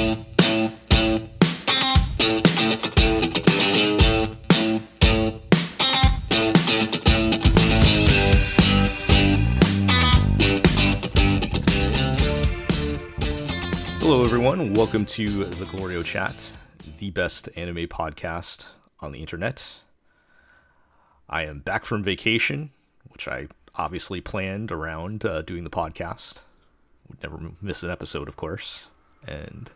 Hello, everyone. Welcome to the Glorio Chat, the best anime podcast on the internet. I am back from vacation, which I obviously planned around uh, doing the podcast. Would never miss an episode, of course. And,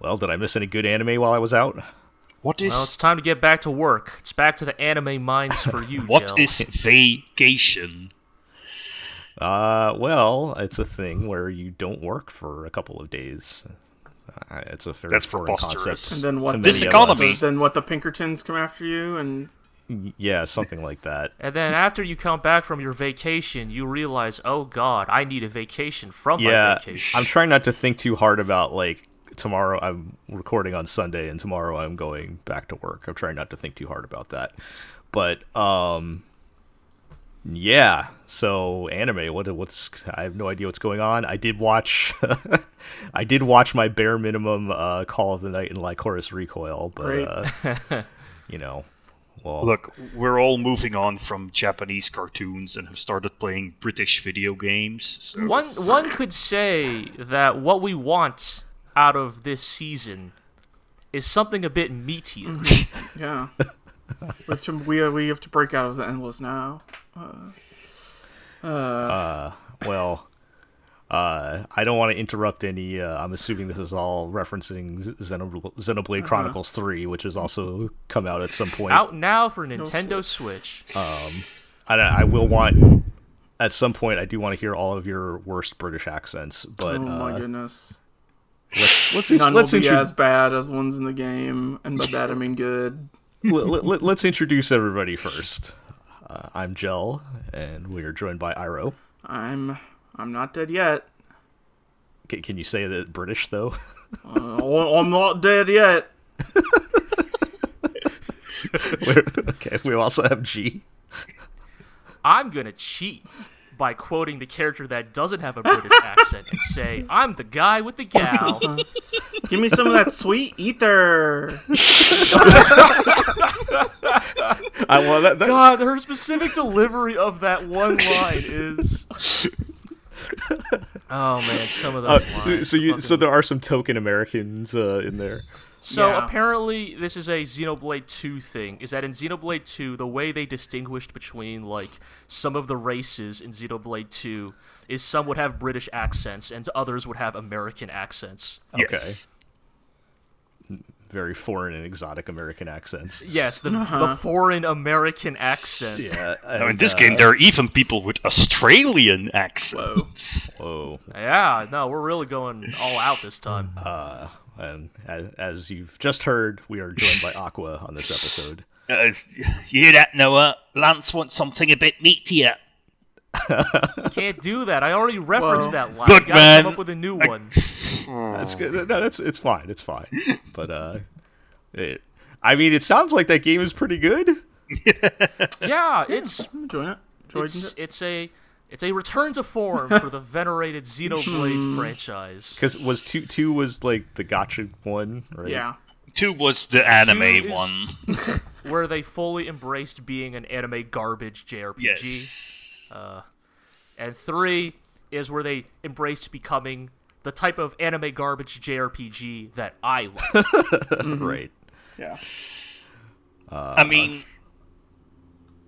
well, did I miss any good anime while I was out? What is Well, it's time to get back to work. It's back to the anime minds for you, what Jill. is vacation? Uh, well, it's a thing where you don't work for a couple of days. Uh, it's a very That's foreign preposterous. concept. And then what? This economy- Then what? The Pinkertons come after you, and Yeah, something like that. And then after you come back from your vacation, you realize, oh god, I need a vacation from my vacation. I'm trying not to think too hard about like tomorrow. I'm recording on Sunday, and tomorrow I'm going back to work. I'm trying not to think too hard about that. But um, yeah. So anime. What what's I have no idea what's going on. I did watch. I did watch my bare minimum uh, Call of the Night and Lycoris Recoil, but Great. uh, you know, well, Look, we're all moving on from Japanese cartoons and have started playing British video games. So one one could say that what we want out of this season is something a bit meatier. yeah, we have to we we have to break out of the endless now. well, uh, I don't want to interrupt any. Uh, I'm assuming this is all referencing Xenob- Xenoblade Uh-huh. Chronicles 3, which has also come out at some point. Out now for Nintendo Switch. I, I will want, at some point, I do want to hear all of your worst British accents. But Oh my uh, goodness, let's let's none let's, will be intro- as bad as the ones in the game, and by bad I mean good. let, let, let's introduce everybody first. Uh, I'm Gel, and we are joined by Iro. I'm I'm not dead yet. Can, can you say that British though? Oh, I'm not dead yet. okay. We also have G. I'm gonna cheat by quoting the character that doesn't have a British accent and say, I'm the guy with the gal. Give me some of that sweet ether. I well that, that, God, her specific delivery of that one line is. Oh man, some of Uh, those lines. so you fucking- so there are some token Americans uh, in there. So Yeah. apparently, this is a Xenoblade 2 thing. Is that in Xenoblade 2, the way they distinguished between like some of the races in Xenoblade 2 is some would have British accents and others would have American accents. yes. Very foreign and exotic American accents. Yes, the, uh-huh. the foreign American accent. Yeah. Now, in this game, there are even people with Australian accents. Whoa. Yeah, no, we're really going all out this time. Uh, And as, as you've just heard, we are joined by Aqua on this episode. Uh, you hear that, Noah? Lanz wants something a bit meatier. Can't do that. I already referenced Well- that line. Look, Gotta man, come up with a new one. That's good. No, that's it's fine. It's fine. But uh, it, I mean, it sounds like that game is pretty good. Yeah, it's I'm enjoying it. Enjoying it's it. it's a it's a return to form for the venerated Xenoblade franchise. Because was two two was like the gotcha one, right? Yeah. Two was the anime is- one. where they fully embraced being an anime garbage JRPG. Yes. Uh, and three is where they embraced becoming the type of anime garbage JRPG that I like. Right. Yeah. I mean, uh,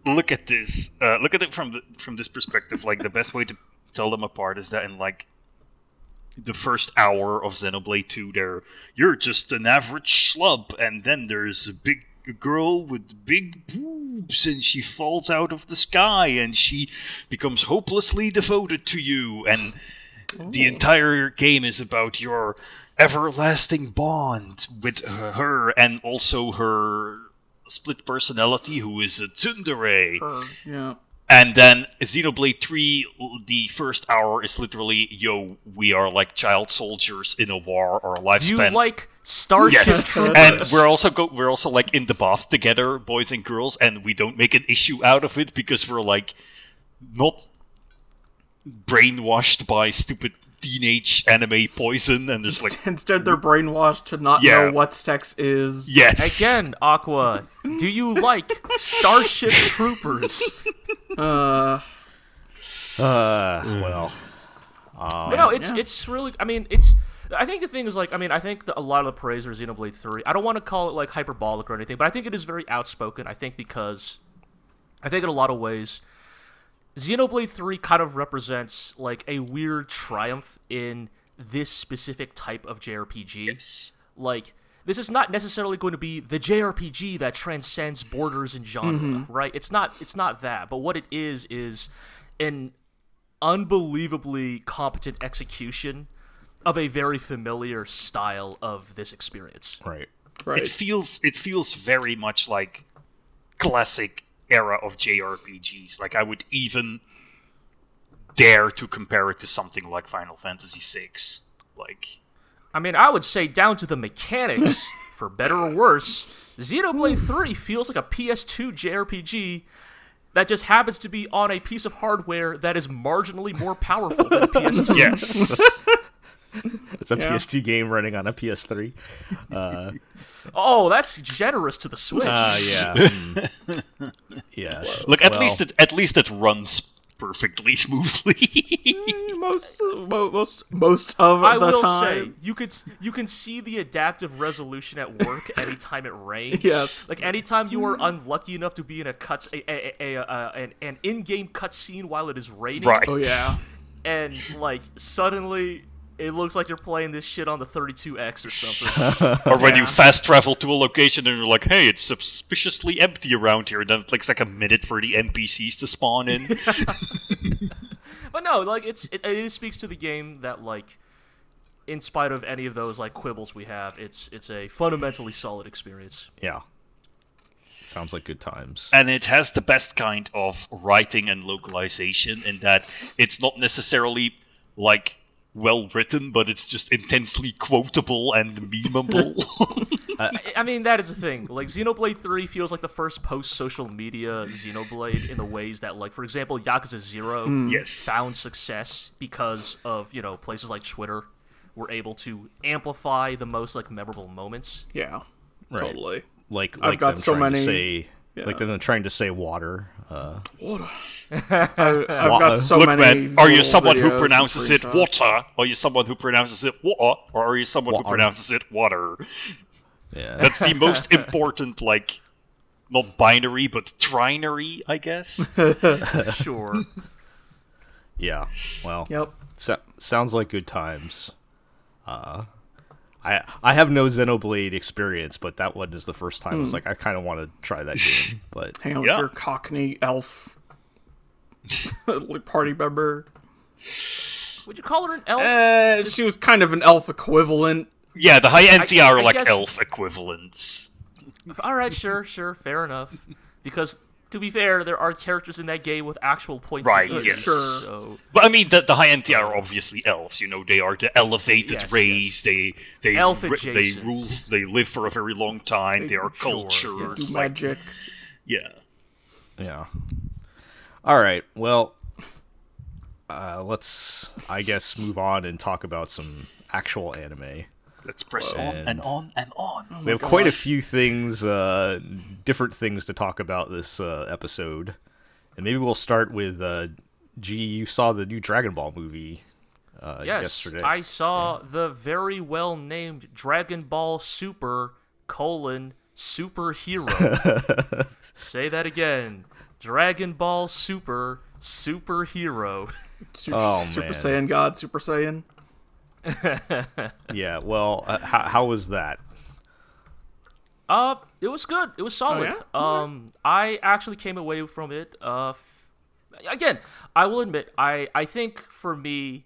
look at this. Uh, look at it from the, from this perspective. Like the best way to tell them apart is that in like the first hour of Xenoblade 2, there you're just an average schlub, and then there's a big girl with big boobs, and she falls out of the sky, and she becomes hopelessly devoted to you, and the entire game is about your everlasting bond with her and also her split personality who is a tsundere Or, yeah. and then xenoblade 3 the first hour is literally yo we are like child soldiers in a war or a lifespan you like Starship Yes, Troopers? and we're also go- we're also like in the bath together, boys and girls, and we don't make an issue out of it because we're like not brainwashed by stupid teenage anime poison, and there's like Instead, they're brainwashed to not Yeah. know what sex is. yes, Again, Aqua, do you like Starship Troopers? Uh, Uh, well, But no, it's Yeah. it's really. I mean, it's. I think the thing is like I mean I think that a lot of the praise for Xenoblade Three. I don't want to call it like hyperbolic or anything, but I think it is very outspoken. I think because I think in a lot of ways, Xenoblade Three kind of represents like a weird triumph in this specific type of JRPG. Yes. Like this is not necessarily going to be the JRPG that transcends borders and genre, mm-hmm. right? It's not it's not that. But what it is is an unbelievably competent execution of a very familiar style of this experience. right. right. It feels it feels very much like classic era of JRPGs. Like I would even dare to compare it to something like Final Fantasy VI. Like I mean, I would say down to the mechanics, for better or worse, Xenoblade 3 feels like a PS2 JRPG that just happens to be on a piece of hardware that is marginally more powerful than PS2. yes, It's a Yeah. PS2 game running on a PS3. Oh, that's generous to the Switch. Uh, yeah. Mm. yeah. look at Well, least it at least it runs perfectly smoothly. most, most, most of I the will time. say you could you can see the adaptive resolution at work anytime it rains. Yes. Like anytime you are unlucky enough to be in a cut a, a, a, a, a an, an in-game cutscene while it is raining. right. Oh yeah. and like suddenly it looks like you're playing this shit on the 32x or something. Or when you fast travel to a location and you're like, hey, it's suspiciously empty around here, and then it takes like a minute for the NPCs to spawn in. but no, like it's it, it speaks to the game that like in spite of any of those like quibbles we have, it's it's a fundamentally solid experience. Yeah. Sounds like good times. and it has the best kind of writing and localization in that it's not necessarily like well written, but it's just intensely quotable and memeable. I, I mean that is the thing. Like Xenoblade 3 feels like the first post social media Xenoblade in the ways that like for example Yakuza 0 hmm. yes. found success because of, you know, places like Twitter were able to amplify the most like memorable moments. Yeah. Right. Totally. Like, I've like got them so trying many- to say, yeah. like them trying to say water. Uh, Water. I, I've Wa- got so Look, many. man, are you someone who pronounces it screenshots. water? Are you someone who pronounces it water? Or are you someone who pronounces it water? yeah. That's the most important, like, not binary, but trinary, I guess. Sure. yeah. Well, Yep. so- sounds like good times. Uh, I I have no Xenoblade experience, but that one is the first time I was like, I kind of want to try that game. But Hang out Yeah. with your Cockney elf party member. Would you call her an elf? Uh, she was kind of an elf equivalent. yeah, the High Entia are like guess- elf equivalents. All right, sure, sure, fair enough. Because to be fair, there are characters in that game with actual points. Right, of yes. Sure. So But I mean, the, the High Entia are obviously elves. You know, they are the elevated Yes, race. They they Elf ri- they rule. They live for a very long time. They, are Sure, cultured. Do like- magic. yeah. yeah. All right. Well, uh, let's I guess move on and talk about some actual anime. Let's press on And- and on and on. we have quite a few things, uh, different things to talk about this uh, episode, and maybe we'll start with. Uh, G, you saw the new Dragon Ball movie uh, yes, yesterday. I saw the very well named Dragon Ball Super colon superhero. Say that again. Dragon Ball Super superhero. Su- Oh, Super man. Saiyan God, Super Saiyan. Yeah. Well, uh, how, how was that? Uh, it was good. It was solid. yeah? Um, I actually came away from it. Uh, f- again, I will admit, I I think for me,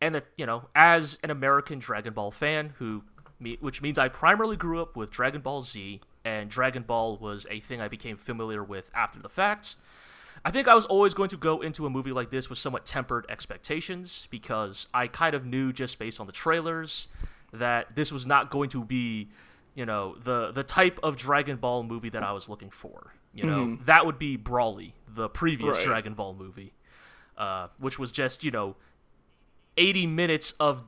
and that you know, as an American Dragon Ball fan, who me, which means I primarily grew up with Dragon Ball Z, and Dragon Ball was a thing I became familiar with after the fact. I think I was always going to go into a movie like this with somewhat tempered expectations because I kind of knew just based on the trailers that this was not going to be, you know, the the type of Dragon Ball movie that I was looking for. You know, that would be Broly, the previous Right. Dragon Ball movie, uh, which was just you know 80 minutes of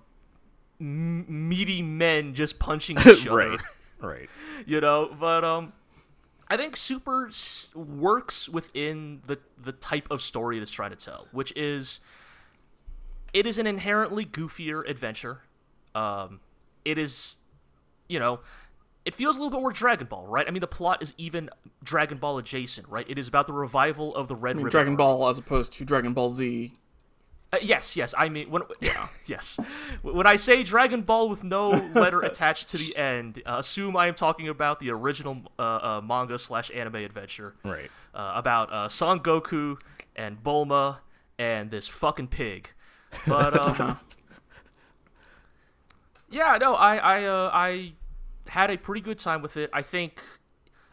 m- meaty men just punching each other. right. Right. you know but um i think super works within the the type of story it is trying to tell which is it is an inherently goofier adventure. Um it is you know it feels a little bit more dragon ball right? I mean the plot is even dragon ball adjacent right? It is about the revival of the red I mean, Dragon Ball as opposed to Dragon Ball Z. Uh, yes, yes. I mean, when yes, when I say Dragon Ball with no letter attached to the end, uh, assume I am talking about the original uh, uh, manga slash anime adventure Right. uh, about uh, Son Goku and Bulma and this fucking pig. But um, yeah, no, I I uh, I had a pretty good time with it. I think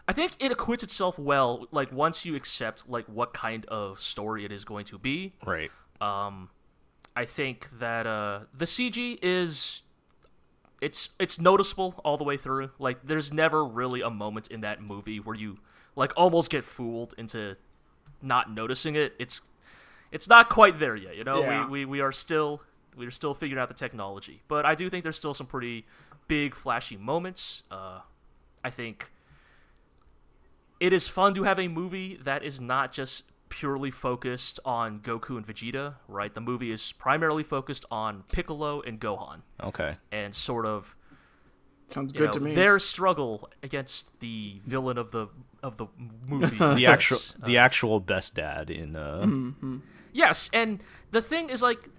I think it acquits itself well. Like once you accept like what kind of story it is going to be. Right. Um, I think that uh, the CG is it's it's noticeable all the way through. Like there's never really a moment in that movie where you like almost get fooled into not noticing it. It's it's not quite there yet, you know. Yeah. We, we we are still we are still figuring out the technology, but I do think there's still some pretty big flashy moments. Uh, I think it is fun to have a movie that is not just purely focused on Goku and Vegeta, right? The movie is primarily focused on Piccolo and Gohan Okay. and sort of Sounds good know, to me. their struggle against the villain of the of the movie. The actual Yes. the uh, actual best dad in uh mm-hmm, mm-hmm. Yes, and the thing is like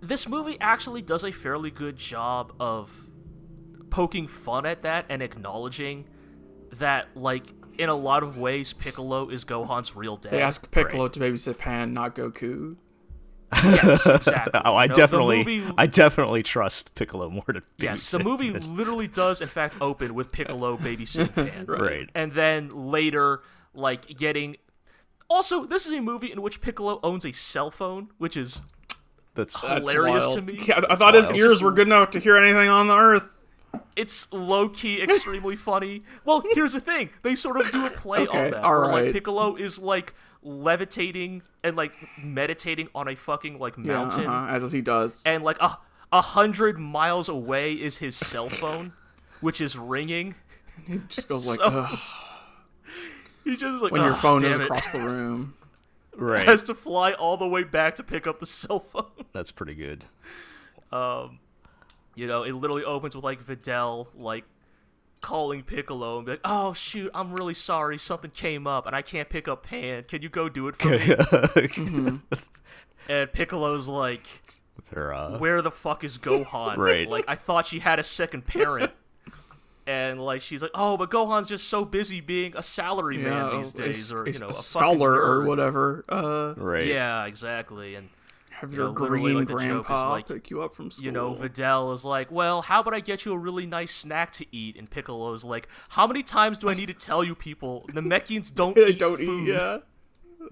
this movie actually does a fairly good job of poking fun at that and acknowledging that like in a lot of ways Piccolo is Gohan's real dad. they ask Piccolo to babysit Pan, not Goku. yes, exactly. Oh, I You know, definitely movie- I definitely trust Piccolo more to Yes, the movie than- literally does in fact open with Piccolo babysitting Pan. Right. And then later like getting also, this is a movie in which Piccolo owns a cell phone, which is That's That's hilarious to me. Yeah, I thought his ears were good enough to hear anything on the earth. It's low key extremely funny. Well, here's the thing: they sort of do a play Okay, on that. all where, right. Like Piccolo is like levitating and like meditating on a fucking like Yeah, mountain, uh-huh, as he does. and like a a hundred miles away is his cell phone, which is ringing. He just goes like, So- Ugh, He's just like when your phone is damn it." across the room. right. has to fly all the way back to pick up the cell phone. That's pretty good. Um, you know, it literally opens with like Videl like calling Piccolo and be like, "Oh shoot, I'm really sorry, something came up and I can't pick up Pan. Can you go do it for me?" And Piccolo's like, uh, "Where the fuck is Gohan?" Right. Like I thought she had a second parent. And like she's like, oh, but Gohan's just so busy being a salaryman Yeah, these days, a, or you know, a a, fucking scholar or whatever. Uh, right. Yeah, exactly. And have You your know, green like, the joke is, grandpa like, pick you up from school. you know, Videl is like, well, how about I get you a really nice snack to eat? And Piccolo's like, how many times do I need to tell you people Namekians don't they eat don't food? eat. Yeah,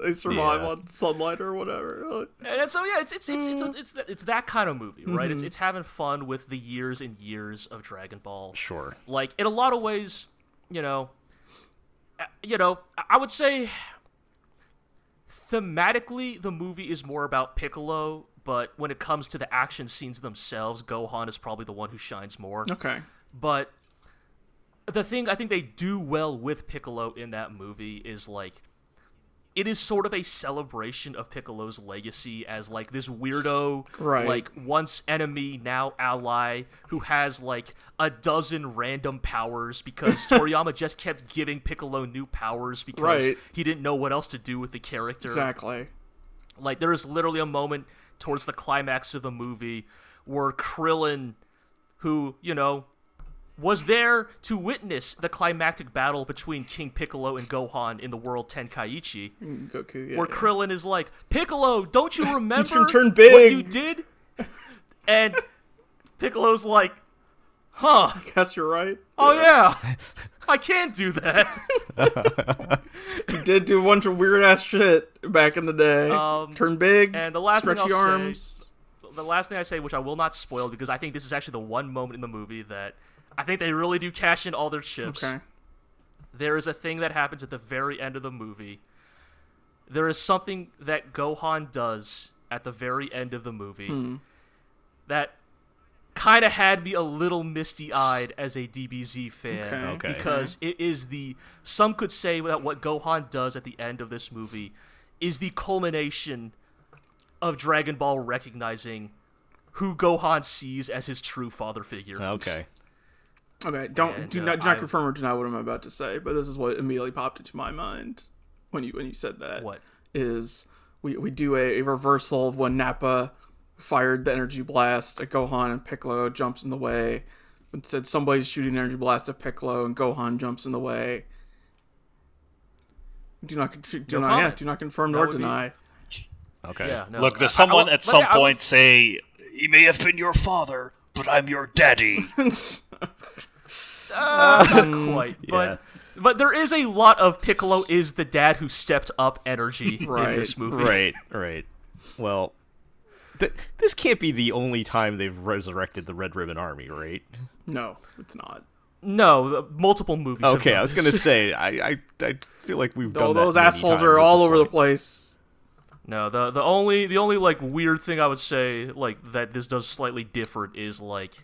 they survive Yeah. on sunlight or whatever. And so yeah, it's it's it's it's it's, that it's that kind of movie, right? Mm-hmm. It's it's having fun with the years and years of Dragon Ball. Sure. Like in a lot of ways, you know, you know, I- I would say thematically the movie is more about Piccolo, but when it comes to the action scenes themselves, Gohan is probably the one who shines more. Okay. But the thing I think they do well with Piccolo in that movie is like it is sort of a celebration of Piccolo's legacy as like this weirdo, Right. like once enemy, now ally, who has like a dozen random powers because Toriyama just kept giving Piccolo new powers because Right. he didn't know what else to do with the character. Exactly. Like there is literally a moment towards the climax of the movie where Krillin, who you know was there to witness the climactic battle between King Piccolo and Gohan in the World Tenkaichi, Goku. Yeah. where yeah. Krillin is like, "Piccolo, don't you remember you turn what big?" you did?" And Piccolo's like, "Huh? I Guess you're right. Oh yeah, I can't do that." He did do a bunch of weird ass shit back in the day. Um, Turn big. and the last thing stretchy I'll say- the last thing I say, which I will not spoil because I think this is actually the one moment in the movie that I think they really do cash in all their chips. Okay. There is a thing that happens at the very end of the movie. There is something that Gohan does at the very end of the movie hmm. that kind of had me a little misty-eyed as a DBZ fan Okay. Okay. because it is the some could say that what Gohan does at the end of this movie is the culmination of Dragon Ball recognizing who Gohan sees as his true father figure. Okay. Okay, don't And, do uh, not do not I've- confirm or deny what I'm about to say, but this is what immediately popped into my mind when you when you said that. What? is we we do a, a reversal of when Nappa fired the energy blast at Gohan and Piccolo jumps in the way. It said somebody's shooting an energy blast at Piccolo and Gohan jumps in the way. Do not do No not yeah, do not confirm That nor would be- deny. Okay. Yeah, no. Look, I- I- does someone I- at some yeah, I would- point say, "He may have been your father, but I'm your daddy"? Uh, not quite, Yeah. but but there is a lot of Piccolo is the dad who stepped up energy Right, in this movie. Right. Right. Well, th- this can't be the only time they've resurrected the Red Ribbon Army, right? no, it's not. No, the, multiple movies. have Okay, done I was this. gonna say I I, I feel like we've done Oh, that those many assholes times are all this over the place. No, the the only the only like weird thing I would say like that this does slightly different is like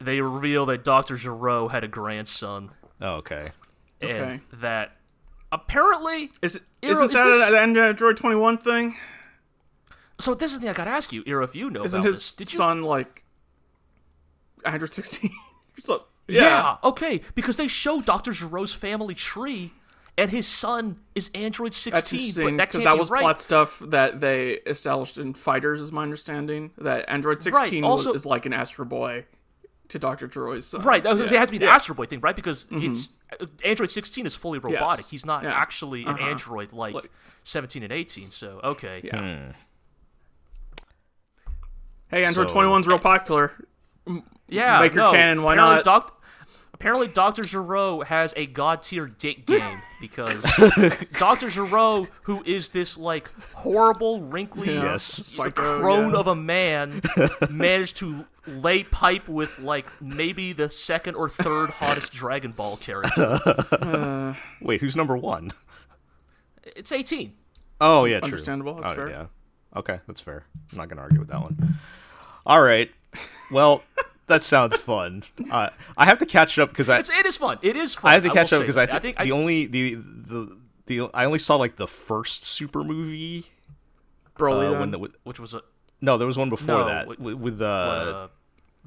they reveal that Doctor Gero had a grandson Oh, okay. and Okay. that apparently. Is it, Eero, isn't is that this- an Android 21 thing? So this is the thing I gotta ask you, Ira, if you know Isn't about his this. Did you? son like 116? so, yeah. yeah. okay, because they show Doctor Gero's family tree, and his son is Android 16, interesting but that because that was right. plot stuff that they established in Fighters, is my understanding. That Android 16 was- also- is like an Astro Boy to Doctor Troy's son. Right, that was, it has to be an Yeah. Astro Boy thing, right? Because it's uh, Android 16 is fully robotic. He's not Yeah. actually an Uh-huh. android like, Like- 17 and 18. So okay, Yeah. Hey, Android So- 21's real popular. yeah, Make her no, canon, why not? Doc- apparently, Doctor Gero has a god tier dick game because Doctor Gero, who is this like horrible, wrinkly Yeah. Yes. Psycho. crone yeah. of a man, managed to lay pipe with like maybe the second or third hottest Dragon Ball character. Wait, who's number one? It's 18. Oh yeah, true. Understandable, that's oh, fair. Yeah. Okay, that's fair. I'm not gonna argue with that one. All right. Well, that sounds fun. Uh, I have to catch up because I It's, it is fun. It is fun. I have to will catch up because I, that. think I the only the the the I only saw like the first super movie Broly, uh, when the with, which was a no there was one before No, that with, with uh, uh,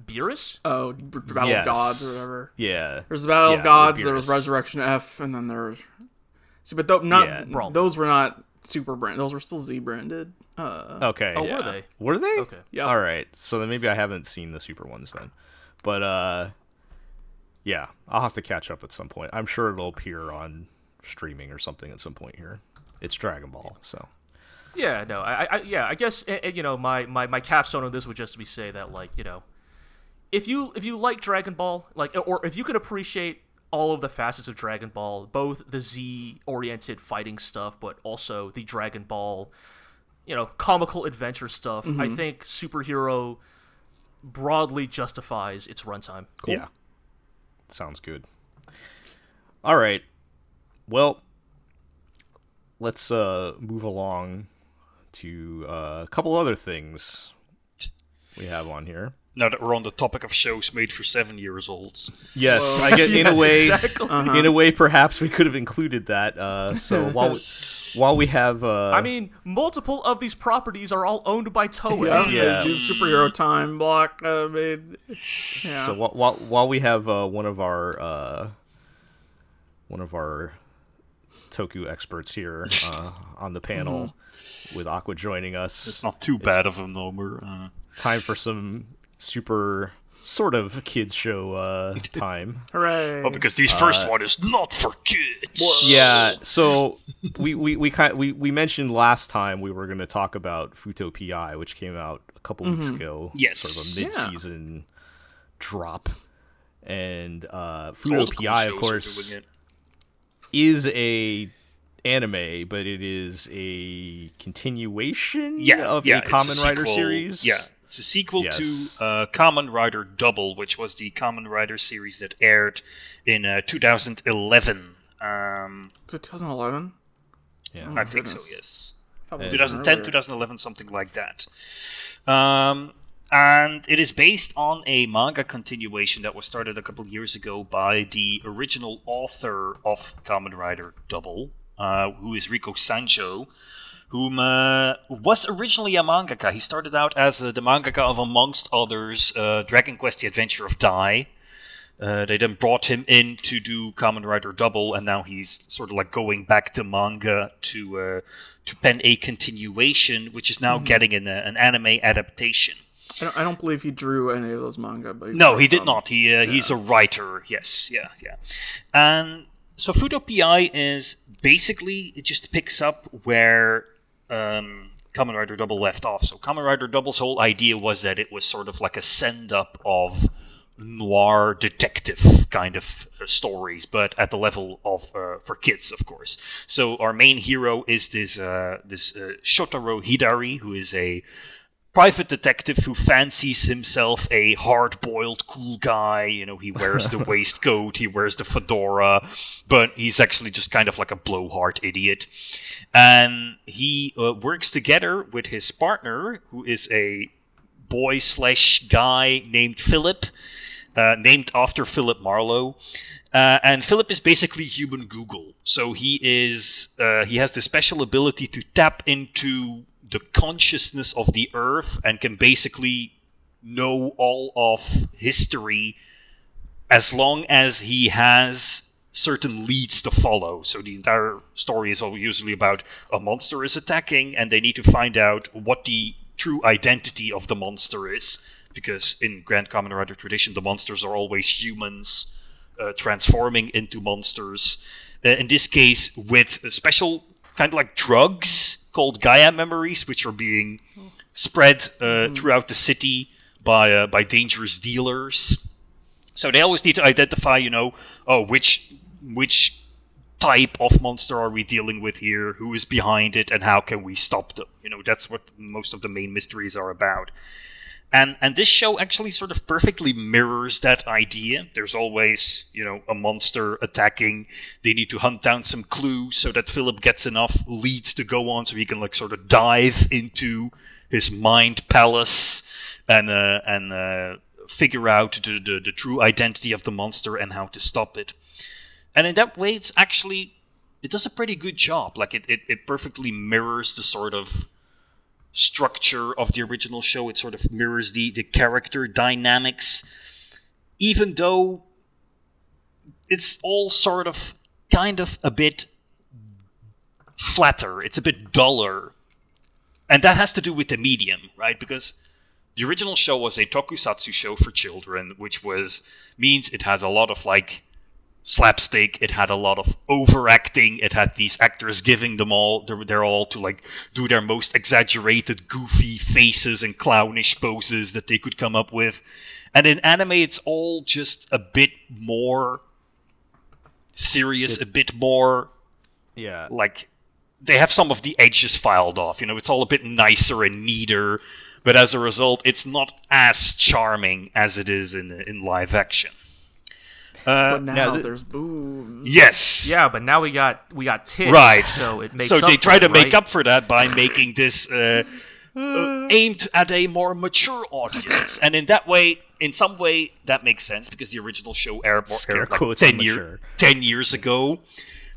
Beerus. oh, B- Battle yes. of Gods or whatever. yeah There's the Battle Yeah, of Gods. There was Resurrection F, and then there was. See, but th- not Yeah. Those were not super brand. Those were still Z branded. Uh, okay Oh, yeah. were they? were they Okay. Yeah. all right so then maybe I haven't seen the super ones then but uh yeah I'll have to catch up at some point I'm sure it'll appear on streaming or something at some point here it's Dragon Ball so Yeah, no, I, I yeah, I guess you know my, my my capstone on this would just be say that like you know, if you if you like Dragon Ball, like or if you can appreciate all of the facets of Dragon Ball, both the Z oriented fighting stuff, but also the Dragon Ball, you know, comical adventure stuff. I think superhero broadly justifies its runtime. Yeah. Sounds good. All right. Well, let's uh move along to uh, a couple other things we have on here. Now that we're on the topic of shows made for seven years olds, Yes, I get in a way exactly. in a way perhaps we could have included that. Uh, so while we, while we have uh, I mean, multiple of these properties are all owned by Toei. yeah, Yeah. They do superhero time block. Uh, made, yeah. So while, while while we have uh, one of our uh, one of our Toku experts here uh, on the panel with Aqua joining us, it's not too bad of a number. Uh, time for some super sort of kids show uh, time. Hooray! oh, because this first one is not for kids. Yeah, so we we we kind of, we, we mentioned last time we were going to talk about Futo PI, which came out a couple weeks ago. Yes. sort of a mid-season drop, and uh, All Futo the cool PI, of course, is a anime, but it is a continuation yeah, of yeah, a Kamen Rider sequel- series. Yeah, it's a sequel Yes. to uh, Kamen Rider Double, which was the Kamen Rider series that aired in uh, 2011. Um, Is it 2011? yeah. I think so, yes. I thought it was 2010, earlier. 2011, something like that. Um, and it is based on a manga continuation that was started a couple years ago by the original author of Kamen Rider Double, uh, who is Riku Sanjo, whom uh, was originally a mangaka. He started out as uh, the mangaka of, amongst others, uh, Dragon Quest: The Adventure of Dai. Uh, they then brought him in to do Kamen Rider Double, and now he's sort of like going back to manga to uh, to pen a continuation, which is now mm-hmm. getting an, an anime adaptation. I don't, I don't, believe he drew any of those manga, but no, he did them. not. He uh, yeah. he's a writer. Yes, yeah, yeah. And so Futo PI is basically it just picks up where um, Kamen Rider Double left off. So Kamen Rider Double's whole idea was that it was sort of like a send up of noir detective kind of uh, stories, but at the level of uh, for kids, of course. So our main hero is this uh, this uh, Shotaro Hidari, who is a private detective who fancies himself a hard-boiled cool guy you know he wears the waistcoat he wears the fedora but he's actually just kind of like a blowhard idiot and he uh, works together with his partner who is a boy slash guy named philip uh, named after philip marlowe uh, and Philip is basically human Google. So he is uh, he has the special ability to tap into the consciousness of the earth and can basically know all of history as long as he has certain leads to follow. So the entire story is usually about a monster is attacking and they need to find out what the true identity of the monster is. Because in Grand Kamen Rider tradition, the monsters are always humans uh, transforming into monsters. Uh, in this case, with special kind of like drugs called Gaia memories, which are being spread uh, mm. throughout the city by uh, by dangerous dealers. So they always need to identify, you know, oh which which type of monster are we dealing with here? Who is behind it, and how can we stop them? You know, that's what most of the main mysteries are about. And and this show actually sort of perfectly mirrors that idea. There's always, you know, a monster attacking. They need to hunt down some clues so that Philip gets enough leads to go on so he can like sort of dive into his mind palace and uh, and uh, figure out the, the, the true identity of the monster and how to stop it. And in that way, it's actually it does a pretty good job. Like it, it, it perfectly mirrors the sort of structure of the original show. It sort of mirrors the, the character dynamics, even though it's all sort of kind of a bit flatter, it's a bit duller. And that has to do with the medium, right? Because the original show was a tokusatsu show for children, which was means it has a lot of like slapstick. It had a lot of overacting. It had these actors giving them all they're, they're all to like do their most exaggerated, goofy faces and clownish poses that they could come up with. And in anime, it's all just a bit more serious, it, a bit more yeah, like they have some of the edges filed off. You know, it's all a bit nicer and neater. But as a result, it's not as charming as it is in in live action. Uh, but now, th- there's boobs. Yes. Yeah, but now we got we got tits. Right. So it makes. So they try to it, make right? up for that by making this uh, uh, aimed at a more mature audience, and in that way, in some way, that makes sense because the original show aired, more, aired like ten years ten years ago.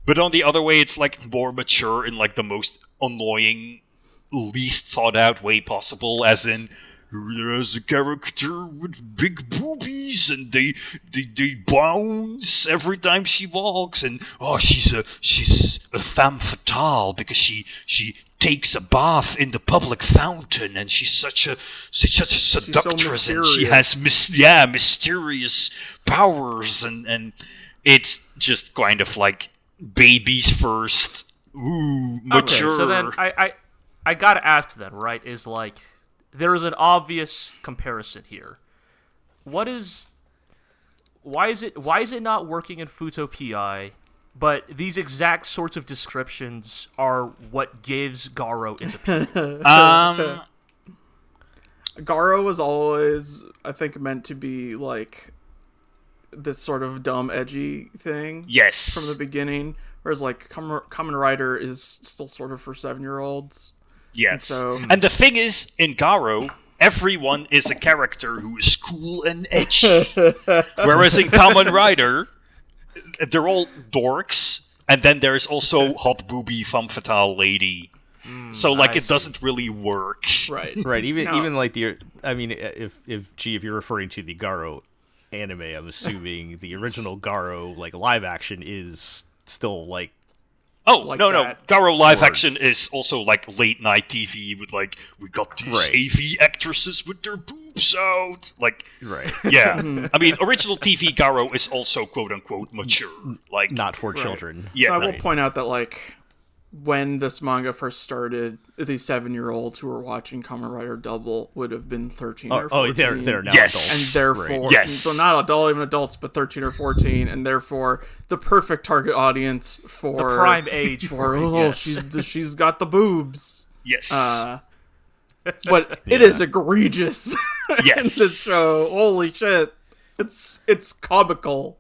But on the other way, it's like more mature in like the most annoying, least thought out way possible, as in there's a character with big boobies and they, they they bounce every time she walks and oh she's a she's a femme fatale because she she takes a bath in the public fountain and she's such a she's such a seductress so and she has mis- yeah mysterious powers and and it's just kind of like babies first ooh mature okay, so then I, I I gotta ask then right is like there is an obvious comparison here. What is why is it why is it not working in Futo PI? But these exact sorts of descriptions are what gives Garo its appeal. um Garo was always, I think, meant to be like this sort of dumb, edgy thing. Yes. From the beginning, whereas like Kamen Rider is still sort of for seven year olds. Yes. And, so, and the thing is, in Garo, everyone is a character who is cool and edgy. Whereas in Kamen Rider, they're all dorks, and then there's also hot booby femme fatale lady. Hmm, so like I it see. doesn't really work. Right. Right. Even No. even like the I mean if if gee if you're referring to the Garo anime, I'm assuming the original Garo like live action is still like Oh Like no no. Garo live Or- action is also like late night TV with like we got these Right. AV actresses with their boobs out. Like right yeah, mm-hmm. I mean original TV Garo is also quote unquote mature. Like not for Right. children. Yeah, so I will right. point out that like when this manga first started, the seven year olds who were watching Kamen Rider Double would have been thirteen Oh, or fourteen. oh, 14. they're they're now Yes. adults. and therefore right. Yes. so not adult even adults but 13 or 14 and therefore the perfect target audience for The prime age for for oh yes. she's she's got the boobs yes. uh but it Yeah. is egregious in Yes. this show holy shit it's it's comical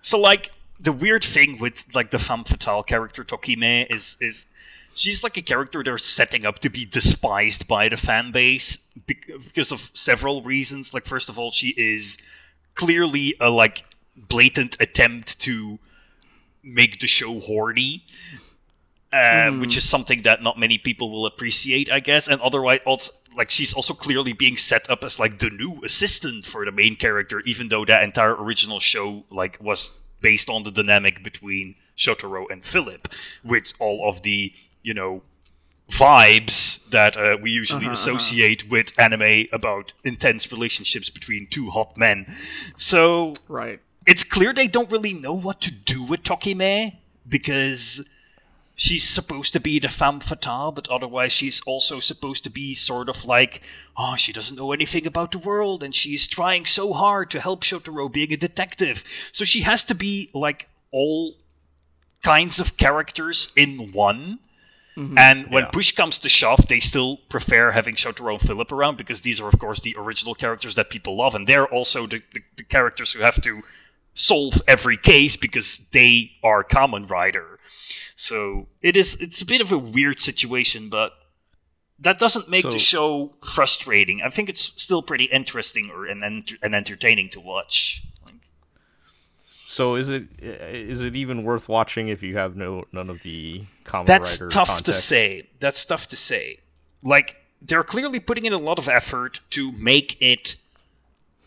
So like the weird thing with like the femme fatale character Tokime is is she's like a character they're setting up to be despised by the fan base because of several reasons. Like first of all, she is clearly a like blatant attempt to make the show horny. Uh, Which is something that not many people will appreciate, I guess, and otherwise, also like she's also clearly being set up as like the new assistant for the main character, even though that entire original show like was based on the dynamic between Shotaro and Philip, with all of the you know vibes that uh, we usually Uh-huh, associate with anime about intense relationships between two hot men. So right it's clear they don't really know what to do with Tokime because she's supposed to be the femme fatale, but otherwise she's also supposed to be sort of like, oh, she doesn't know anything about the world and she's trying so hard to help Shotaro being a detective. So she has to be like all kinds of characters in one. Mm-hmm. And when Yeah. push comes to shove, they still prefer having Shotaro and Philip around because these are, of course, the original characters that people love, and they're also the, the, the characters who have to solve every case because they are Kamen Rider. So it is it's a bit of a weird situation, but that doesn't make So- the show frustrating. I think it's still pretty interesting or and, and entertaining to watch. Like, So is it is it even worth watching if you have no none of the common That's tough context? to say. That's tough to say. Like they're clearly putting in a lot of effort to make it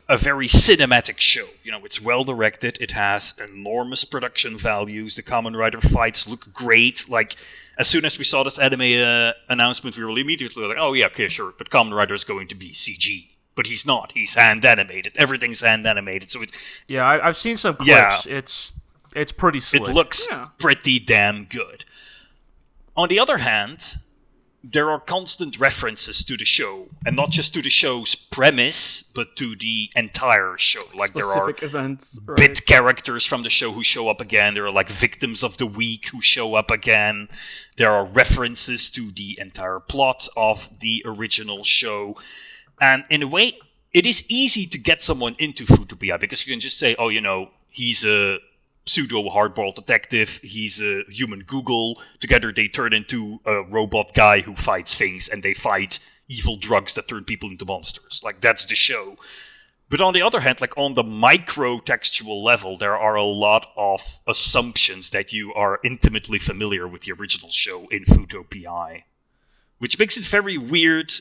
a very cinematic show. You know, it's well directed. It has enormous production values. The Kamen Rider fights look great. Like as soon as we saw this anime uh, announcement, we were immediately like, "Oh yeah, okay, sure." But Kamen Rider is going to be CG. But he's not. He's hand animated. Everything's hand animated. So it Yeah, I, I've seen some Yeah. clips. It's it's pretty slick. it looks Yeah. pretty damn good. On the other hand, there are constant references to the show, and not just to the show's premise, but to the entire show. Like there are specific events right bit characters from the show who show up again. There are like victims of the week who show up again. There are references to the entire plot of the original show. And in a way, it is easy to get someone into Futo PI because you can just say, oh, you know, he's a pseudo hardball detective, he's a human Google. Together they turn into a robot guy who fights things and they fight evil drugs that turn people into monsters. Like, that's the show. But on the other hand, like on the micro textual level, there are a lot of assumptions that you are intimately familiar with the original show in Futo PI. Which makes it very weird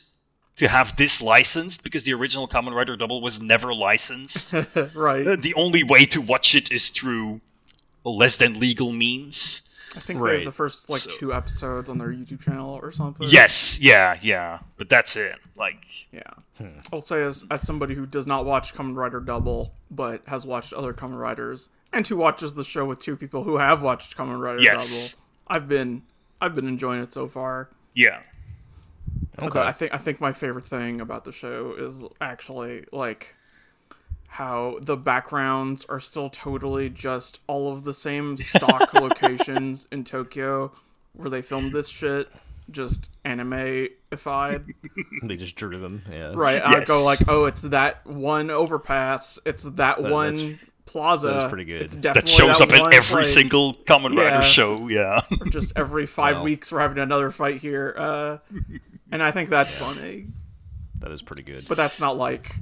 to have this licensed because the original Kamen Rider Double was never licensed. right Uh, the only way to watch it is through less than legal means. i think they Right. have the first like So- two episodes on their youtube channel or something Yes, yeah, yeah. But that's it. Like, Yeah. Hmm. I'll say as as somebody who does not watch Kamen Rider Double, but has watched other Kamen Riders, and who watches the show with two people who have watched Kamen Rider Yes. Double, I've been I've been enjoying it so far. yeah. Okay. But I think I think my favorite thing about the show is actually like how the backgrounds are still totally just all of the same stock locations in Tokyo where they filmed this shit, just anime-ified. they just drew them. Yeah. Right. I go like, oh, it's that one overpass. It's that, one that's- plaza. that is pretty good. It's That That definitely shows up in every place. single Kamen Rider Yeah. show, yeah. Just every five Wow. weeks, we're having another fight here, uh, and I think that's funny. that is pretty good. But that's not like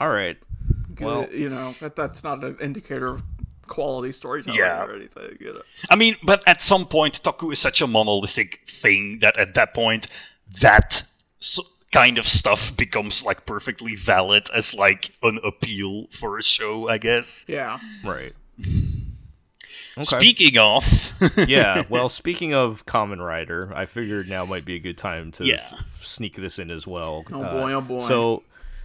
All right. Well, you know that that's not an indicator of quality storytelling Yeah. or anything. You know? I mean, but at some point, Toku is such a monolithic thing that at that point, that kind of stuff becomes like perfectly valid as like an appeal for a show, I guess. Yeah. right. Okay. Speaking of, yeah. Well, speaking of Kamen Rider, I figured now might be a good time to Yeah. s- sneak this in as well. Oh Uh, boy, oh boy. So,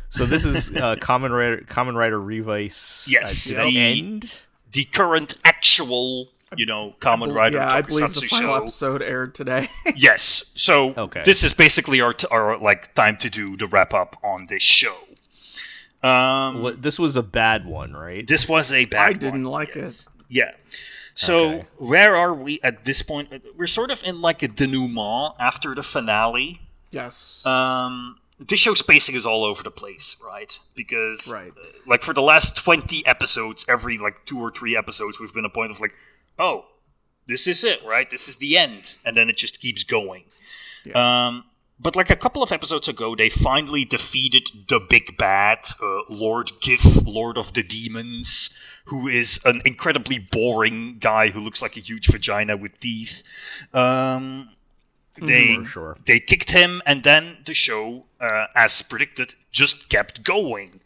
so this is uh, Kamen Rider, Kamen Rider Revice. Yes, at the the- end. the current actual, you know, Kamen Rider yeah, I believe the final show. episode aired today. Yes. So Okay. this is basically our, t- our like time to do the wrap up on this show. Um, What- This was a bad one, right? This was a bad I didn't one, like yes. Yeah. So Okay. where are we at this point? We're sort of in like a denouement after the finale. yes. Um, this show's pacing is all over the place, right? Because Right. uh, like for the last twenty episodes, every like two or three episodes, we've been a point of like, oh, this is it, right? This is the end, and then it just keeps going. Um, but like a couple of episodes ago, they finally defeated the big bad, uh, Lord Giff, Lord of the Demons, who is an incredibly boring guy who looks like a huge vagina with teeth. Um, they Sure, sure. they kicked him, and then the show, uh, as predicted, just kept going.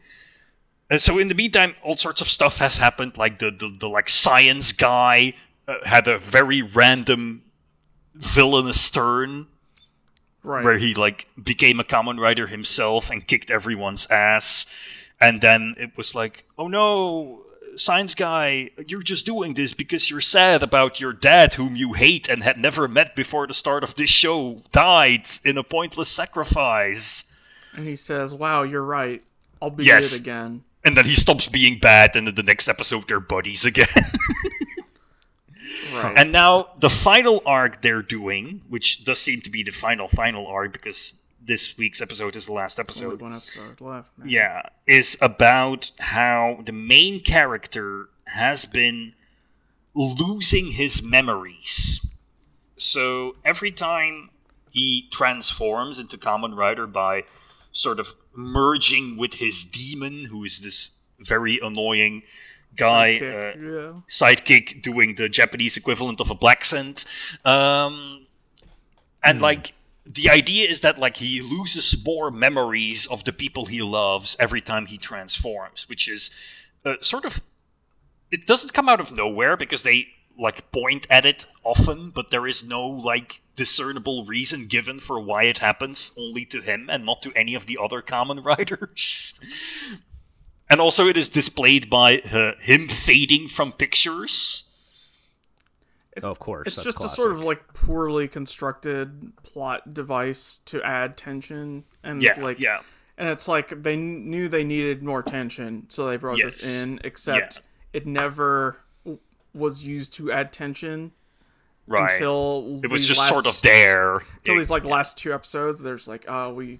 And so in the meantime, all sorts of stuff has happened. Like the the, the like science guy uh, had a very random villainous turn right. where he like became a Kamen Rider himself and kicked everyone's ass and then it was like oh no science guy you're just doing this because you're sad about your dad whom you hate and had never met before the start of this show died in a pointless sacrifice and he says, "Wow, you're right. I'll be Yes. it again." and then he stops being bad and in the next episode they're buddies again Right. And now the final arc they're doing, which does seem to be the final final arc because this week's episode is the last Only episode. one episode left. man. Yeah, is about how the main character has been losing his memories. So every time he transforms into Kamen Rider by sort of merging with his demon, who is this very annoying guy, Sidekick, uh, yeah. sidekick doing the Japanese equivalent of a black cent. Um, and like the idea is that like he loses more memories of the people he loves every time he transforms, which is uh, sort of it doesn't come out of nowhere because they like point at it often, but there is no like discernible reason given for why it happens only to him and not to any of the other Kamen riders. and also it is displayed by uh, him fading from pictures. Oh, of course. It's that's just classic. a sort of like poorly constructed plot device to add tension and Yeah, like yeah. and it's like they knew they needed more tension, so they brought this in. Except Yeah. it never was used to add tension Right. until it was just last, sort of there. Until It- these like last two episodes, there's like, oh, we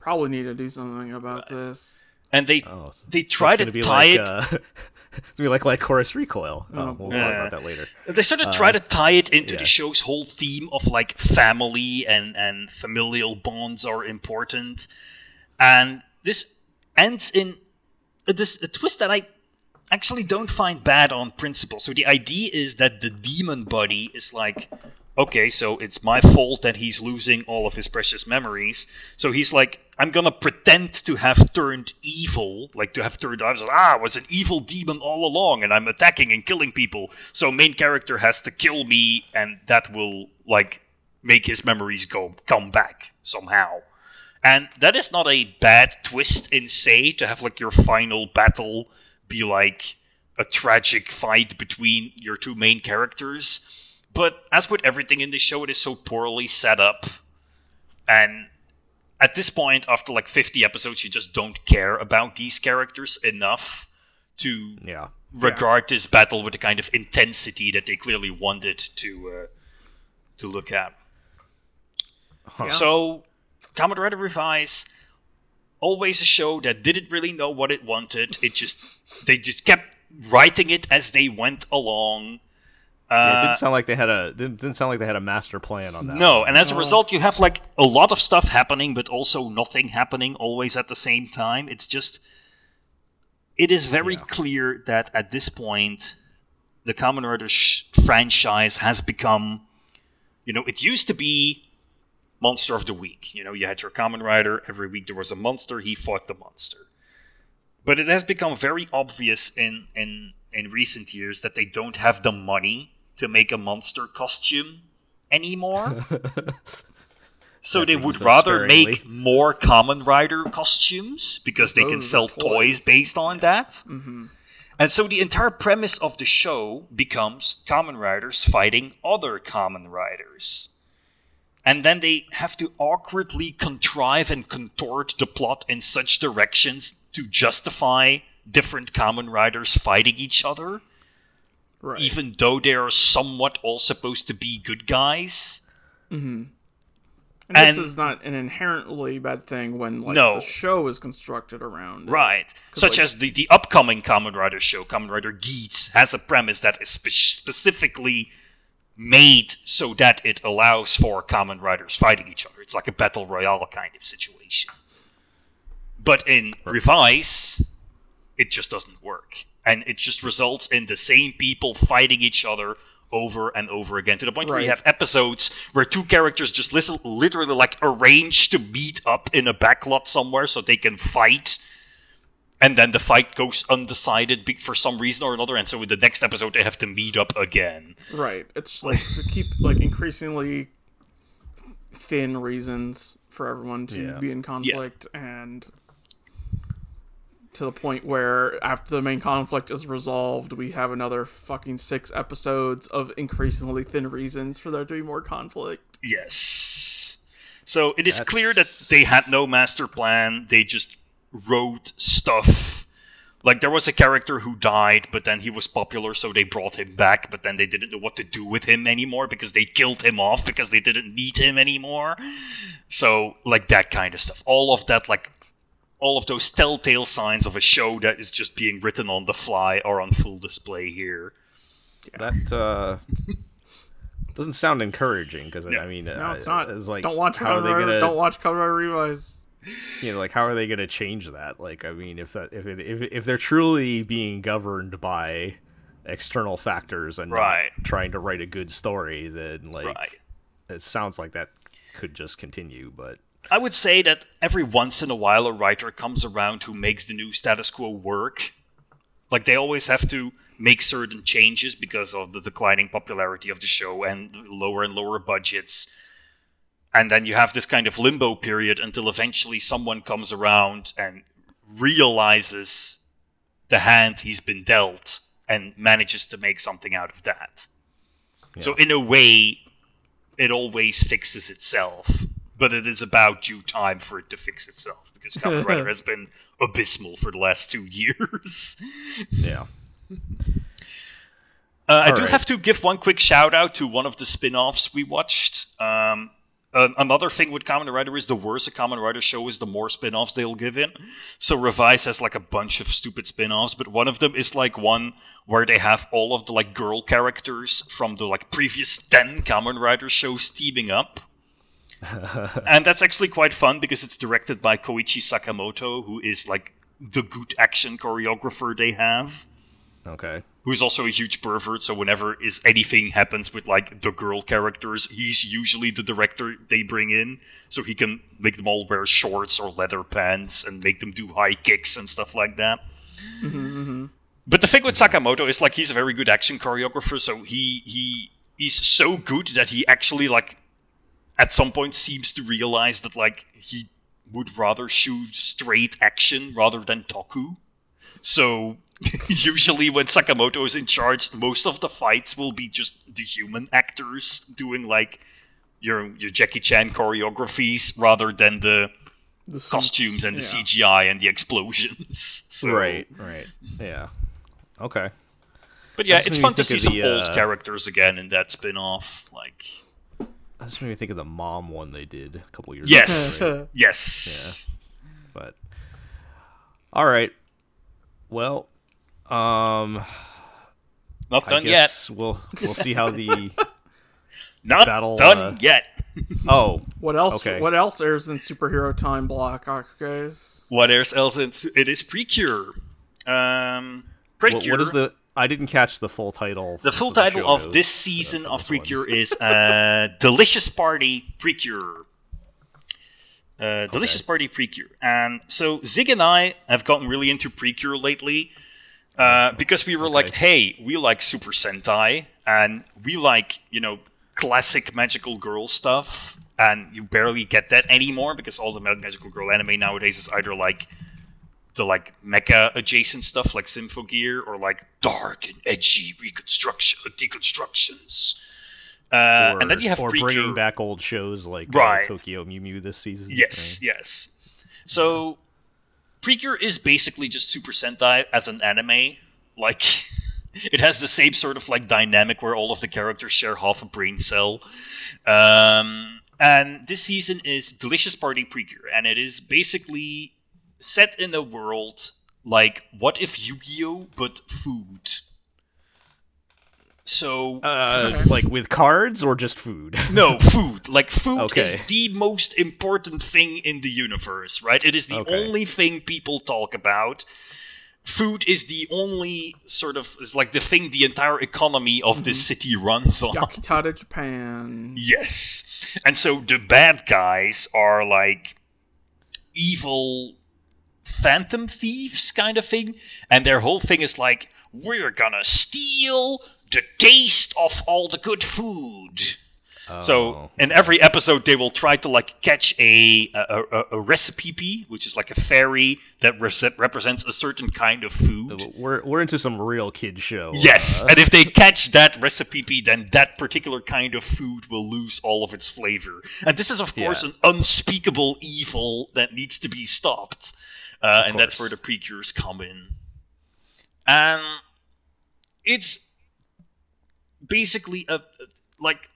probably need to do something about this. and they Oh, so- they try to be tie like, it. Uh, it's gonna be like like Lycoris Recoil. Oh, we'll Yeah. talk about that later. They sort of try uh, to tie it into yeah. the show's whole theme of like family and and familial bonds are important, and this ends in a, this a twist that I actually don't find bad on principle. So the idea is that the demon buddy is like, okay, so it's my fault that he's losing all of his precious memories. So he's like, I'm gonna pretend to have turned evil, like to have turned. I was like, ah, I was an evil demon all along, and I'm attacking and killing people. So main character has to kill me, and that will like make his memories go come back somehow. And that is not a bad twist in say to have like your final battle be like a tragic fight between your two main characters. But as with everything in this show, it is so poorly set up. And at this point, after like 50 episodes, you just don't care about these characters enough to Yeah. regard this battle with the kind of intensity that they clearly wanted to uh, to look at. Yeah. So, Kamen Rider Revice, always a show that didn't really know what it wanted. It just they just kept writing it as they went along, Yeah, it Uh, didn't sound like they had a didn't, didn't sound like they had a master plan on that. no, one. and as a result, you have like a lot of stuff happening, but also nothing happening always at the same time. It's just, it is very Yeah. clear that at this point, the Kamen Rider sh- franchise has become, you know, it used to be monster of the week. You know, you had your Kamen Rider every week. There was a monster. He fought the monster. But it has become very obvious in in in recent years that they don't have the money to make a monster costume anymore. so they would rather sparingly. make more Kamen Rider costumes because they can Those are sell toys toys. based on that. hmm And so the entire premise of the show becomes Kamen Riders fighting other Kamen Riders. And then they have to awkwardly contrive and contort the plot in such directions to justify different Kamen Riders fighting each other, Right. even though they are somewhat all supposed to be good guys. hmm And, this is not an inherently bad thing when like No. the show is constructed around. it. Right. Such like- as the, the upcoming Kamen Rider show, Kamen Rider Geats, has a premise that is spe- specifically made so that it allows for Kamen Riders fighting each other. It's like a battle royale kind of situation. But in Revice, it just doesn't work. And it just results in the same people fighting each other over and over again to the point where you have episodes where two characters just listen, literally like arrange to meet up in a backlot somewhere so they can fight and then the fight goes undecided for some reason or another and so in the next episode they have to meet up again Right. It's like to keep like increasingly thin reasons for everyone to Yeah. be in conflict and to the point where after the main conflict is resolved, we have another fucking six episodes of increasingly thin reasons for there to be more conflict. yes. So it is clear that they had no master plan. They just wrote stuff. Like there was a character who died but then he was popular so they brought him back but then they didn't know what to do with him anymore because they killed him off because they didn't need him anymore. So like that kind of stuff. All of that like all of those telltale signs of a show that is just being written on the fly are on full display here That uh, doesn't sound encouraging because No. I mean, No, uh, it's not. It's like don't watch how are Kamen they Rider. gonna Don't watch Kamen Rider Revice. you know like how are they gonna change that? Like I mean, if that if it, if if they're truly being governed by external factors and not Right. trying to write a good story, then like right it sounds like that could just continue. But I would say that every once in a while a writer comes around who makes the new status quo work. Like they always have to make certain changes because of the declining popularity of the show and lower and lower budgets. And then you have this kind of limbo period until eventually someone comes around and realizes the hand he's been dealt and manages to make something out of that. So in a way, it always fixes itself, but it is about due time for it to fix itself because Kamen Rider has been abysmal for the last two years. yeah, Uh, I do right. have to give one quick shout out to one of the spin-offs we watched. Um, uh, another thing with Kamen Rider is the worse a Kamen Rider show is, the more spin-offs they'll give in. So Revice has like a bunch of stupid spin-offs, but one of them is like one where they have all of the like girl characters from the like previous ten Kamen Rider shows teaming up. and that's actually quite fun because it's directed by Koichi Sakamoto, who is like the good action choreographer they have okay, who's also a huge pervert. So whenever is anything happens with like the girl characters, he's usually the director they bring in, so he can make them all wear shorts or leather pants and make them do high kicks and stuff like that. Mm-hmm, But the thing with Sakamoto is like he's a very good action choreographer, so he he he's so good that he actually like at some point seems to realize that like he would rather shoot straight action rather than toku. So usually when Sakamoto is in charge, most of the fights will be just the human actors doing like your your Jackie Chan choreographies rather than the The costumes and the yeah. CGI and the explosions. So, right, right, yeah, okay. But yeah, it's fun to see of some the, old uh, characters again in that spin-off. Like, That just made me think of the mom one they did a couple years yes, ago. right? yes, But all right. Well, um Not I done yet. we'll we'll see how the Not battle, done uh, yet. oh What else? Okay. What else airs in superhero time block, guys? What else? else is- it is Precure. Um, what, Precure. what is the? I didn't catch the full title. The full title show of this uh, season of. Precure is uh, Delicious Party Precure. Uh, Delicious Okay. Party Precure. And so Zig and I have gotten really into Precure lately uh, because we were like, hey, we like Super Sentai and we like, you know, classic magical girl stuff. And you barely get that anymore because all the magical girl anime nowadays is either like the like mecha adjacent stuff like Symphogear or like dark and edgy reconstruction deconstructions. Uh, or, and then you have or Precure. bringing back old shows like Right. uh, Tokyo Mew Mew this season. Yes, yes. So Precure is basically just Super Sentai as an anime. Like it has the same sort of like dynamic where all of the characters share half a brain cell. Um, and this season is Delicious Party Precure, and it is basically set in a world like what if Yu-Gi-Oh but food. So Uh, like with cards or just food? no, food. Like food Okay. is the most important thing in the universe, right? It is the Okay. only thing people talk about. Food is the only sort of is like the thing the entire economy of this city runs on. Yakitate Japan. Yes. And so the bad guys are like evil phantom thieves kind of thing. And their whole thing is like, we're gonna steal the taste of all the good food. So Oh, in every episode, they will try to like catch a a, a, a recipe, which is like a fairy that res- represents a certain kind of food. we're we're into some real kid show. Yes, uh, and if they catch that recipe, then that particular kind of food will lose all of its flavor. And this is, of course, Yeah. an unspeakable evil that needs to be stopped. Uh, and that's where the precures come in. And it's basically a like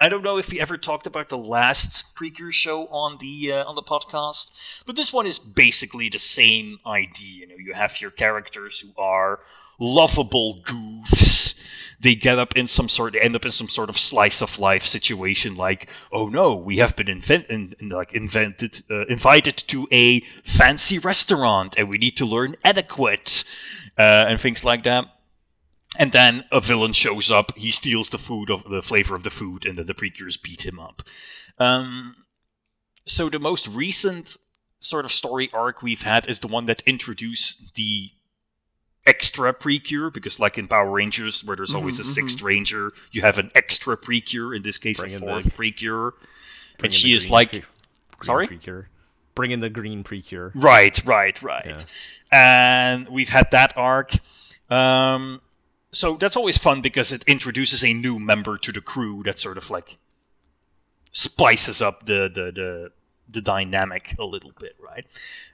I don't know if we ever talked about the last Precure show on the uh, on the podcast, but this one is basically the same idea. You know, you have your characters who are lovable goofs. They get up in some sort, they end up in some sort of slice of life situation, like, oh no, we have been invent, in, in, like invented, uh, invited to a fancy restaurant, and we need to learn etiquette, uh, and things like that and then a villain shows up. He steals the food of the flavor of the food, and then the precures beat him up. Um, so the most recent sort of story arc we've had is the one that introduced the extra precure, because like in Power Rangers, where there's always a Mhm, 6th ranger, you have an extra precure. In this case, Bring a in the- fourth precure, and she is green like. green Sorry? Precure. Bring in the green precure. Right, right, right. Yeah. And we've had that arc. Um, so that's always fun because it introduces a new member to the crew that sort of like spices up the the the, the dynamic a little bit, right?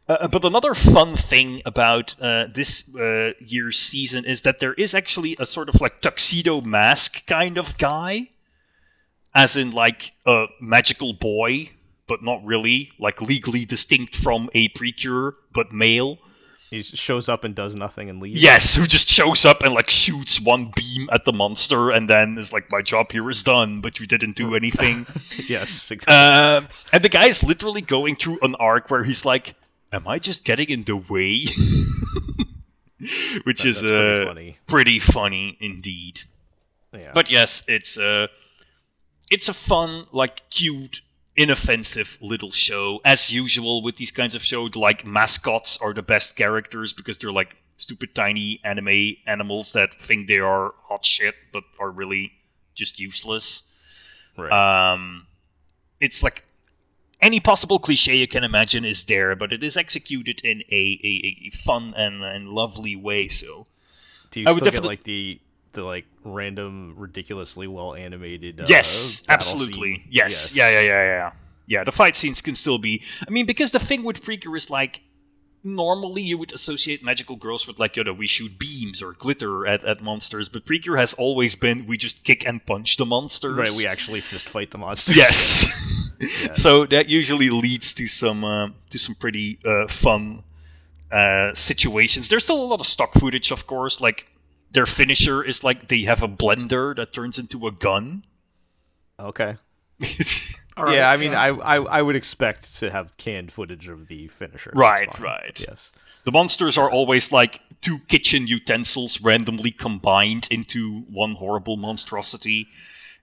Uh, but another fun thing about uh, this uh, year's season is that there is actually a sort of like tuxedo mask kind of guy, as in like a magical boy, but not really, like legally distinct from a precure, but male. He shows up and does nothing and leaves. Yes, who just shows up and like shoots one beam at the monster and then is like, "My job here is done, but you didn't do anything." yes. Exactly. um, and the guy is literally going through an arc where he's like, "Am I just getting in the way?" Which That- is that's pretty uh, funny. pretty funny indeed. yeah. But yes, it's uh, it's a fun, like cute, inoffensive little show. As usual with these kinds of shows, like mascots are the best characters because they're like stupid tiny anime animals that think they are hot shit but are really just useless. right. Um, it's like any possible cliche you can imagine is there, but it is executed in a, a, a fun and, and lovely way. So Do you I would still get definitely- like the the like random, ridiculously well animated? Uh, yes, absolutely. scene? Yes. Yeah, yeah, yeah, yeah. Yeah, the fight scenes can still be. I mean, because the thing with Precure is like. Normally, you would associate magical girls with like, you know, we shoot beams or glitter at, at monsters, but Precure has always been we just kick and punch the monsters. Right. We actually fist fight the monsters. Yes. Yeah. So that usually leads to some uh, to some pretty uh, fun uh, situations. There's still a lot of stock footage, of course. Like their finisher is like they have a blender that turns into a gun. Okay. All right, yeah, I mean, I, I I would expect to have canned footage of the finisher. Right, right. Yes. The monsters are always like two kitchen utensils randomly combined into one horrible monstrosity.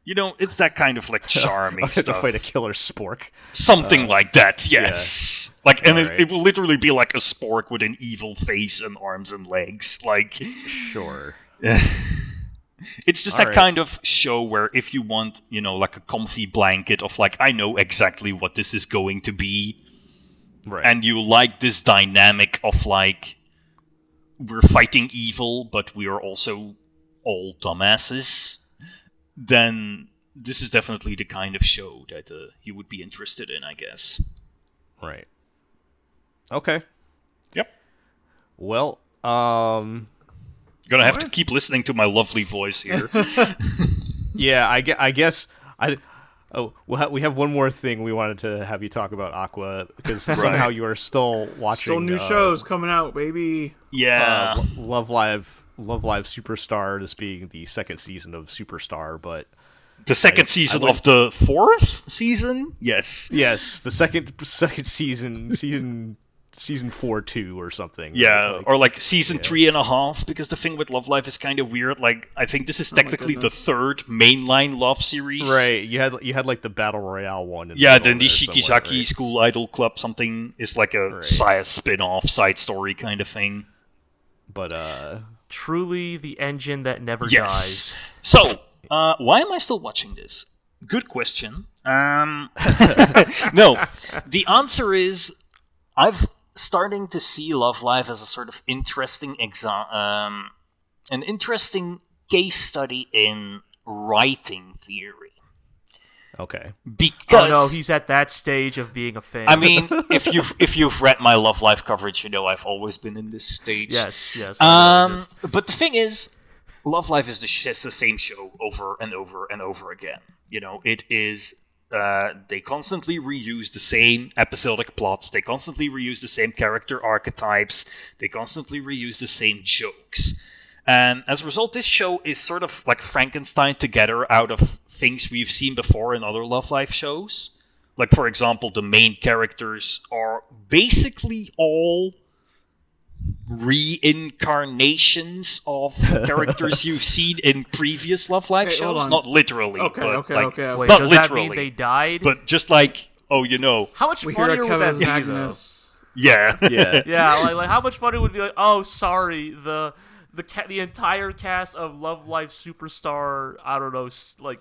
You know, it's that kind of like charming have to fight a killer spork. Something uh, like that, yes. Like, and it, Alright. it will literally be like a spork with an evil face and arms and legs. Like, Sure. it's just that Alright. kind of show where if you want, you know, like a comfy blanket of like, I know exactly what this is going to be, Right. and you like this dynamic of like, we're fighting evil, but we are also all dumbasses, then this is definitely the kind of show that uh, you would be interested in, I guess. right. Okay. Yep. Well, um, Gonna have to keep listening to my lovely voice here. yeah, I, I guess I. Oh, we'll ha- we have one more thing we wanted to have you talk about Aqua because somehow you are still watching Still new uh, shows coming out, baby. yeah. uh, Lo- Love Live, Love Live Superstar, this being the second season of Superstar, but the second I season would- of the fourth season? Yes. yes, the second second season, season season four two or something. Yeah, like- or like season three and a half, because the thing with Love Live is kind of weird. Like, I think this is technically the third mainline love series. right. You had you had like the battle royale one. In Yeah, the the middle Nijigasaki right? School Idol Club something is like a Right. Saya spin-off side story kind of thing. But uh, Truly the engine that never Yes. dies. So, uh, why am I still watching this? Good question. Um, no, the answer is I've starting to see Love Live as a sort of interesting exa- um, an interesting case study in writing theory. okay. Because Oh no, he's at that stage of being a fan. I mean, if you've if you've read my Love Live coverage, you know I've always been in this stage. yes, yes. Um, but the thing is, Love Live is the, sh- the same show over and over and over again. You know, it is. Uh, they constantly reuse the same episodic plots. They constantly reuse the same character archetypes. They constantly reuse the same jokes. And as a result, this show is sort of like Frankenstein together out of things we've seen before in other Love Live shows. Like, for example, the main characters are basically all reincarnations of characters you've seen in previous Love Live Hey, shows. on. Not literally. Okay, but okay, like- okay, okay. Wait, not does that literally. mean they died? But just like, oh, you know, how much We funnier would that be, Magnus. yeah. Yeah. Yeah, like, like how much funny would it be like, oh, sorry, the the ca- the entire cast of Love Live Superstar, I don't know, s- like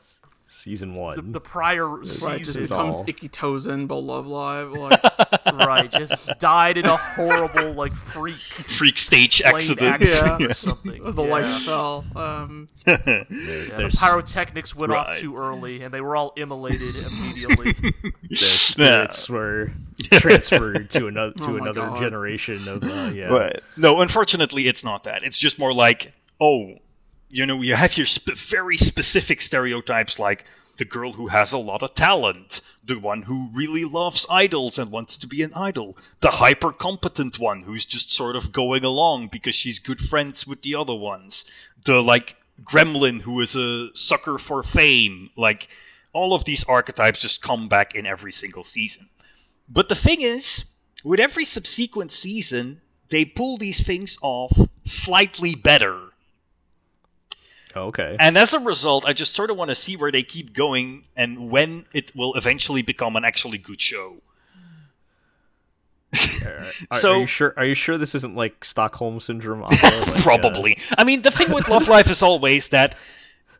Season one. the prior Right, just season, becomes all- Ikki Tousen, but Love Live. Like, right, just died in a horrible like freak Freak stage accident. accident Yeah. or something. the yeah. lights fell. Um, There- Yeah, the pyrotechnics went off too early, and they were all immolated immediately. their spirits were transferred to another to Oh another God. generation of uh, yeah. Right. No, unfortunately, it's not that. It's just more like, oh, you know, you have your sp- very specific stereotypes like the girl who has a lot of talent, the one who really loves idols and wants to be an idol, the hyper competent one who's just sort of going along because she's good friends with the other ones, the like gremlin who is a sucker for fame. Like, all of these archetypes just come back in every single season. But the thing is, with every subsequent season, they pull these things off slightly better. Okay. And as a result, I just sort of want to see where they keep going and when it will eventually become an actually good show. Are, are so- you sure? Are you sure this isn't like Stockholm syndrome? Like, uh, Probably. I mean, the thing with Love Live is always that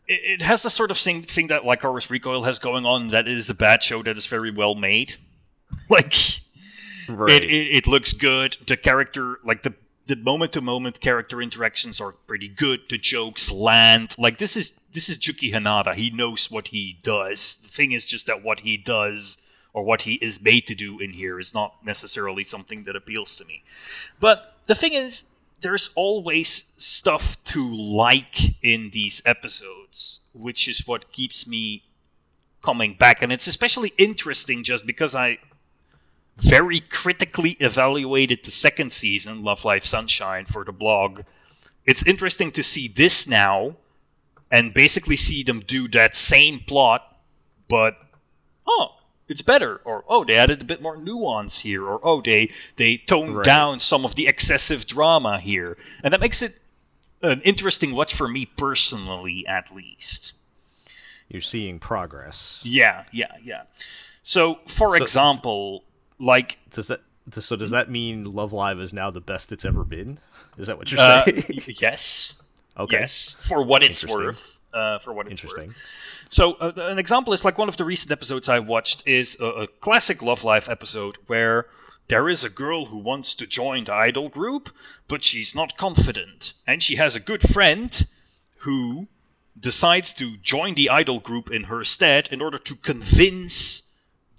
it, it has the sort of same thing that like Lycoris Recoil has going on. That it is a bad show that is very well made. Like right. it, it, it looks good. The character, like the the moment to moment character interactions are pretty good. The jokes land. Like this is this is Jukki Hanada. He knows what he does. The thing is just that what he does or what he is made to do in here is not necessarily something that appeals to me. But the thing is, there's always stuff to like in these episodes, which is what keeps me coming back. And it's especially interesting just because I very critically evaluated the second season, Love Live Sunshine, for the blog it's interesting to see this now and basically see them do that same plot, but oh, it's better, or oh, they added a bit more nuance here, or oh, they they toned Right. down some of the excessive drama here, and that makes it an interesting watch for me personally, at least. You're seeing progress. Yeah, yeah, yeah. So, for So- example, like Does that so does that mean Love Live is now the best it's ever been? Is that what you're uh, saying? yes, okay. yes, for what it's worth. Uh, for what it's worth. Interesting. So uh, an example is like one of the recent episodes I watched is a, a classic Love Live episode where there is a girl who wants to join the idol group, but she's not confident, and she has a good friend who decides to join the idol group in her stead in order to convince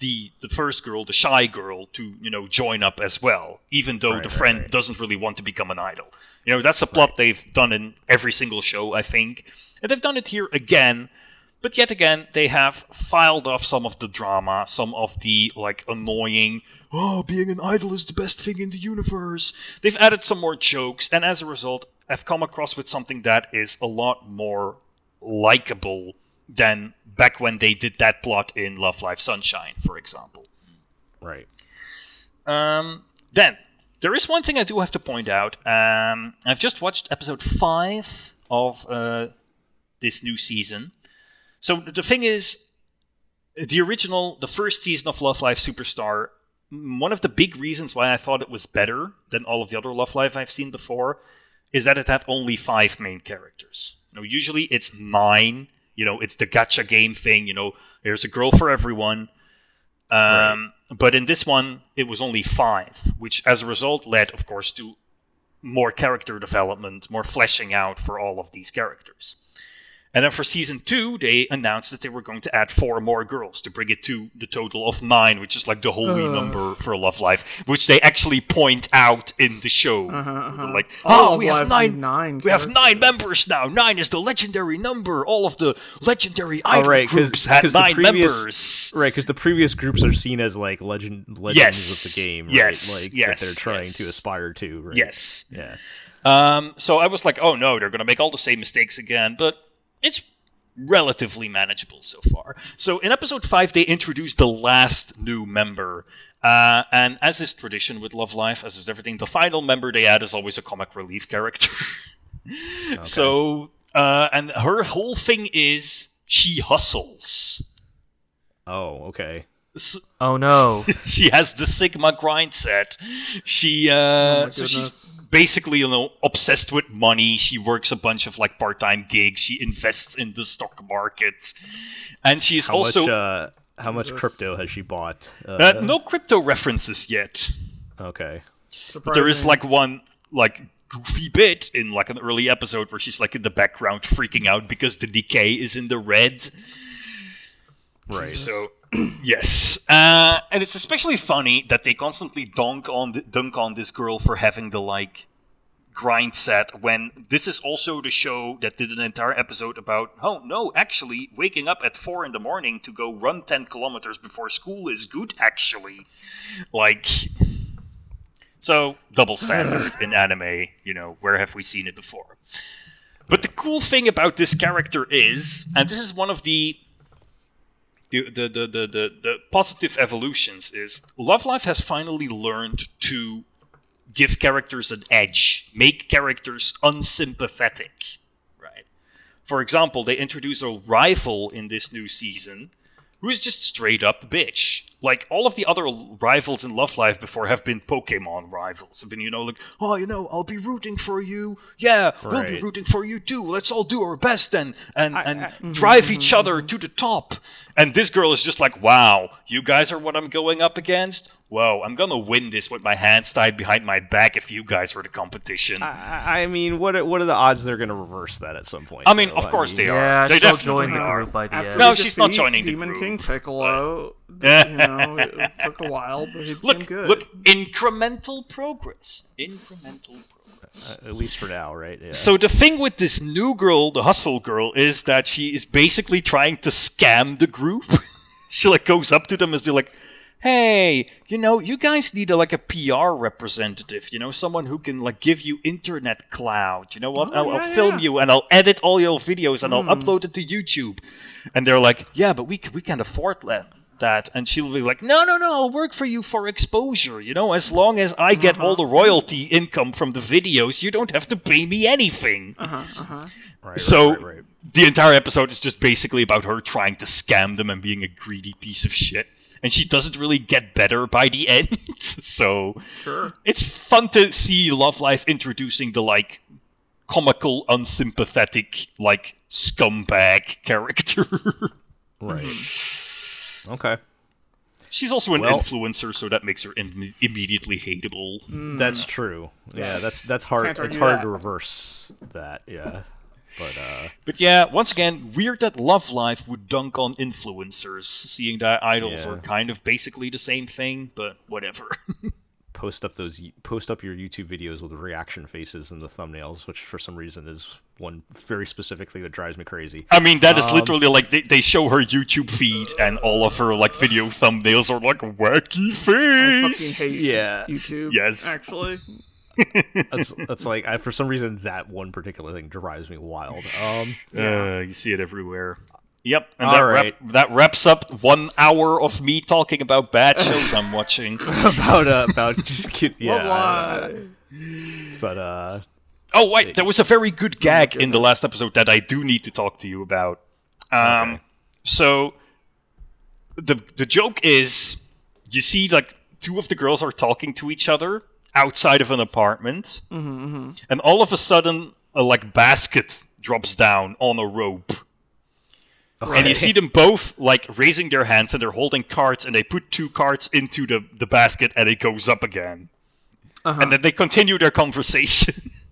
the the first girl, the shy girl, to you know join up as well, even though Right, the right, friend right. doesn't really want to become an idol. You know that's a plot they've done in every single show, I think, and they've done it here again. But yet again, they have filed off some of the drama, some of the like annoying. Oh, being an idol is the best thing in the universe. They've added some more jokes, and as a result, I've come across with something that is a lot more likable than back when they did that plot in Love Live Sunshine, for example. Right. Um, then there is one thing I do have to point out. Um, I've just watched episode five of uh, this new season. So the thing is, the original, the first season of Love Live Superstar. One of the big reasons why I thought it was better than all of the other Love Live I've seen before is that it had only five main characters. You know, usually it's nine. You know, it's the gacha game thing. You know, there's a girl for everyone. Um, But in this one, it was only five, which as a result led, of course, to more character development, more fleshing out for all of these characters. And then for season two, they announced that they were going to add four more girls to bring it to the total of nine, which is like the holy Ugh. number for Love Live, which they actually point out in the show. Uh-huh, uh-huh. Like, All oh, of we have nine, nine we have nine members now. Nine is the legendary number. All of the legendary idol right, 'cause- groups had 'cause the nine previous- members. Right, because the previous groups are seen as like legend legends Yes. of the game, right? Yes, Like yes, that they're trying yes. to aspire to, right? Yes. Yeah. Um, so I was like, oh no, they're going to make all the same mistakes again, but it's relatively manageable so far. So in episode 5, they introduced the last new member. Uh, and as is tradition with Love Live, as is everything, the final member they add is always a comic relief character. So, uh, and her whole thing is she hustles. Oh, okay. S- Oh no. she has the Sigma grind set. She uh Oh so she's basically you know obsessed with money. She works a bunch of like part-time gigs. She invests in the stock market, and she's How also much uh how much crypto has she bought? Uh, uh, no crypto references yet. Okay. But there is like one like goofy bit in like an early episode where she's like in the background freaking out because the decay is in the red. Right. So yes, uh, and it's especially funny that they constantly dunk on th- dunk on this girl for having the like grind set when this is also the show that did an entire episode about oh no actually waking up at four in the morning to go run 10 kilometers before school is good actually. Like so double standard in anime you know where have we seen it before? But the cool thing about this character is and this is one of the the, the, the, the, the, positive evolutions is Love Live has finally learned to give characters an edge, make characters unsympathetic. Right. For example, they introduce a rival in this new season who is just straight up bitch. Like all of the other rivals in Love Live before have been Pokemon rivals. Have been, you know, like, oh, you know, I'll be rooting for you. Yeah, we'll be rooting for you too. Let's all do our best and and and mm-hmm, drive each other to the top. And this girl is just like, wow, you guys are what I'm going up against. Whoa, I'm gonna win this with my hands tied behind my back if you guys were the competition. I, I mean, what are, what are the odds they're going to reverse that at some point? I mean, though? of course mean, they yeah, are. They she'll definitely join the group by the After end. No, she's not defeat joining the Demon group, King but- Piccolo. you know, it, it took a while, but he became Look, good. look, incremental progress. Incremental progress. Uh, at least for now, right? Yeah. So the thing with this new girl, the hustle girl, is that she is basically trying to scam the group. she like goes up to them and be like, hey, you know, you guys need a, like a PR representative, you know, someone who can like give you internet cloud. You know what? Oh, I'll, I'll film yeah. you and I'll edit all your videos and I'll Hmm. upload it to YouTube. And they're like, yeah, but we we can't afford that. That and she'll be like, no, no, no, I'll work for you for exposure. You know, as long as I get all the royalty income from the videos, you don't have to pay me anything. Uh huh. Uh huh. Right. So right, right, right. the entire episode is just basically about her trying to scam them and being a greedy piece of shit. And she doesn't really get better by the end. so Sure. it's fun to see Love Live introducing the like comical, unsympathetic, like scumbag character. Right. Okay. She's also an Well- influencer, so that makes her Im- immediately hateable. That's true. Yeah, that's that's hard. Can't It's hard that. to reverse that. Yeah. But uh, But yeah, once again, weird that Love Live would dunk on influencers, seeing that idols Yeah. are kind of basically the same thing, but whatever. post up those post up your YouTube videos with reaction faces in the thumbnails, which for some reason is one very specific thing that drives me crazy. I mean, that is Um, literally like they, they show her YouTube feed, and all of her like video thumbnails are like wacky face. I fucking hate Yeah. YouTube. Yes. Actually. That's that's like I, for some reason that one particular thing drives me wild. Um, Uh, you see it everywhere. Yep, and All that, right. wrap, that wraps up one hour of me talking about bad shows I'm watching. about uh, about just kid, yeah. What I- but uh, Oh wait, there was a very good gag in the last episode that I do need to talk to you about. Um, Okay. so the the joke is, you see, like two of the girls are talking to each other outside of an apartment, Mm-hmm, and all of a sudden, a like basket drops down on a rope, and you see them both like raising their hands and they're holding cards, and they put two cards into the the basket, and it goes up again, Uh-huh. and then they continue their conversation.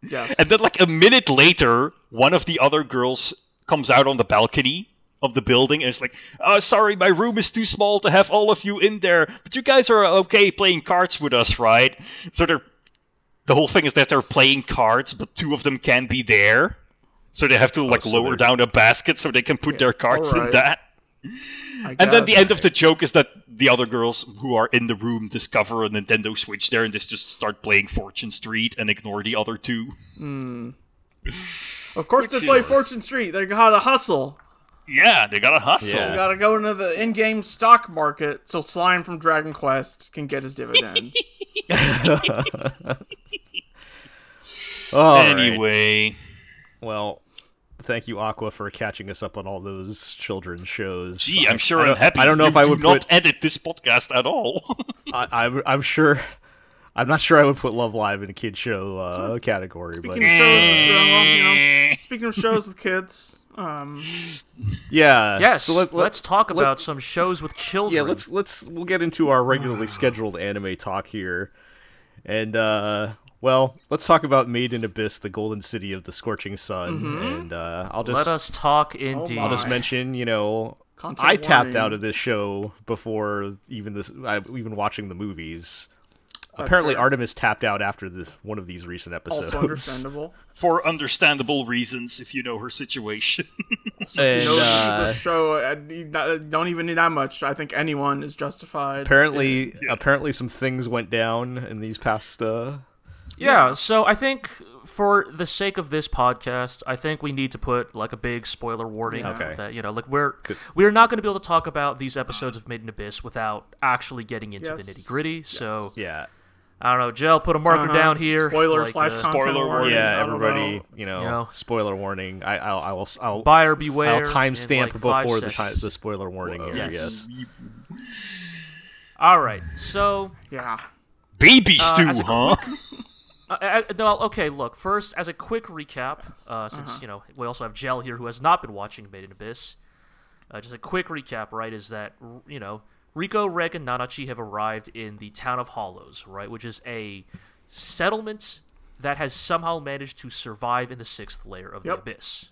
Yes. And then, like a minute later, one of the other girls comes out on the balcony of the building and is like, "Oh, sorry, my room is too small to have all of you in there, but you guys are okay playing cards with us, right?" So they're the whole thing is that they're playing cards, but two of them can't be there, so they have to like so lower they're- down a basket so they can put their cards in that. And then the end of the joke is that the other girls who are in the room discover a Nintendo Switch there and they just start playing Fortune Street and ignore the other two. Hmm. Of course, they play is- Fortune Street. They gotta hustle. Yeah, they gotta hustle. Yeah. We gotta go into the in-game stock market so Slime from Dragon Quest can get his dividends. all right. Anyway, Well, thank you, Aqua, for catching us up on all those children's shows. gee, I- I'm sure I I'm don't- happy. I don't know you if I would not put. edit this podcast at all. I, I'm, I'm sure. I'm not sure I would put Love Live in a kid show uh, category, but Speaking of shows, with, uh, well, you know, speaking of shows with kids, um, yeah. Yes, So let, let, let's talk let- about some shows with children. yeah. Let's let's we'll get into our regularly scheduled anime talk here, and uh, well, let's talk about Made in Abyss, the Golden City of the Scorching Sun, and uh, I'll just Let us talk indeed. I'll just mention, you know, Content I tapped out of this show before even this, I, even watching the movies. Apparently, fair. Artemis tapped out after this, one of these recent episodes. also understandable. For understandable reasons, if you know her situation. So if you And, know uh, the show, uh, you not- don't even need that much. I think anyone is justified. apparently, apparently, some things went down in these past. Uh, Yeah, so I think for the sake of this podcast, I think we need to put like a big spoiler warning Yeah. Okay. that you know, like we're we're not going to be able to talk about these episodes of Made in Abyss without actually getting into the nitty gritty. So yeah, I don't know, Jell, put a marker Uh-huh. down here. Spoiler like, slash uh, Spoiler warning. yeah. Everybody, know. you know, You know. spoiler warning. I, I'll, I will, I'll, buyer beware. I'll timestamp like, before the time, the spoiler warning here. Yes. Yes. All right, so Yeah. Baby Uh, stew, as a huh? Uh, uh, no, okay. Look, first, as a quick recap, uh, since you know we also have Gel here, who has not been watching Made in Abyss. Uh, just a quick recap, right? Is that you know Riko, Reg, and Nanachi have arrived in the town of Hollows, right? Which is a settlement that has somehow managed to survive in the sixth layer of Yep. the abyss.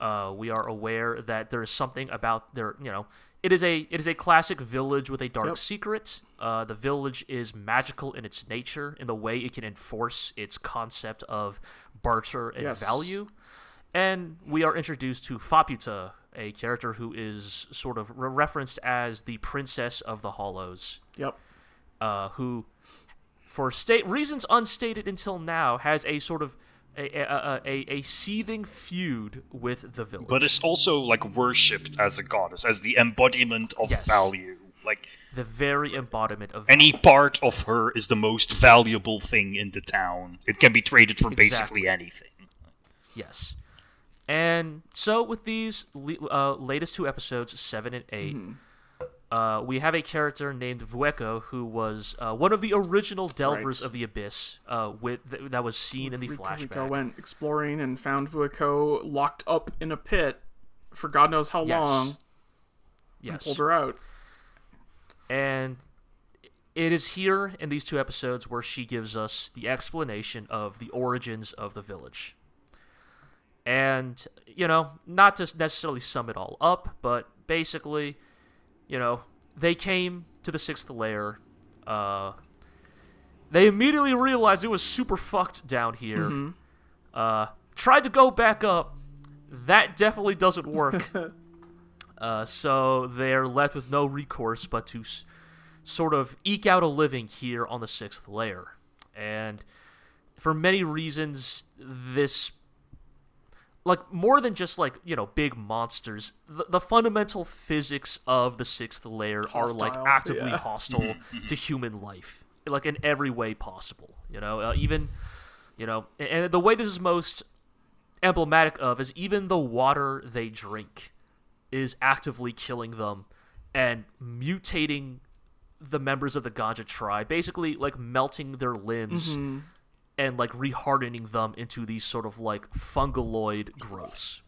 Uh, we are aware that there is something about their, you know, it is a it is a classic village with a dark Yep. secret. Uh, the village is magical in its nature, in the way it can enforce its concept of barter and Yes. value. and we are introduced to Faputa, a character who is sort of re- referenced as the princess of the Hollows, Yep. uh, who, for state reasons unstated until now, has a sort of a, a, a, a seething feud with the village. But it's also like worshipped as a goddess, as the embodiment of Yes. value. Like the very embodiment of any part of her is the most valuable thing in the town. It can be traded for basically anything. Yes. And so with these le- uh, latest two episodes, seven and 8 uh, we have a character named Vueko who was uh, one of the original Delvers Right. of the Abyss, uh, with th- that was seen in the Riko flashback. Riko went exploring and found Vueko locked up in a pit for God knows how Yes. long. yes. Pulled her out. And it is here in these two episodes where she gives us the explanation of the origins of the village. And, you know, not to necessarily sum it all up, but basically, you know, they came to the sixth layer. Uh, they immediately realized it was super fucked down here. Uh, tried to go back up. That definitely doesn't work. Uh, so they're left with no recourse but to s- sort of eke out a living here on the sixth layer. And for many reasons, this, like, more than just, like, you know, big monsters, the, the fundamental physics of the sixth layer are, like, actively yeah. hostile to human life, like, in every way possible. You know, uh, even, you know, and, the way this is most emblematic of is even the water they drink is actively killing them and mutating the members of the Ganja tribe, basically like melting their limbs and like rehardening them into these sort of like fungaloid growths.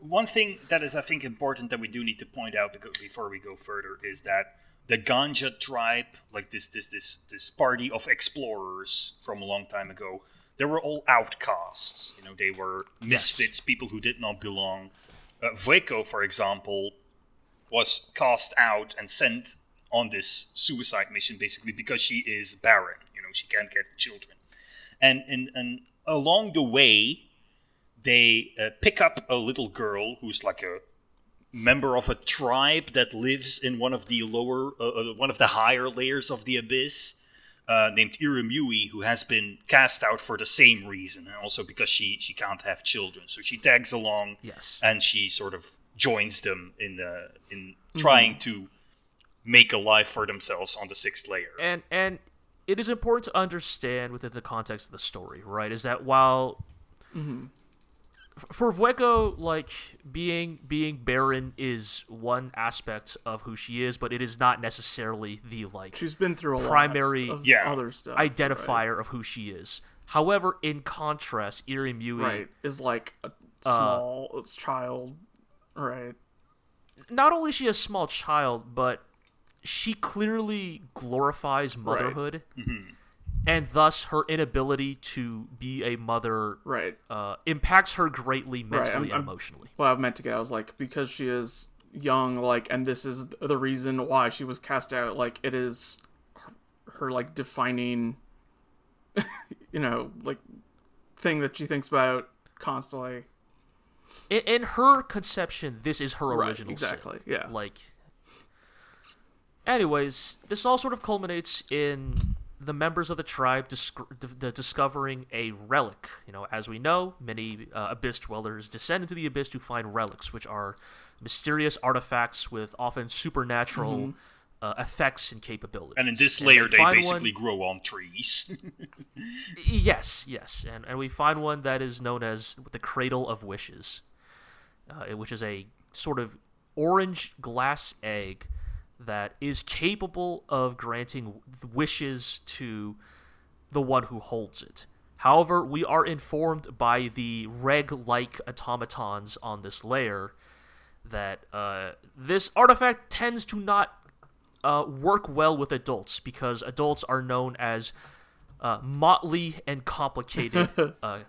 One thing that is, I think, important that we do need to point out before we go further is that the Ganja tribe, like this, this, this, this party of explorers from a long time ago, they were all outcasts. You know, they were misfits, people who did not belong. Uh, for example, was cast out and sent on this suicide mission basically because she is barren. You know, she can't get children. And and, and along the way, they uh, pick up a little girl who's like a member of a tribe that lives in one of the lower, uh, uh, one of the higher layers of the abyss, uh, named Irumyuui, who has been cast out for the same reason, and also because she she can't have children. So she tags along, Yes. and she sort of joins them in uh, in trying to make a life for themselves on the sixth layer. and and it is important to understand within the context of the story, right? Is that while f- for Vueko, like being being barren is one aspect of who she is, but it is not necessarily the like She's been through a Primary- lot of Yeah. other stuff. identifier of who she is. However, in contrast, Irumyuui Right. right. Is like a Uh, small child. Right. not only is she a small child, but she clearly glorifies motherhood, and thus her inability to be a mother Right. uh, impacts her greatly mentally I'm- and I'm- emotionally. What I meant to get, I was like, because she is young, like, and this is the reason why she was cast out. Like, it is her, her like defining, you know, like thing that she thinks about constantly. In, in her conception, this is her Right, original sin. exactly, yeah. Like, anyways, this all sort of culminates in the members of the tribe disc- d- d- discovering a relic. You know, as we know, many uh, abyss dwellers descend into the abyss to find relics, which are mysterious artifacts with often supernatural Mm-hmm. uh, effects and capabilities. and in this layer, they find basically one- grow on trees. Yes, yes, and and we find one that is known as the Cradle of Wishes, uh, which is a sort of orange glass egg that is capable of granting wishes to the one who holds it. However, we are informed by the reg-like automatons on this layer that uh, this artifact tends to not uh, work well with adults because adults are known as uh, motley and complicated uh,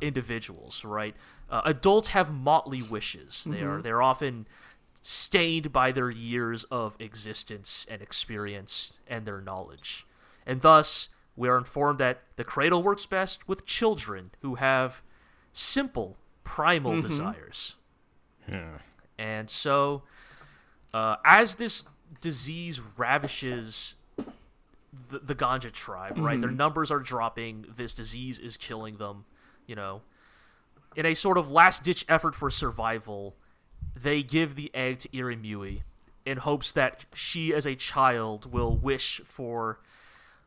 individuals, right? Uh, adults have motley wishes. They are they're often stained by their years of existence and experience and their knowledge, and thus we are informed that the cradle works best with children who have simple, primal desires. And so, uh, as this disease ravishes the, the Ganja tribe, right? Their numbers are dropping. This disease is killing them. You know, in a sort of last ditch effort for survival, they give the egg to Irumyuui in hopes that she, as a child, will wish for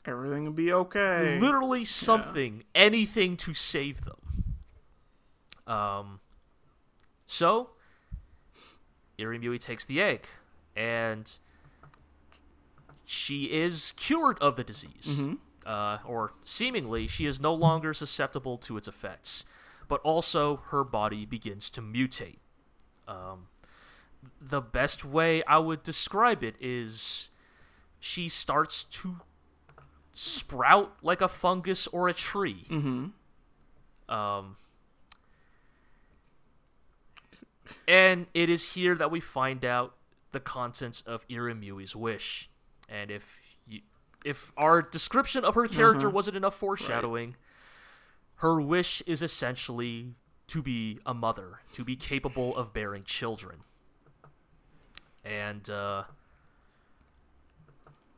Everything to be okay. literally something, anything to save them. Um, so Irumyuui takes the egg, and she is cured of the disease, uh, or seemingly she is no longer susceptible to its effects. But also, her body begins to mutate. Um, the best way I would describe it is she starts to sprout like a fungus or a tree. Mm-hmm. Um, and it is here that we find out the contents of Irumyuui's wish. And if you, if our description of her character wasn't enough foreshadowing, her wish is essentially to be a mother, to be capable of bearing children. And uh,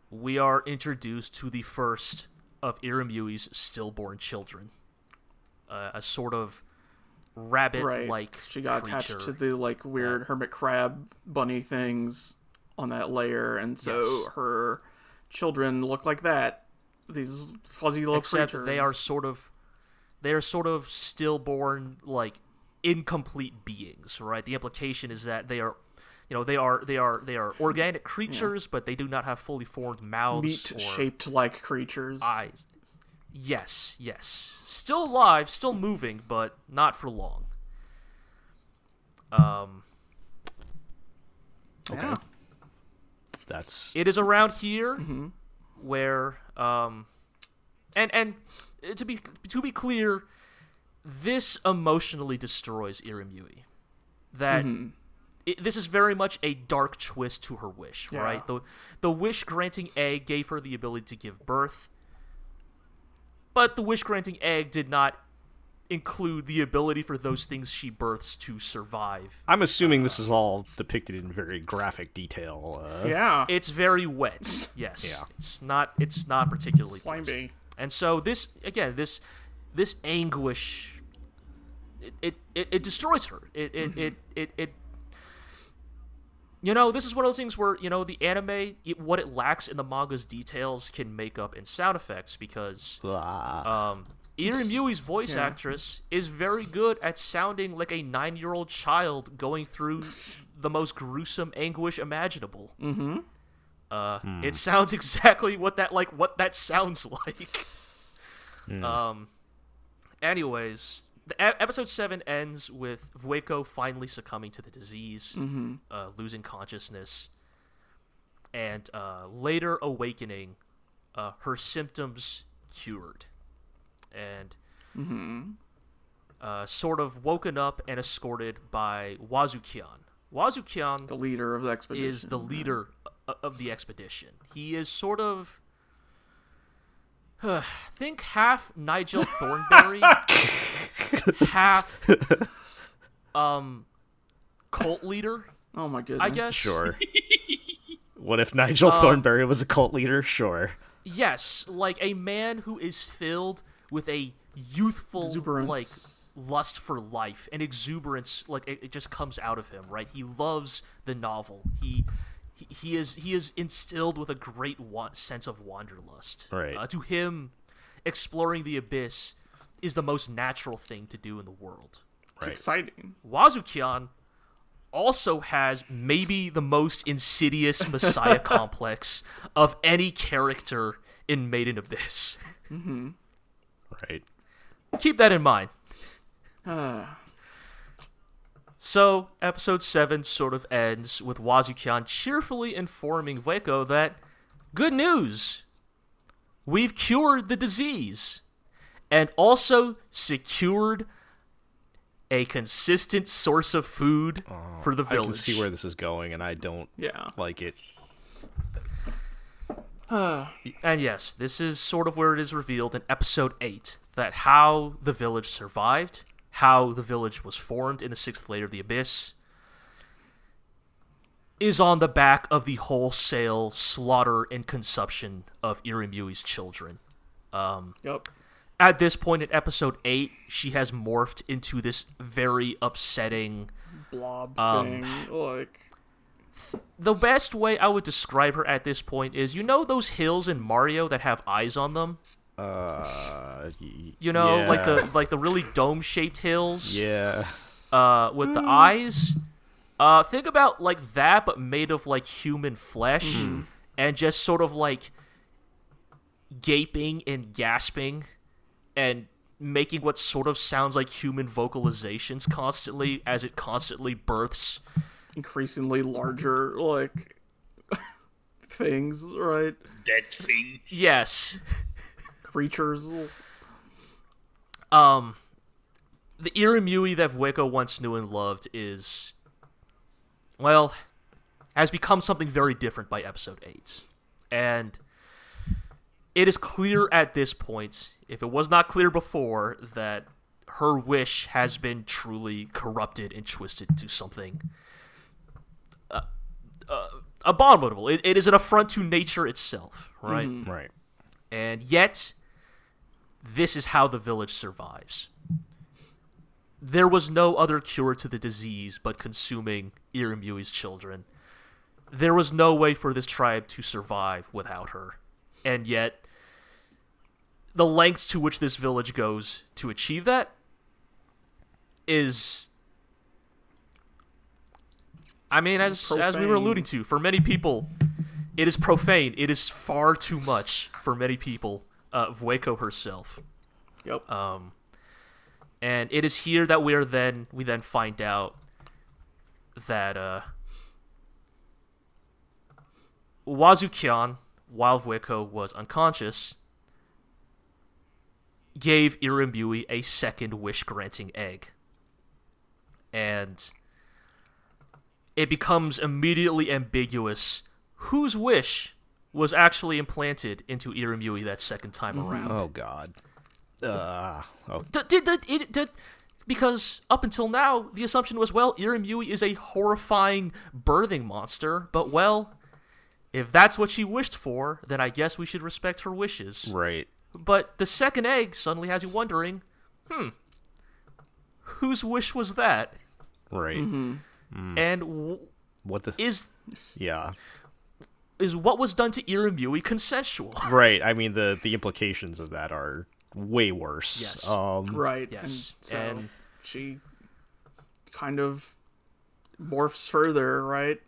we are introduced to the first of Irumyuui's stillborn children. Uh, a sort of rabbit right. like she got creature. attached to the like weird hermit crab bunny things on that layer, and so Yes. her children look like that. These fuzzy little except creatures. they are sort of they are sort of stillborn like incomplete beings right the implication is that they are you know they are they are they are organic creatures but they do not have fully formed mouths meat shaped like creatures. eyes yes yes still alive still moving but not for long um Okay. Yeah. That's it is around here where um and and Uh, to be to be clear this emotionally destroys Irumyuui that mm-hmm. it, this is very much a dark twist to her wish Yeah. right the the wish granting egg gave her the ability to give birth but the wish granting egg did not include the ability for those things she births to survive I'm assuming this uh, is all depicted in very graphic detail. Uh, yeah, It's very wet. Yes. Yeah. It's not. It's not particularly pleasant. slimy. And so this again, this this anguish, it it, it, it destroys her. It it, it it it. You know, this is one of those things where you know the anime, it, what it lacks in the manga's details, can make up in sound effects because blah. um, Irumyuui's voice Yeah. actress is very good at sounding like a nine-year-old child going through the most gruesome anguish imaginable. Mm-hmm. Uh, It sounds exactly what that like what that sounds like. Um. Anyways, the episode seven ends with Vueko finally succumbing to the disease, uh, losing consciousness, and uh, later awakening, uh, her symptoms cured, and uh, sort of woken up and escorted by Wazukyan. Wazukyan The leader of the expedition is the leader o- of the expedition. He is sort of think half Nigel Thornberry, half um cult leader. Oh my goodness! I guess. Sure. what if Nigel Um, Thornberry was a cult leader? Sure. Yes, like a man who is filled with a youthful Exuberance. like lust for life and exuberance like it, it just comes out of him right he loves the novel he he, he is he is instilled with a great wa- sense of wanderlust Right. uh, to him exploring the abyss is the most natural thing to do in the world It's Right. exciting. Wazukyan also has maybe the most insidious messiah complex of any character in Made in Abyss. Right. Keep that in mind. Ah, So, episode 7 sort of ends with Wazukyan cheerfully informing Vueko that good news! We've cured the disease and also secured a consistent source of food oh, for the village. I can see where this is going, and I don't yeah. like it. And yes, this is sort of where it is revealed in episode 8 that how the village survived how the village was formed in the sixth layer of the abyss is on the back of the wholesale slaughter and consumption of Irumyuui's children. Um, Yep. at this point in episode 8, she has morphed into this very upsetting. Blob Um, thing. Like The best way I would describe her at this point is you know those hills in Mario that have eyes on them? Uh, You know, yeah. like the like the really dome-shaped hills yeah. uh with the eyes. Uh think about like that but made of like human flesh and just sort of like gaping and gasping and making what sort of sounds like human vocalizations constantly as it constantly births increasingly larger like things, right? Dead things. yes Creatures. um the Irumyuui that Vueko once knew and loved is well has become something very different by episode 8 and it is clear at this point if it was not clear before that her wish has been truly corrupted and twisted to something uh, uh, abominable it, it is an affront to nature itself right Right. and yet, this is how the village survives. There was no other cure to the disease but consuming Irumyuui's children. There was no way for this tribe to survive without her. And yet, the lengths to which this village goes to achieve that is. I mean, as as we were alluding to, for many people, it is profane. It is far too much for many people. Uh, Vueko herself, Yep. um, and it is here that we are then we then find out that uh, Wazukyan, while Vueko was unconscious, gave Irumyuui a second wish-granting egg, and it becomes immediately ambiguous whose wish was actually implanted into Irumyuui that second time around. Oh God. Uh. Oh. D- did, did, it, did, because up until now, the assumption was, well, Irumyuui is a horrifying birthing monster, but well, if that's what she wished for, then I guess we should respect her wishes. Right. But the second egg suddenly has you wondering, hmm, whose wish was that? Right. And w- What the? is yeah. Is what was done to Irumyuui consensual? Right. I mean the the implications of that are way worse. Yes. Um. right. Yes, And so and- she kind of morphs further, right?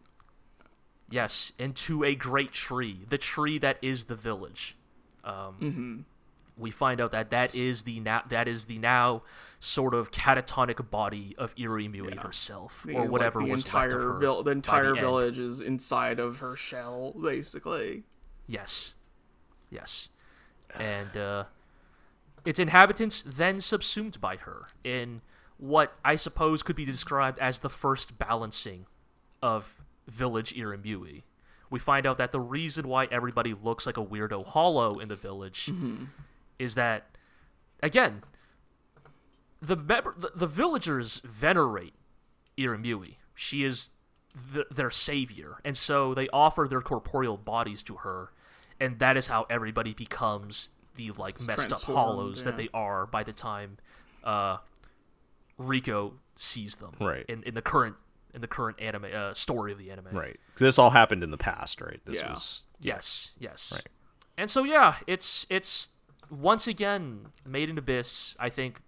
Yes, into a great tree, the tree that is the village. Um, We find out that that is the now that is the now sort of catatonic body of Irumyuui herself, The- or like, whatever the was entire left of her. vil- the entire end. village is inside of her shell, basically. Yes, yes, and uh, its inhabitants then subsumed by her in what I suppose could be described as the first balancing of village Irumyuui. We find out that the reason why everybody looks like a weirdo hollow in the village is that, again, the, the the villagers venerate Irumyuui. She is th- their savior, and so they offer their corporeal bodies to her, and that is how everybody becomes the like messed up transformed, hollows that they are by the time uh, Riko sees them. Right. in in the current in the current anime uh, story of the anime. Right. This all happened in the past, right? This Yeah. was. Yes. Yes. Right. And so yeah, it's it's once again made in abyss. I think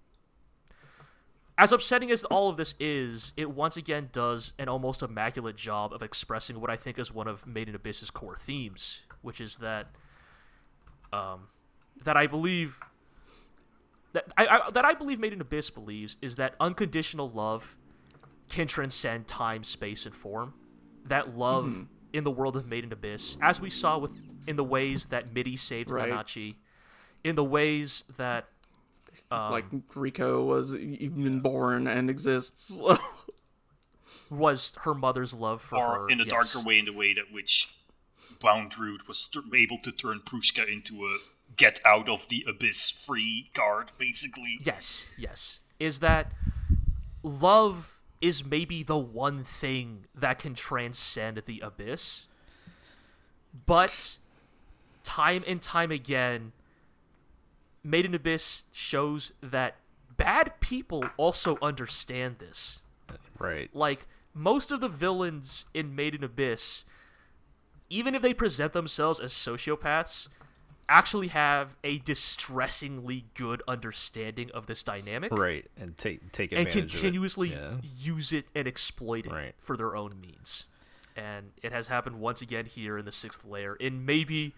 as upsetting as all of this is, it once again does an almost immaculate job of expressing what I think is one of Made in Abyss's core themes, which is that um, that I believe that I, I that I believe Made in Abyss believes is that unconditional love can transcend time, space, and form. That love in the world of Made in Abyss, as we saw with in the ways that Mitty saved Right. In the ways that um, like Riko was even born and exists. was her mother's love for or her. in a yes. darker way, in the way that which Bondrewd was t- able to turn Prushka into a get out of the abyss free card, basically. Yes, yes. Is that love is maybe the one thing that can transcend the abyss. But time and time again, Made in Abyss shows that bad people also understand this. Right. Like most of the villains in Made in Abyss, even if they present themselves as sociopaths, actually have a distressingly good understanding of this dynamic Right. And take take and advantage continuously of it. Yeah. use it and exploit it Right. for their own means. And it has happened once again here in the sixth layer, in maybe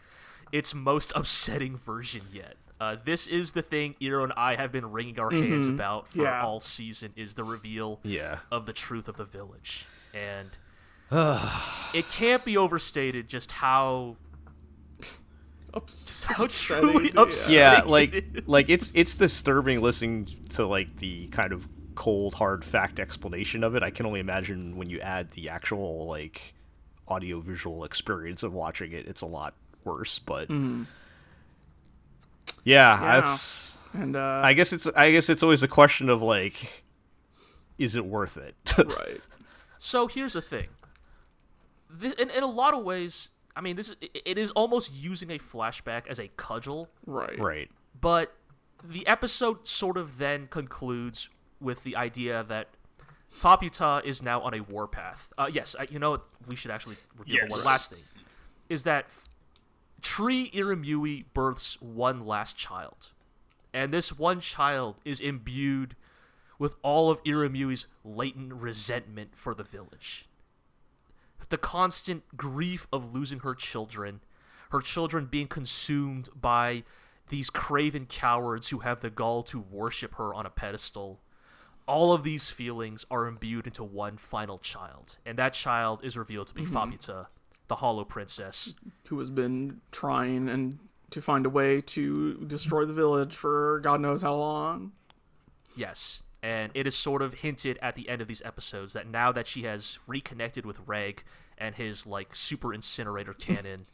its most upsetting version yet. Uh, this is the thing Iro and I have been wringing our hands about for Yeah. all season is the reveal Yeah. of the truth of the village. And it can't be overstated just how Ups- how upsetting, truly yeah. upsetting yeah like is. like it's it's disturbing listening to like the kind of cold hard fact explanation of it i can only imagine when you add the actual like audio visual experience of watching it it's a lot worse but yeah, Yeah. that's And uh, i guess it's i guess it's always a question of like is it worth it right. So here's the thing. This, in, in a lot of ways, I mean, this is it- it is almost using a flashback as a cudgel, Right. right but the episode sort of then concludes with the idea that Faputa is now on a warpath. Uh, yes, I, you know? We should actually reveal Yes. one last thing. Is that Tree Irumyuui births one last child. And this one child is imbued with all of Irumyuui's latent resentment for the village. The constant grief of losing her children, her children being consumed by these craven cowards who have the gall to worship her on a pedestal. All of these feelings are imbued into one final child, and that child is revealed to be mm-hmm. Faputa, the Hollow Princess. Who has been trying and to find a way to destroy the village for God knows how long. Yes, and it is sort of hinted at the end of these episodes that now that she has reconnected with Reg and his like super incinerator cannon,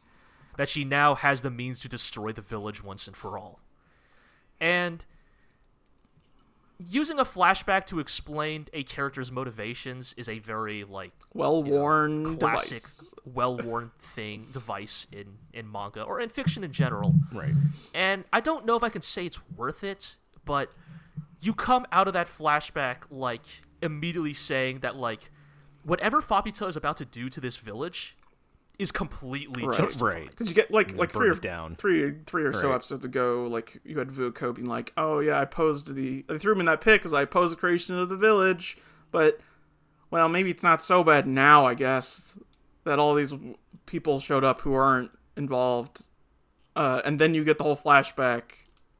that she now has the means to destroy the village once and for all. And using a flashback to explain a character's motivations is a very like Well worn classic, device. well-worn thing device in in manga or in fiction in general. right And I don't know if I can say it's worth it, but you come out of that flashback like immediately saying that like whatever Faputa is about to do to this village is completely Right. justified. right Because you get like like three or down. three three or so episodes ago, like you had Vueko being like, "Oh yeah, I posed the I threw him in that pit because I posed the creation of the village." But well, maybe it's not so bad now. I guess that all these people showed up who aren't involved, uh, and then you get the whole flashback,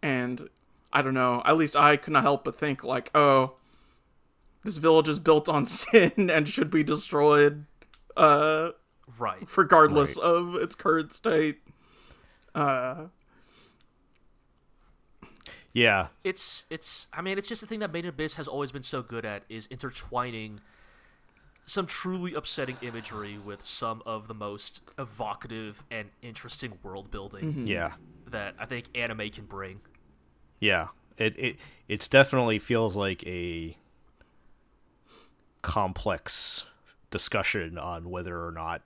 and I don't know. At least I could not help but think like, "Oh, this village is built on sin and should be destroyed." Uh, Right. regardless Right. of its current state. Uh, yeah It's it's I mean it's just the thing that Made in Abyss has always been so good at is intertwining some truly upsetting imagery with some of the most evocative and interesting world building yeah that I think anime can bring. Yeah, it it it's definitely feels like a complex discussion on whether or not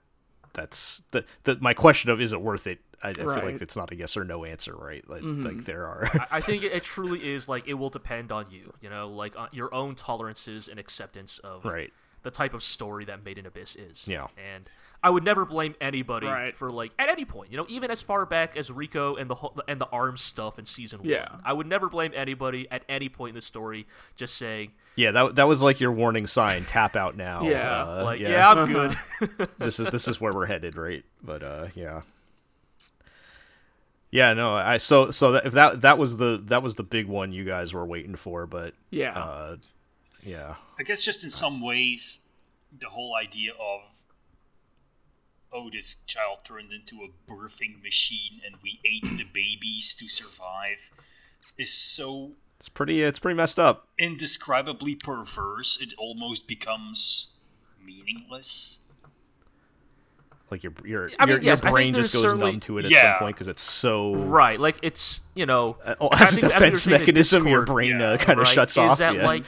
that's the, the my question of is it worth it. I, I feel like it's not a yes or no answer, right? Like, mm-hmm. like there are. I- I think it, it truly is like it will depend on you, you know, like on your own tolerances and acceptance of Right. the type of story that Made in Abyss is. Yeah. And I would never blame anybody Right. for like at any point, you know, even as far back as Riko and the whole, and the arms stuff in season Yeah. one. I would never blame anybody at any point in the story just saying, yeah, that that was like your warning sign. Tap out now. Yeah, uh, like, yeah, yeah, I'm good. this is this is where we're headed, right? But uh, yeah. Yeah, no, I so so that, if that that was the that was the big one you guys were waiting for, but yeah. uh, yeah, I guess just in some ways, the whole idea of oh, this child turned into a birthing machine and we ate the babies to survive is so it's pretty it's pretty messed up. indescribably perverse. It almost becomes meaningless. Like your your I mean, your, yes, your brain just goes certainly- numb to it at Yeah. some point because it's so right. Like it's, you know, uh, oh, as a think- I defense you're saying in mechanism, your brain yeah, uh, kind of right, shuts is off. that yeah. like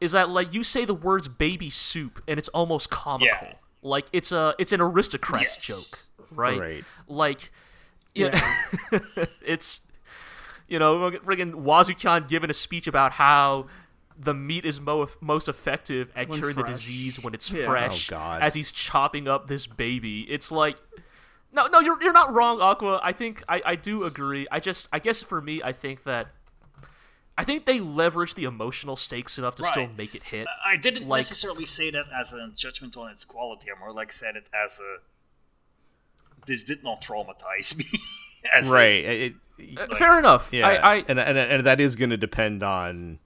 is that like you say the words baby soup and it's almost comical. Yeah. Like it's a it's an aristocrat's Yes. joke, right? Right. Like yeah, it's you know, friggin' Wazukyan giving a speech about how the meat is mo- most effective at When curing the disease when it's Yeah. fresh. Oh, God. As he's chopping up this baby, it's like, no, no, you're you're not wrong, Aqua. I think I I do agree. I just I guess for me, I think that. I think they leverage the emotional stakes enough to still make it hit. I didn't Like- necessarily say that as a judgment on its quality. I more like said it as a. This did not traumatize me. as a- Right. It, it- Uh, Fair enough. yeah. I, I and, and and that is going to depend on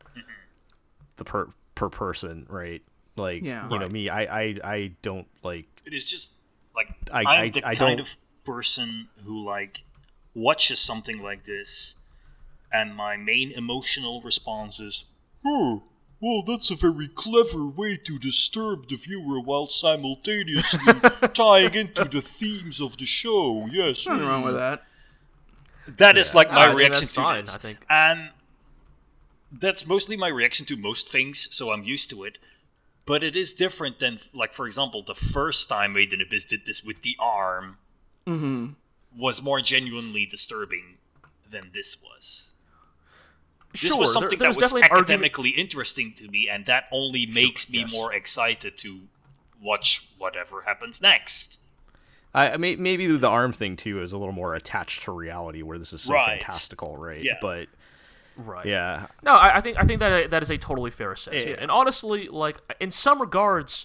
the per per person, right? Like Yeah. you know me, I I I don't like it is just like I- I, I- am the I kind don't- of person who like watches something like this, and my main emotional response is, "Oh, well, that's a very clever way to disturb the viewer while simultaneously tying into the themes of the show." Yes, Nothing wrong hmm." with that. That is Yeah. like No, my I think reaction that's to fine, this. I think. And that's mostly my reaction to most things, so I'm used to it. But it is different than, like, for example, the first time Made in Abyss did this with the arm Mm-hmm. was more genuinely disturbing than this was. This sure, was there- something there's that was definitely an argument. academically interesting to me, and that only makes me yes. more excited to watch whatever happens next. I I may, maybe the arm thing too is a little more attached to reality, where this is so Right. fantastical, right? Yeah. But Right. yeah, No, I, I think I think that that is a totally fair assessment. Yeah. And honestly, like in some regards,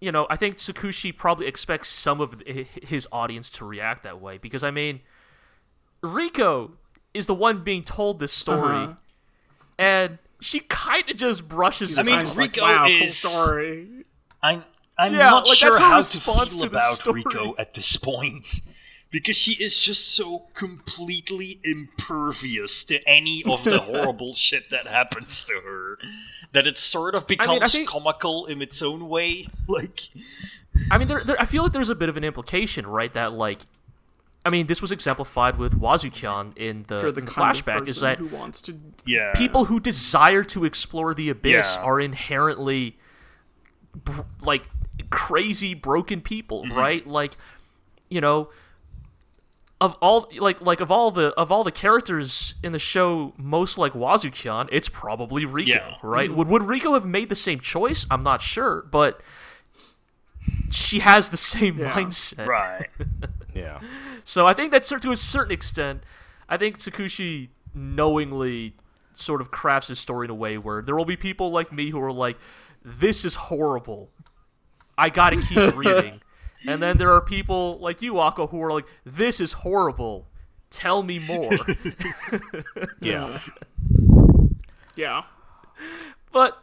you know, I think Tsukushi probably expects some of his audience to react that way because I mean, Riko is the one being told this story, Uh-huh. And she kind of just brushes. I it mean, off. Just like, Riko wow, cool is- story. I'm I'm Yeah, not like, sure how to response feel to about story. Riko at this point. Because she is just so completely impervious to any of the horrible shit that happens to her that it sort of becomes think- comical in its own way. Like, I mean, there, there, I feel like there's a bit of an implication, right? That like, I mean, this was exemplified with Wazukyan in the, For the in kind flashback. of Is that who wants to yeah, people who desire to explore the abyss Yeah. are inherently br- like crazy broken people Mm-hmm. right like you know of all like like of all the of all the characters in the show most like Wazukyan it's probably Riko Yeah. Mm-hmm. right would would Riko have made the same choice I'm not sure but she has the same Yeah. mindset right. yeah, so I think that to a certain extent, I think Tsukushi knowingly sort of crafts his story in a way where there will be people like me who are like, "This is horrible. I gotta keep reading," and then there are people like you, Akko, who are like, "This is horrible. Tell me more." yeah. Yeah. but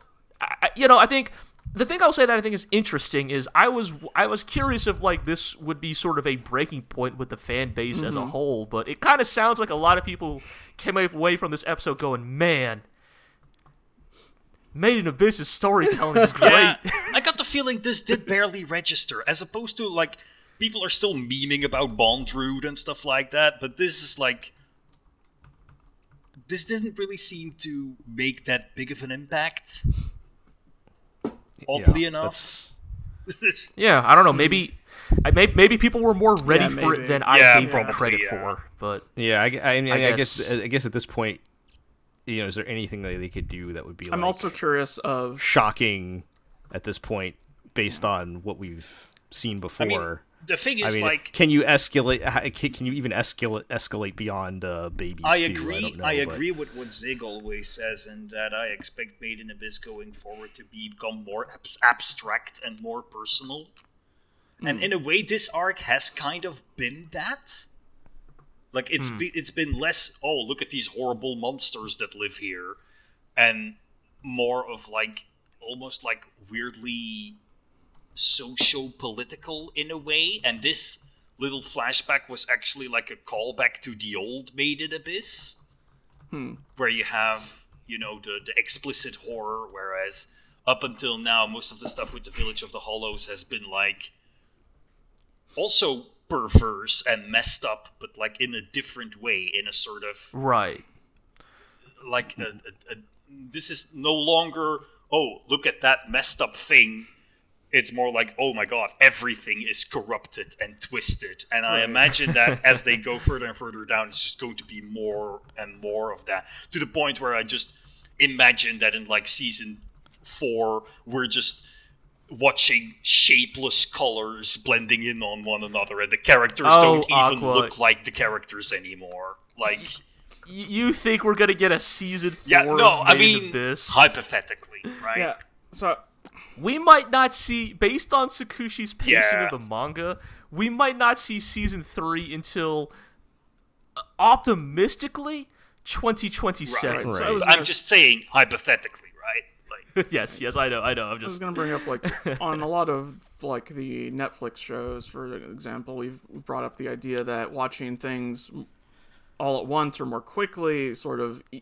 you know, I think the thing I'll say that I think is interesting is I was I was curious if like this would be sort of a breaking point with the fan base as a mm-hmm. whole, but it kind of sounds like a lot of people came away from this episode going, "Man, Made in Abyss's storytelling is great." Yeah, I got the feeling this did barely register, as opposed to like people are still memeing about Bondrewd and stuff like that, but this is like this didn't really seem to make that big of an impact. Oddly yeah, enough, Yeah, I don't know. Maybe, I may, maybe people were more ready Yeah, for maybe. it than I Yeah, gave them credit yeah. for. But yeah. I, I, mean, I, guess guess- I guess at this point, you know, is there anything that they could do that would be I'm like also curious of shocking at this point based on what we've seen I before? mean, the thing is, I mean, like, can you escalate? Can, you even escalate escalate beyond uh, baby I stew? agree. I, know, I but- agree with what Zig always says, and that I expect Made in Abyss going forward to become more abs- abstract and more personal. And Hmm. in a way, this arc has kind of been that. Like it's Hmm. be- it's been less. Oh, look at these horrible monsters that live here, and more of like almost like weirdly socio-political in a way. And this little flashback was actually like a callback to the old Made in Abyss, Hmm. where you have you know the the explicit horror, whereas up until now most of the stuff with the Village of the Hollows has been like also perverse and messed up, but like in a different way, in a sort of right, like a, a, a, this is no longer oh, look at that messed up thing. It's more like, oh my god, everything is corrupted and twisted. And I imagine that as they go further and further down, it's just going to be more and more of that. To the point where I just imagine that in like season four, we're just watching shapeless colors blending in on one another, and the characters Oh, don't even Aqua. look like the characters anymore. Like, you think we're gonna get a season yeah, four no, of I Made in mean, Abyss? hypothetically, right? Yeah. So we might not see based on Tsukushi's pacing Yeah. of the manga, we might not see season three until uh, optimistically 2027. Right. So I was I'm just saying hypothetically, right? Like, yes, yes, I know, I know. I'm I was just gonna bring up like on a lot of like the Netflix shows, for example, we've, we've brought up the idea that watching things all at once or more quickly sort of e-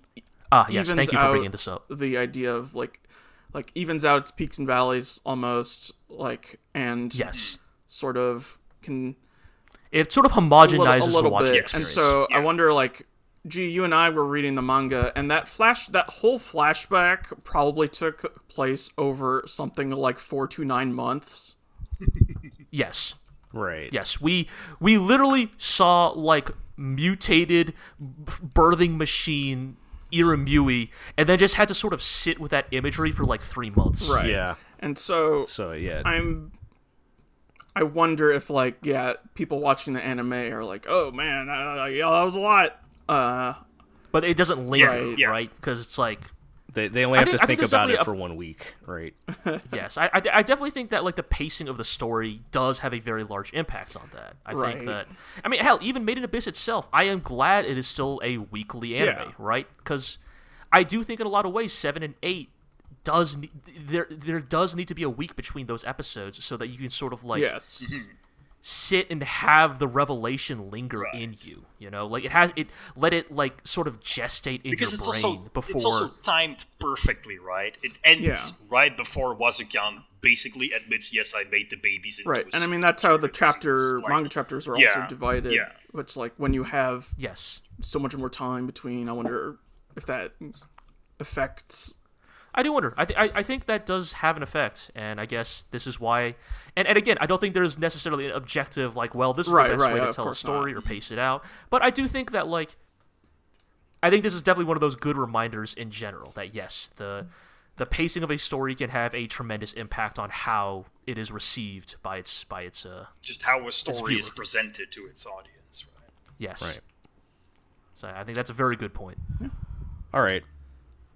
ah yes. Thank you for bringing this up. the idea of like like evens out its peaks and valleys almost like and Yes, sort of can it sort of a little, homogenizes a little the watching bit. And experience. so I wonder, like, gee, you and I were reading the manga, and that flash, that whole flashback probably took place over something like four to nine months. yes, Right. Yes, we we literally saw like mutated birthing machine Irumyuui, and then just had to sort of sit with that imagery for like three months. Right. Yeah. And so So yeah. I'm. I wonder if, like, yeah, people watching the anime are like, "Oh man, uh, yeah, that was a lot." Uh, But it doesn't linger, Right. Yeah. right? Because it's like, they, they only have think- to think think about it definitely for one week, right? yes, I, I I definitely think that like the pacing of the story does have a very large impact on that. I Right. think that I mean, hell, even Made in Abyss itself, I am glad it is still a weekly anime, Yeah. right? Because I do think in a lot of ways, seven and eight does ne- there there does need to be a week between those episodes so that you can sort of like yes. sit and have the revelation linger in you. You know, like it has it let it like sort of gestate in because your brain also before. it's also timed perfectly, right? It ends Yeah. right before Wazukyan basically admits, "Yes, I made the babies." Into Right, and I mean that's how the chapter like- manga chapters are Yeah, also divided. yeah. Which, like, when you have yes, so much more time between. I wonder if that affects. I do wonder. I, th- I I think that does have an effect, and I guess this is why. And and again, I don't think there's necessarily an objective like, well, this is Right, the best right, way to of tell a story not. or pace it out. But I do think that like, I think this is definitely one of those good reminders in general that yes, the the pacing of a story can have a tremendous impact on how it is received by its by its uh just how a story is presented to its audience, right? yes. Right. So I think that's a very good point. All right.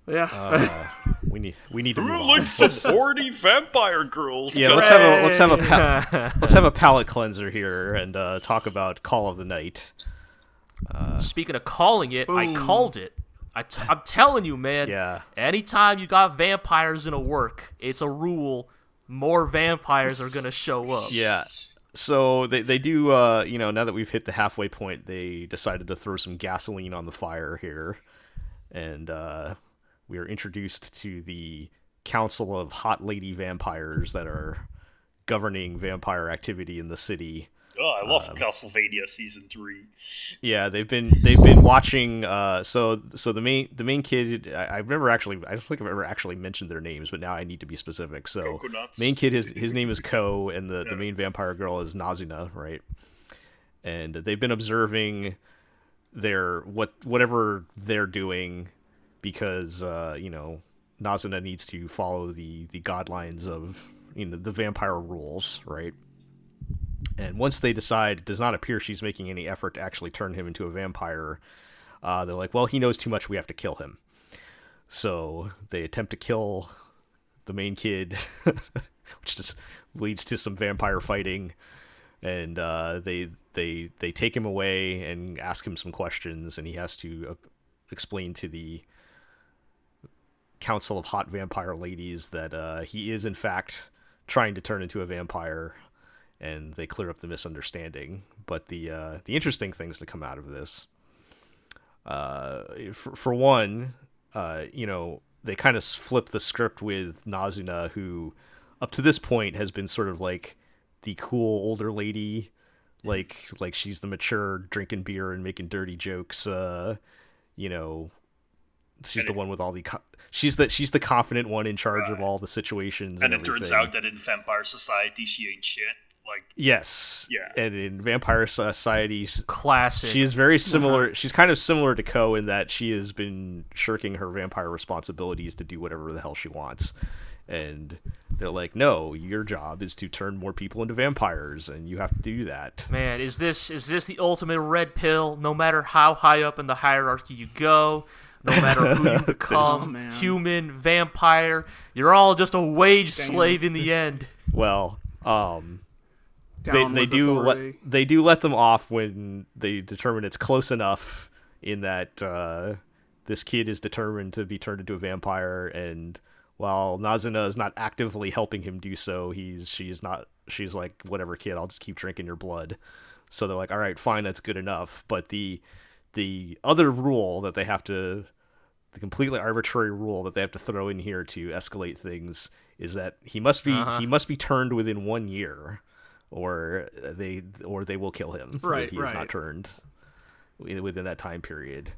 Yeah. Uh, we need we need to move Who on. likes some horny vampire girls? Yeah, let's have a let's have a pa- let's have a palate cleanser here and uh, talk about Call of the Night. Uh, Speaking of calling it, I called it. I t- I'm telling you, man. Yeah. Anytime you got vampires in a work, it's a rule. More vampires are gonna show up. Yeah. So they they do uh you know now that we've hit the halfway point they decided to throw some gasoline on the fire here, and uh, we are introduced to the council of hot lady vampires that are governing vampire activity in the city. Oh, I love Um, Castlevania season three. Yeah, they've been they've been watching. Uh, so so the main the main kid I, I've never actually I don't think I've ever actually mentioned their names, but now I need to be specific. So Coconuts. main kid his his name is Ko, and the the main vampire girl is Nazuna, right? And they've been observing their what whatever they're doing because uh, you know Nazuna needs to follow the the guidelines of you know the vampire rules, right? And once they decide, it does not appear she's making any effort to actually turn him into a vampire. Uh, they're like, well, he knows too much. We have to kill him. So they attempt to kill the main kid, which just leads to some vampire fighting. And uh, they they they take him away and ask him some questions, and he has to uh, explain to the council of hot vampire ladies that uh, he is in fact trying to turn into a vampire and they clear up the misunderstanding. But the uh, the interesting things to come out of this, uh, for, for one, uh, you know, they kind of flip the script with Nazuna, who up to this point has been sort of like the cool older lady, like like she's the mature drinking beer and making dirty jokes, uh, you know, she's And the it- one with all the co- she's the she's the confident one in charge of all the situations and and, it turns out that in Vampire Society she ain't shit. Like yes Yeah. and in vampire society s- Classic. she is very similar uh-huh. she's kind of similar to ko in that she has been shirking her vampire responsibilities to do whatever the hell she wants and they're like no your job is to turn more people into vampires and you have to do that Man, is this is this the ultimate red pill? No matter how high up in the hierarchy you go, no matter who you Oh, become, man. human, vampire, you're all just a wage Damn. slave in the end. well um they, Down they with do let they do let them off when they determine it's close enough in that uh, this kid is determined to be turned into a vampire and while Nazuna is not actively helping him do so he's she's not she's like whatever kid I'll just keep drinking your blood so they're like all right fine that's good enough but the the other rule that they have to the completely arbitrary rule that they have to throw in here to escalate things is that he must be Uh-huh. he must be turned within one year or they or they will kill him Right, if he is not turned within that time period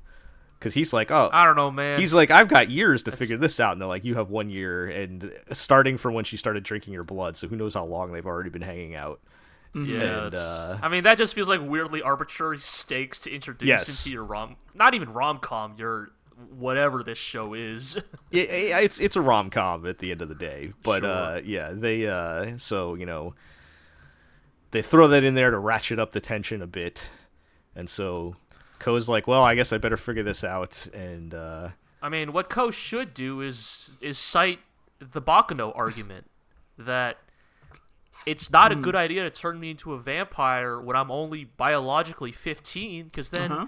because he's like oh I don't know, man. he's like i've got years to figure this out and they're like you have one year and starting from when she started drinking your blood so who knows how long they've already been hanging out yeah, and, uh, I mean that just feels like weirdly arbitrary stakes to introduce Yes. into your rom, not even rom com, your whatever this show is. it, it- it's it's a rom com at the end of the day, but Sure. uh, yeah, they uh, so you know they throw that in there to ratchet up the tension a bit, and so Ko's like, well, I guess I better figure this out, and uh, I mean, what Ko should do is is cite the Bakuno argument that it's not a good idea to turn me into a vampire when I'm only biologically 15, because then Uh-huh.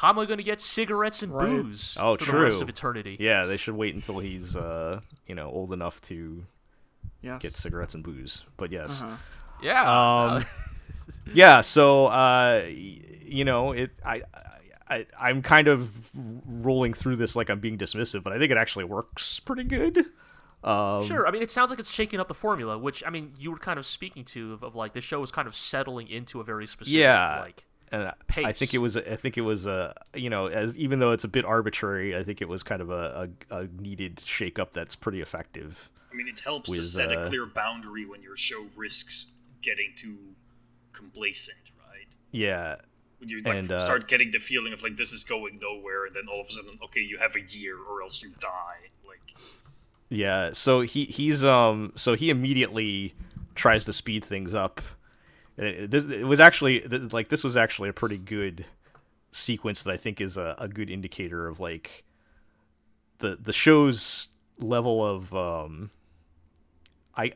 How am I going to get cigarettes and Right. booze Oh, for the rest true. of eternity? yeah, they should wait until he's uh, you know old enough to Yes. get cigarettes and booze. But yes, Uh-huh. Yeah. Um, uh, yeah so uh you know it i I, I'm kind of rolling through this like I'm being dismissive, but I think it actually works pretty good. Um, Sure. I mean, it sounds like it's shaking up the formula, which I mean, you were kind of speaking to of, of like the show is kind of settling into a very specific Yeah. like and I- I think it was I think it was a you know as even though it's a bit arbitrary, I think it was kind of a, a, a needed shakeup that's pretty effective. I mean, it helps to set uh, a clear boundary when your show risks getting too complacent, right? Yeah, When you like And, uh, start getting the feeling of like this is going nowhere, and then all of a sudden, okay, you have a year or else you die. Like, Yeah, so he he's um so he immediately tries to speed things up. It, this, it was actually like this was actually a pretty good sequence that I think is a, a good indicator of like the the show's level of um I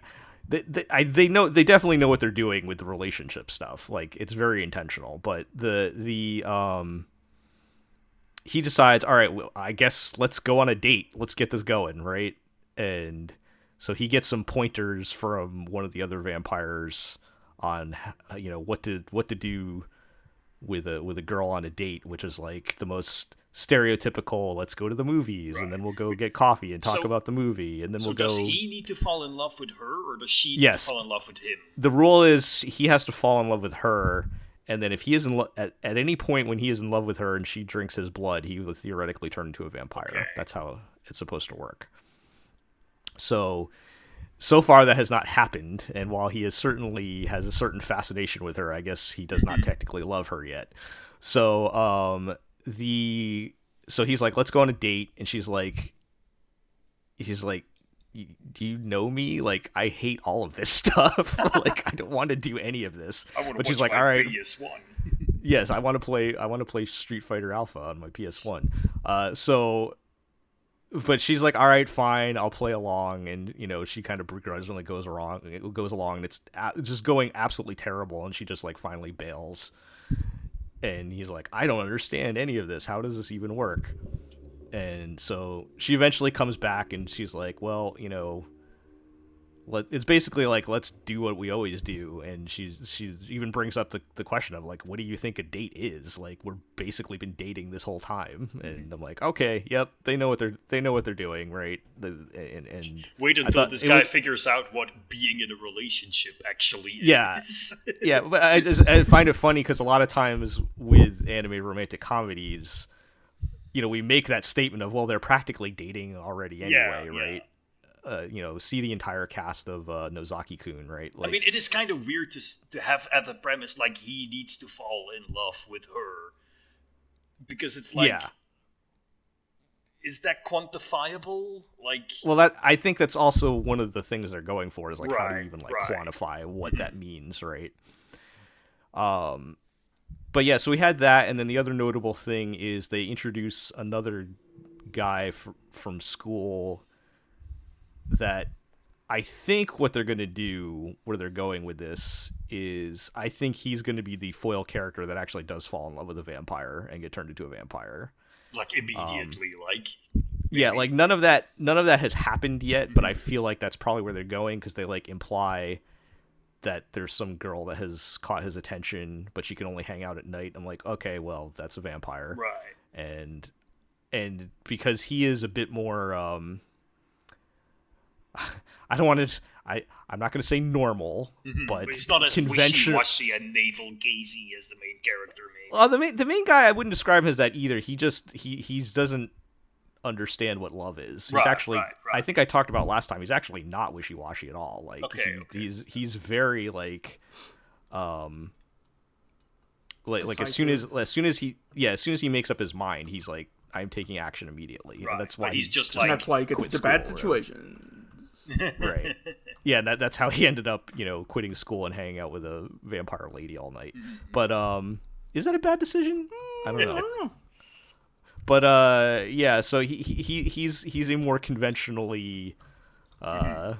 they, they, I, they know they definitely know what they're doing with the relationship stuff. Like it's very intentional, but the the um he decides, all right, well, I guess let's go on a date. Let's get this going, right? And so he gets some pointers from one of the other vampires on you know what to what to do with a with a girl on a date, which is like the most stereotypical. Let's go to the movies, and then we'll go get coffee and talk So- about the movie, and then so we'll go. does he need to fall in love with her, or does she need Yes. to fall in love with him? the rule is he has to fall in love with her and then if he is in lo- at, at any point when he is in love with her and she drinks his blood he will theoretically turn into a vampire Okay. that's how it's supposed to work so so far that has not happened and while he is certainly has a certain fascination with her i guess he does not technically love her yet. So um the so he's like let's go on a date and she's like he's like do you know me? Like i hate all of this stuff. Like i don't want to do any of this. I but she's like all right. PS1. yes i want to play i want to play street fighter alpha on my ps1 uh so but she's like all right fine i'll play along and you know she kind of begrudgingly goes wrong it goes along and it's just going absolutely terrible and she just like finally bails. And he's like i don't understand any of this. How does this even work? And so she eventually comes back and she's like well you know let, it's basically like let's do what we always do and she she even brings up the, the question of like what do you think a date is like we're basically been dating this whole time mm-hmm. and i'm like okay yep they know what they're they know what they're doing right the, and, and Wait until this guy would- figures out what being in a relationship actually Yeah. is. yeah, but I just I find it funny because a lot of times with anime romantic comedies, you know we make that statement of well they're practically dating already anyway, Yeah, yeah. Right? Uh, you know, see the entire cast of uh, Nozaki Kun, right? Like, I mean, it is kind of weird to to have at the premise like he needs to fall in love with her because it's like, yeah. is that quantifiable? Like, Well, that I think that's also one of the things they're going for is like how do you even like right. quantify what that means, right? Um, but yeah, so we had that, and then the other notable thing is they introduce another guy fr- from school that I think what they're going to do, where they're going with this, is I think he's going to be the foil character that actually does fall in love with a vampire and get turned into a vampire. like immediately, like, Yeah, like none of that none of that has happened yet, but I feel like that's probably where they're going because they like imply that there's some girl that has caught his attention, but she can only hang out at night. I'm like, okay, well, that's a vampire, right? and and because he is a bit more, um, I don't want to, I I'm not going to say normal, Mhm. but he's not as conventional. wishy-washy and navel-gazy as the main character, maybe. Well, the main the main guy I wouldn't describe him as that either. He just he he's doesn't understand what love is. He's Right, actually right, right. I think I talked about last time. He's actually not wishy washy at all. Like Okay, he- okay. he's he's very like um like like as soon as as soon as he yeah as soon as he makes up his mind he's like I'm taking action immediately. And Right, that's but why he's he just And like- that's why he gets quit into bad school or right. Yeah, that, that's how he ended up, you know, quitting school and hanging out with a vampire lady all night. Mm-hmm. But um is that a bad decision? I don't I know. don't know. but uh yeah so he, he he- he's he's a more conventionally uh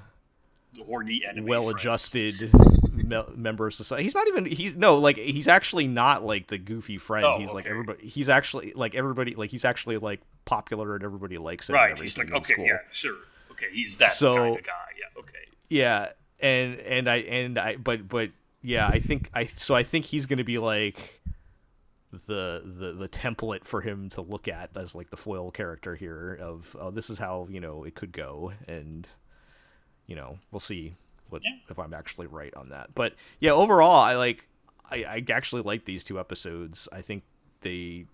horny enemy well-adjusted me- member of society he's not even he's no like he's actually not like the goofy friend Oh, he's like everybody he's actually like everybody like he's actually like popular and everybody likes him and Right, he's like, everything in okay, school. yeah, sure. Okay, he's that So- kind of guy. Yeah, okay. yeah and and i and i but but yeah i think i so i think he's gonna be like the the the template for him to look at as like the foil character here of oh this is how you know it could go and you know we'll see what Yeah. if i'm actually right on that but yeah overall i like i i actually like these two episodes i think they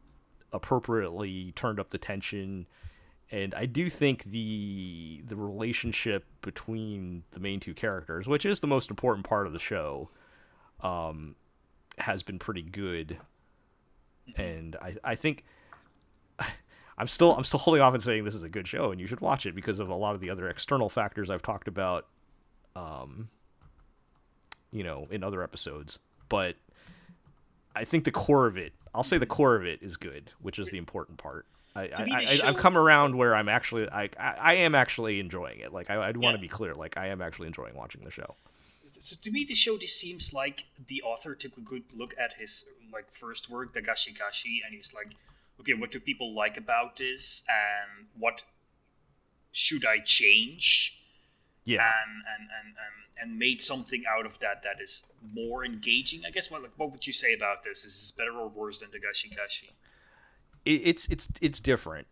appropriately turned up the tension and I do think the the relationship between the main two characters, which is the most important part of the show, um, has been pretty good. And I I think I'm still I'm still holding off and saying this is a good show and you should watch it because of a lot of the other external factors I've talked about, um, you know, in other episodes. But I think the core of it, I'll say the core of it is good, which is the important part. I, I, the I, I've come around where I'm actually I, I, am actually enjoying it. Like I, I'd want to Yeah. be clear, like I am actually enjoying watching the show. So to me, the show just seems like the author took a good look at his like first work, Dagashi Kashi, and he's like, okay, what do people like about this, and what should I change? Yeah, and and, and, and and made something out of that that is more engaging. I guess what like, what would you say about this? Is this better or worse than Dagashi Kashi? It, it's it's it's different.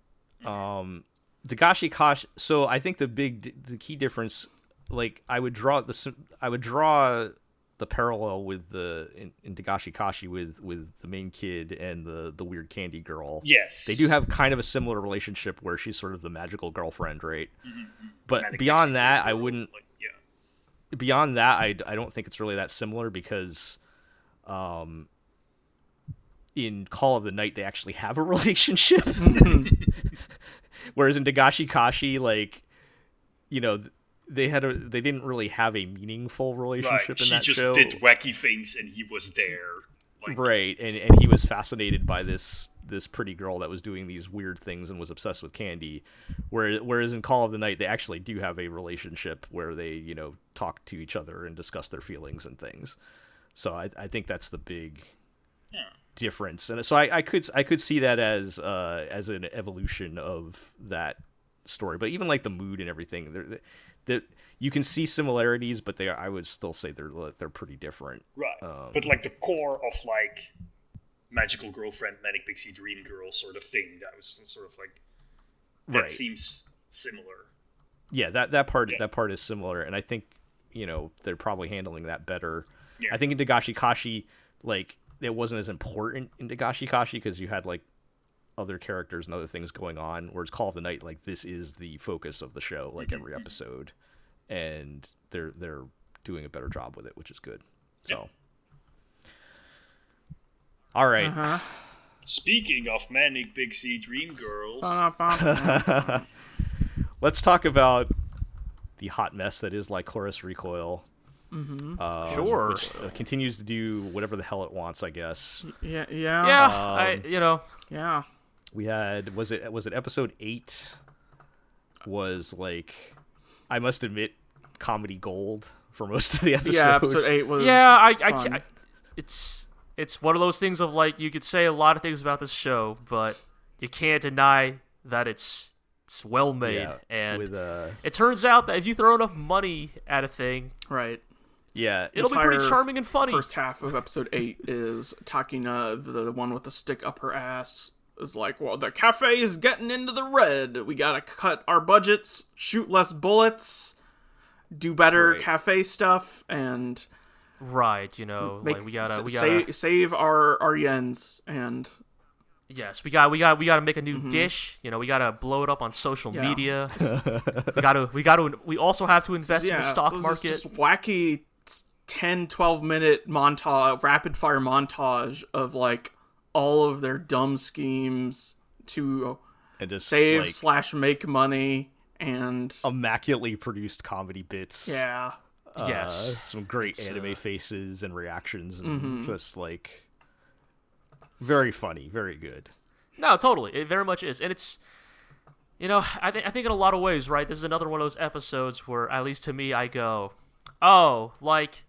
Um, Dagashi Kashi. So I think the big the key difference, like I would draw the I would draw the parallel with the in, in Dagashi Kashi with with the main kid and the the weird candy girl. Yes, They do have kind of a similar relationship where she's sort of the magical girlfriend, right? But Manic beyond that, I wouldn't. Like, yeah, Beyond that, I, I don't think it's really that similar because, um, in Call of the Night they actually have a relationship, mm-hmm. whereas in Dagashi Kashi, like, you know, they had a they didn't really have a meaningful right. relationship in She that just did wacky things, and he was there. Like, right and and he was fascinated by this this pretty girl that was doing these weird things and was obsessed with candy whereas whereas in call of the night they actually do have a relationship where they you know talk to each other and discuss their feelings and things so i, I think that's the big Yeah. Difference and so I, I could i could see that as uh as an evolution of that story but even like the mood and everything they're, that you can see similarities but they are, i would still say they're they're pretty different Right. Um, but like the core of like magical girlfriend, manic pixie dream girl sort of thing. That was sort of like that Right. seems similar. yeah that that part Yeah. that part is similar and i think you know they're probably handling that better Yeah. i think in dagashi kashi like it wasn't as important in dagashi kashi because you had like other characters and other things going on. Whereas Call of the Night, like this is the focus of the show, like every episode, and they're they're doing a better job with it, which is good. So, all right. Uh-huh. Speaking of Manic Pixie Dream Girls, let's talk about the hot mess that is Lycoris Recoil. Mm-hmm. Sure. Which uh, continues to do whatever the hell it wants, I guess. yeah, yeah, Yeah, Um, I you know yeah. We had was it was it episode eight? Was like, I must admit, comedy gold for most of the episode. Yeah, episode eight was. yeah I, I, fun. I it's it's one of those things of like you could say a lot of things about this show, but you can't deny that it's it's well made Yeah, and with uh, it turns out that if you throw enough money at a thing, Right. Yeah, it'll be pretty charming and funny. First half of episode eight is Takina, the, the one with the stick up her ass, is like, well, the cafe is getting into the red. We gotta cut our budgets, shoot less bullets, do better Right. cafe stuff, and Right, you know, make like we gotta we gotta save, save our our yens. And Yes, we got we got we got to make a new dish. You know, we got to blow it up on social Mm-hmm. Yeah. media. we got to we got to we also have to invest in the stock market. just wacky 10, 12 minute montage, rapid fire montage of like all of their dumb schemes to and just save like, slash make money and immaculately produced comedy bits. yeah uh, yes. some great It's, anime uh, faces and reactions, and Mm-hmm. just like very funny, very good. No, totally. It very much is. And it's you know, I think I think in a lot of ways, right? This is another one of those episodes where at least to me I go, "Oh, like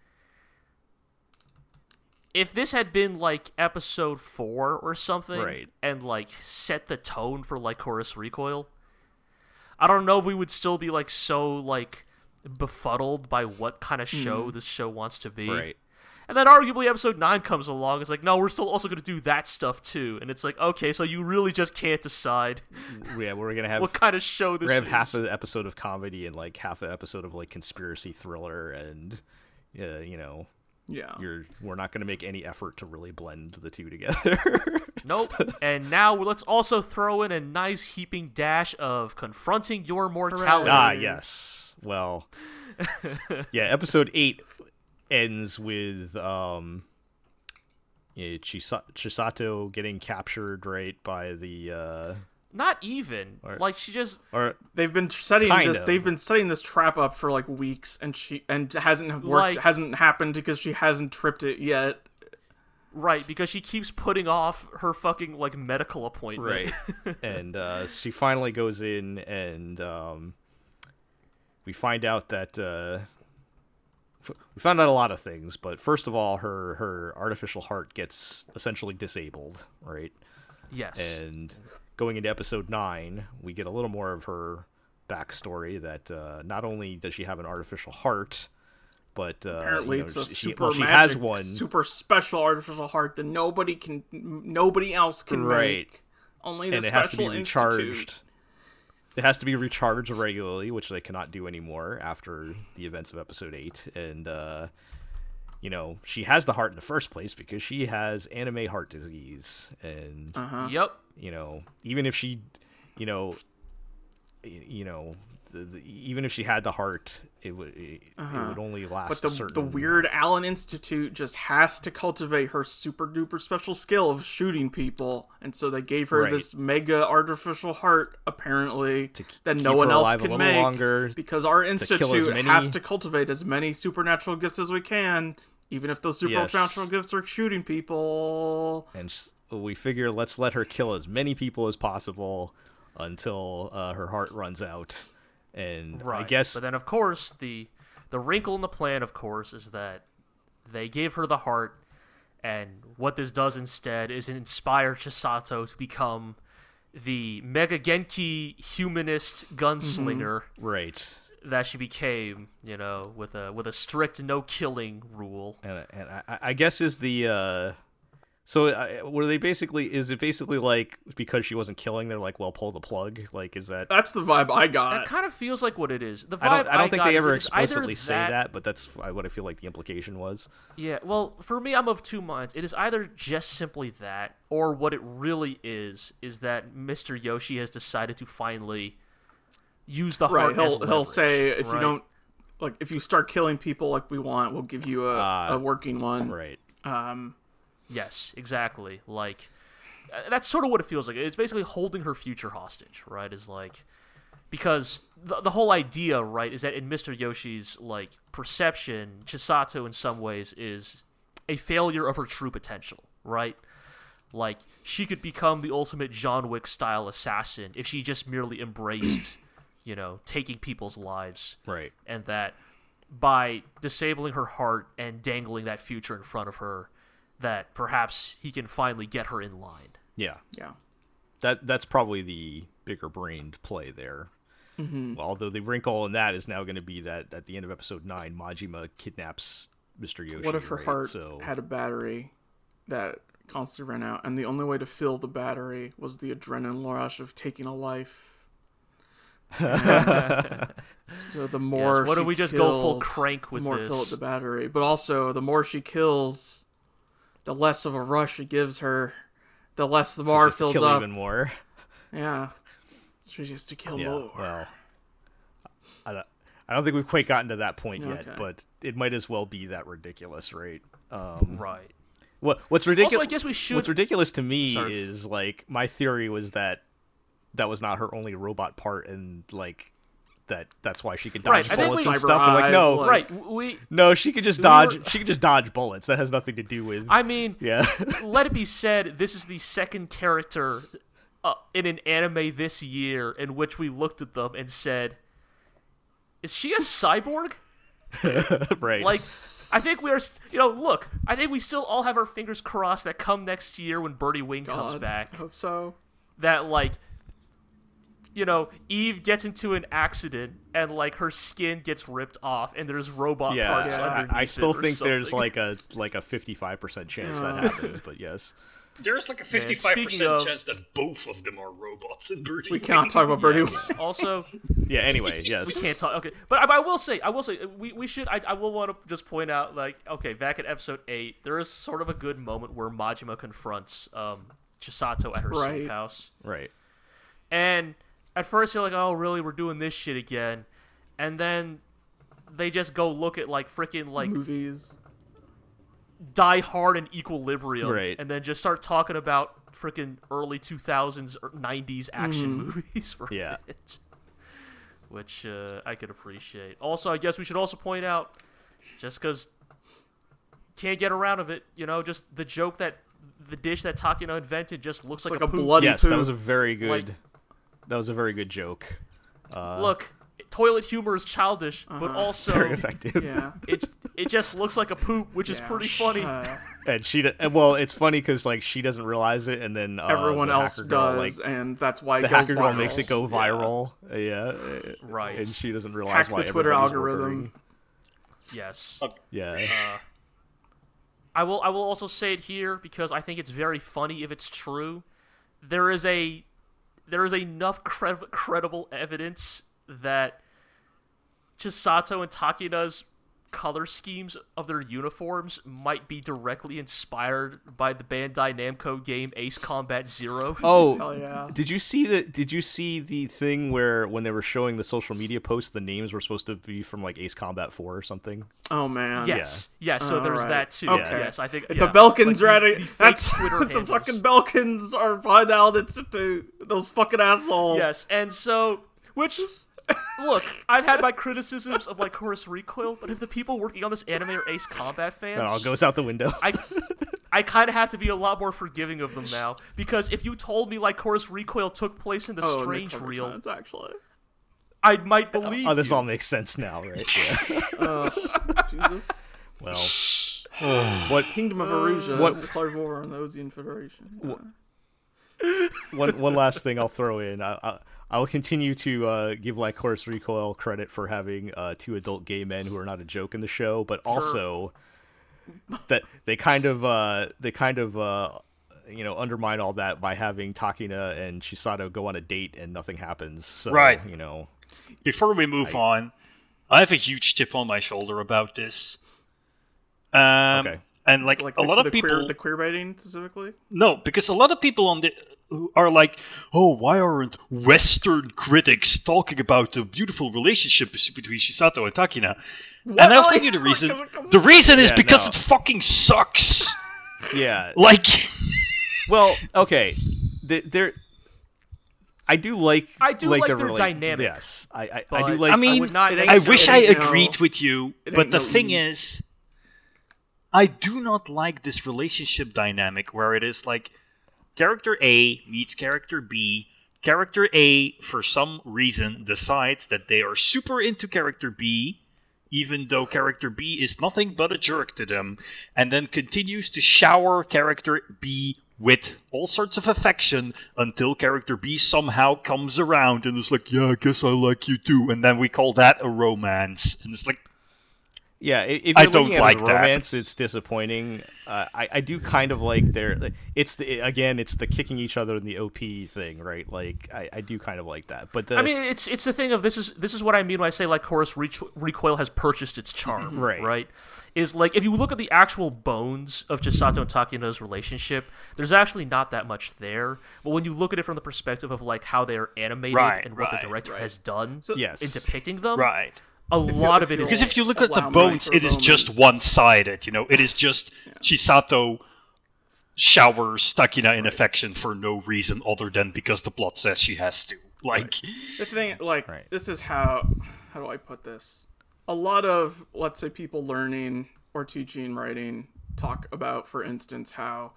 if this had been like episode 4 or something Right. and like set the tone for Lycoris Recoil, I don't know if we would still be like so like befuddled by what kind of show this show wants to be. Right. And then arguably episode 9 comes along. It's like, no, we're still also going to do that stuff too. And it's like, okay, so you really just can't decide Yeah, we're gonna have what kind of show this we're gonna is. have half an episode of comedy and like half an episode of like conspiracy thriller, and uh, you know, yeah you're we're not gonna make any effort to really blend the two together. Nope. and now let's also throw in a nice heaping dash of confronting your mortality. ah, yes. Well, yeah. Episode eight ends with um, Chisa- Chisato getting captured right by the uh, Not even. Or- like she just or they've been setting Kind this of. they've been setting this trap up for like weeks and she and hasn't worked Like- hasn't happened because she hasn't tripped it yet right because she keeps putting off her fucking like medical appointment. right and uh, she finally goes in and um, we find out that uh, we found out a lot of things but first of all her her artificial heart gets essentially disabled right yes. and going into episode 9 we get a little more of her backstory that uh, not only does she have an artificial heart but uh, apparently you know, it's a she, super well, she magic, has one super special artificial heart that nobody can nobody else can Right. make only the and it has to be special recharged. institute It has to be recharged regularly, which they cannot do anymore after the events of episode eight. And uh, you know, she has the heart in the first place because she has anime heart disease, and uh-huh Yep. You know, even if she, you know, you know, the, the, even if she had the heart, it would it, it would only last. Uh-huh. but the, certain, the weird Alan Institute just has to cultivate her super duper special skill of shooting people, and so they gave her Right. this mega artificial heart, apparently, To that no one else can make. longer, because our institute many- has to cultivate as many supernatural gifts as we can, even if those Yes. supernatural gifts are shooting people. and we figure let's let her kill as many people as possible until uh, her heart runs out. And Right. I guess But then of course the the wrinkle in the plan, of course, is that they gave her the heart, and what this does instead is inspire Chisato to become the Mega Genki humanist gunslinger right. that she became. You know, with a with a strict no killing rule. and and I, I guess is the uh, So uh, were they basically? Is it basically like because she wasn't killing? They're like, well, pull the plug. Like, is that? That's the vibe I got. That got. kind of feels like what it is. The vibe I don't. I don't think got they ever explicitly say that, but that's what I feel like the implication was. Yeah, well, for me, I'm of two minds. It is either just simply that, or what it really is, is that Mr. Yoshi has decided to finally use the Right. heart as He'll he'll say if you don't like if you start killing people like we want, we'll give you a, Ah. a working one. Right. Um. Yes, exactly. Like uh, that's sort of what it feels like. It's basically holding her future hostage, right? Is like because the, the whole idea, right, is that in Mr. Yoshi's like perception, Chisato in some ways is a failure of her true potential, right? Like she could become the ultimate John Wick style assassin if she just merely embraced, you know, taking people's lives Right. and that by disabling her heart and dangling that future in front of her that perhaps he can finally get her in line Yeah. Yeah. That that's probably the bigger brained play there. Mm-hmm. Well, although the wrinkle in that is now going to be that at the end of episode nine, Majima kidnaps Mr. Yoshi. What if her right? heart so, had a battery that constantly ran out, and the only way to fill the battery was the adrenaline rush of taking a life? so the more Yes, why don't we just go full crank with the more this? fill up the battery, but also the more she kills, the less of a rush it gives her, the less the so bar to fills kill up. even more. Yeah, she has to kill Yeah. more. Well, I don't, I don't think we've quite gotten to that point yet, but it might as well be that ridiculous, right? Um, right what what's ridiculous? i guess we should What's ridiculous to me Sorry. is like my theory was that that was not her only robot part, and like that that's why she could dodge Right, bullets and stuff. I'm like, no, eyes, right we no, she could just We dodge. were- She could just dodge bullets. That has nothing to do with. i mean yeah, let it be said this is the second character uh, in an anime this year in which we looked at them and said is she a cyborg right. like I think we are, you know, look. I think we still all have our fingers crossed that come next year when Birdie Wing comes God, back, hope so. that like, you know, Eve gets into an accident and like her skin gets ripped off and there's robot yeah, parts Yeah. underneath. I, I still it or think there's like a like a 55 percent chance that Uh. happens, but yes. There's like a 55% speaking of- chance that both of them are robots in Birdie. We Wing. cannot talk about Birdie. also Yeah. Anyway, yes. we can't talk. Okay, but I, I will say, I will say, we, we should. I, I will want to just point out, like, okay, back at episode eight, there is sort of a good moment where Majima confronts um Chisato at her Right. safe house. Right. And at first you're like, oh, really? We're doing this shit again. And then they just go look at like freaking like movies. Die Hard and Equilibrium, Right. and then just start talking about freaking early 2000s or 90s action movies for Yeah. a bit. Which uh, I could appreciate. Also, I guess we should also point out, just because can't get around of it, you know, just the joke that the dish that Takina invented just looks like, like a poop. bloody Yes, poo. that was a very good. Like- that was a very good joke. Uh, Look, toilet humor is childish, but Uh-huh. also very effective. yeah. it it just looks like a poop, which is pretty funny. Uh, And she, do- and, well, it's funny because like she doesn't realize it, and then uh, everyone the else hacker girl, does, like, and that's why it the goes hacker girl viral. makes it go viral. Uh, Yeah, uh, Right. And she doesn't realize Hack why the Twitter algorithm. ordering. yes. Yeah, I will I will also say it here because I think it's very funny if it's true. There is a there is enough cred- credible evidence that Chisato and Takina's color schemes of their uniforms might be directly inspired by the Bandai Namco game Ace Combat Zero. Oh, Hell yeah. did you see the? Did you see the thing where when they were showing the social media posts, the names were supposed to be from like Ace Combat Four or something? Oh man. yes, yes. So there's Alright. that too. Okay. Yes, I think The yeah, Belkans like are at the- it. the fake That's Twitter the fucking Belkans are behind the Alan Institute. Those fucking assholes. Yes, and so which look, I've had my criticisms of Lycoris Recoil, but if the people working on this anime are Ace Combat fans, That all goes out the window. I I kind of have to be a lot more forgiving of them now because if you told me Lycoris Recoil took place in the Oh, Strange makes perfect Reel, sense, actually. I might believe oh, this you. all makes sense now, right? Yeah. Uh, Jesus. well, what Kingdom of Erusea What- has declared war on the Osean Federation. one one last thing I'll throw in. I, I, I will continue to uh, give Lycoris Recoil credit for having uh, two adult gay men who are not a joke in the show, but also that they kind of uh they kind of uh you know undermine all that by having Takina and Chisato go on a date and nothing happens. So Right. you know Before we move on, I have a huge chip on my shoulder about this. Um, Okay. And like, Like a the, lot the of people, queer, the queer baiting specifically. no, because a lot of people on the who are like, oh, why aren't Western critics talking about the beautiful relationship between Chisato and Takina? and I'll tell you the reason. The reason is Yeah, because no. it fucking sucks. yeah Like, well okay there. I do like. I do like the their rela- dynamic, Yes, I I, I do like. I mean, would not I wish I ain't no- agreed with you, but the no thing Eve. is, I do not like this relationship dynamic where it is like character A meets character B. Character A, for some reason, decides that they are super into character B, even though character B is nothing but a jerk to them, and then continues to shower character B with all sorts of affection until character B somehow comes around and is like, Yeah, I guess I like you too. And then we call that a romance. And it's like, Yeah, if you're don't looking at like it as that. romance, it's disappointing. Uh, I I do kind of like their. It's the again, it's the kicking each other in the OP thing, right? Like I, I do kind of like that. But the I mean, it's it's the thing of this is this is what I mean when I say Lycoris Reach, Recoil has purchased its charm, Right. Right. Is like if you look at the actual bones of Chisato and Takina's relationship, there's actually not that much there. But when you look at it from the perspective of like how they're animated Right, and what right, the director right. has done Yes. in depicting them, right. A lot of it feel- is Because if you look at the bones, it is moment. just one sided, you know? It is just Chisato showers Takina in affection for no reason other than because the plot says she has to. Like, The thing, like, Right. this is how how do I put this? A lot of let's say people learning or teaching writing talk about, for instance, how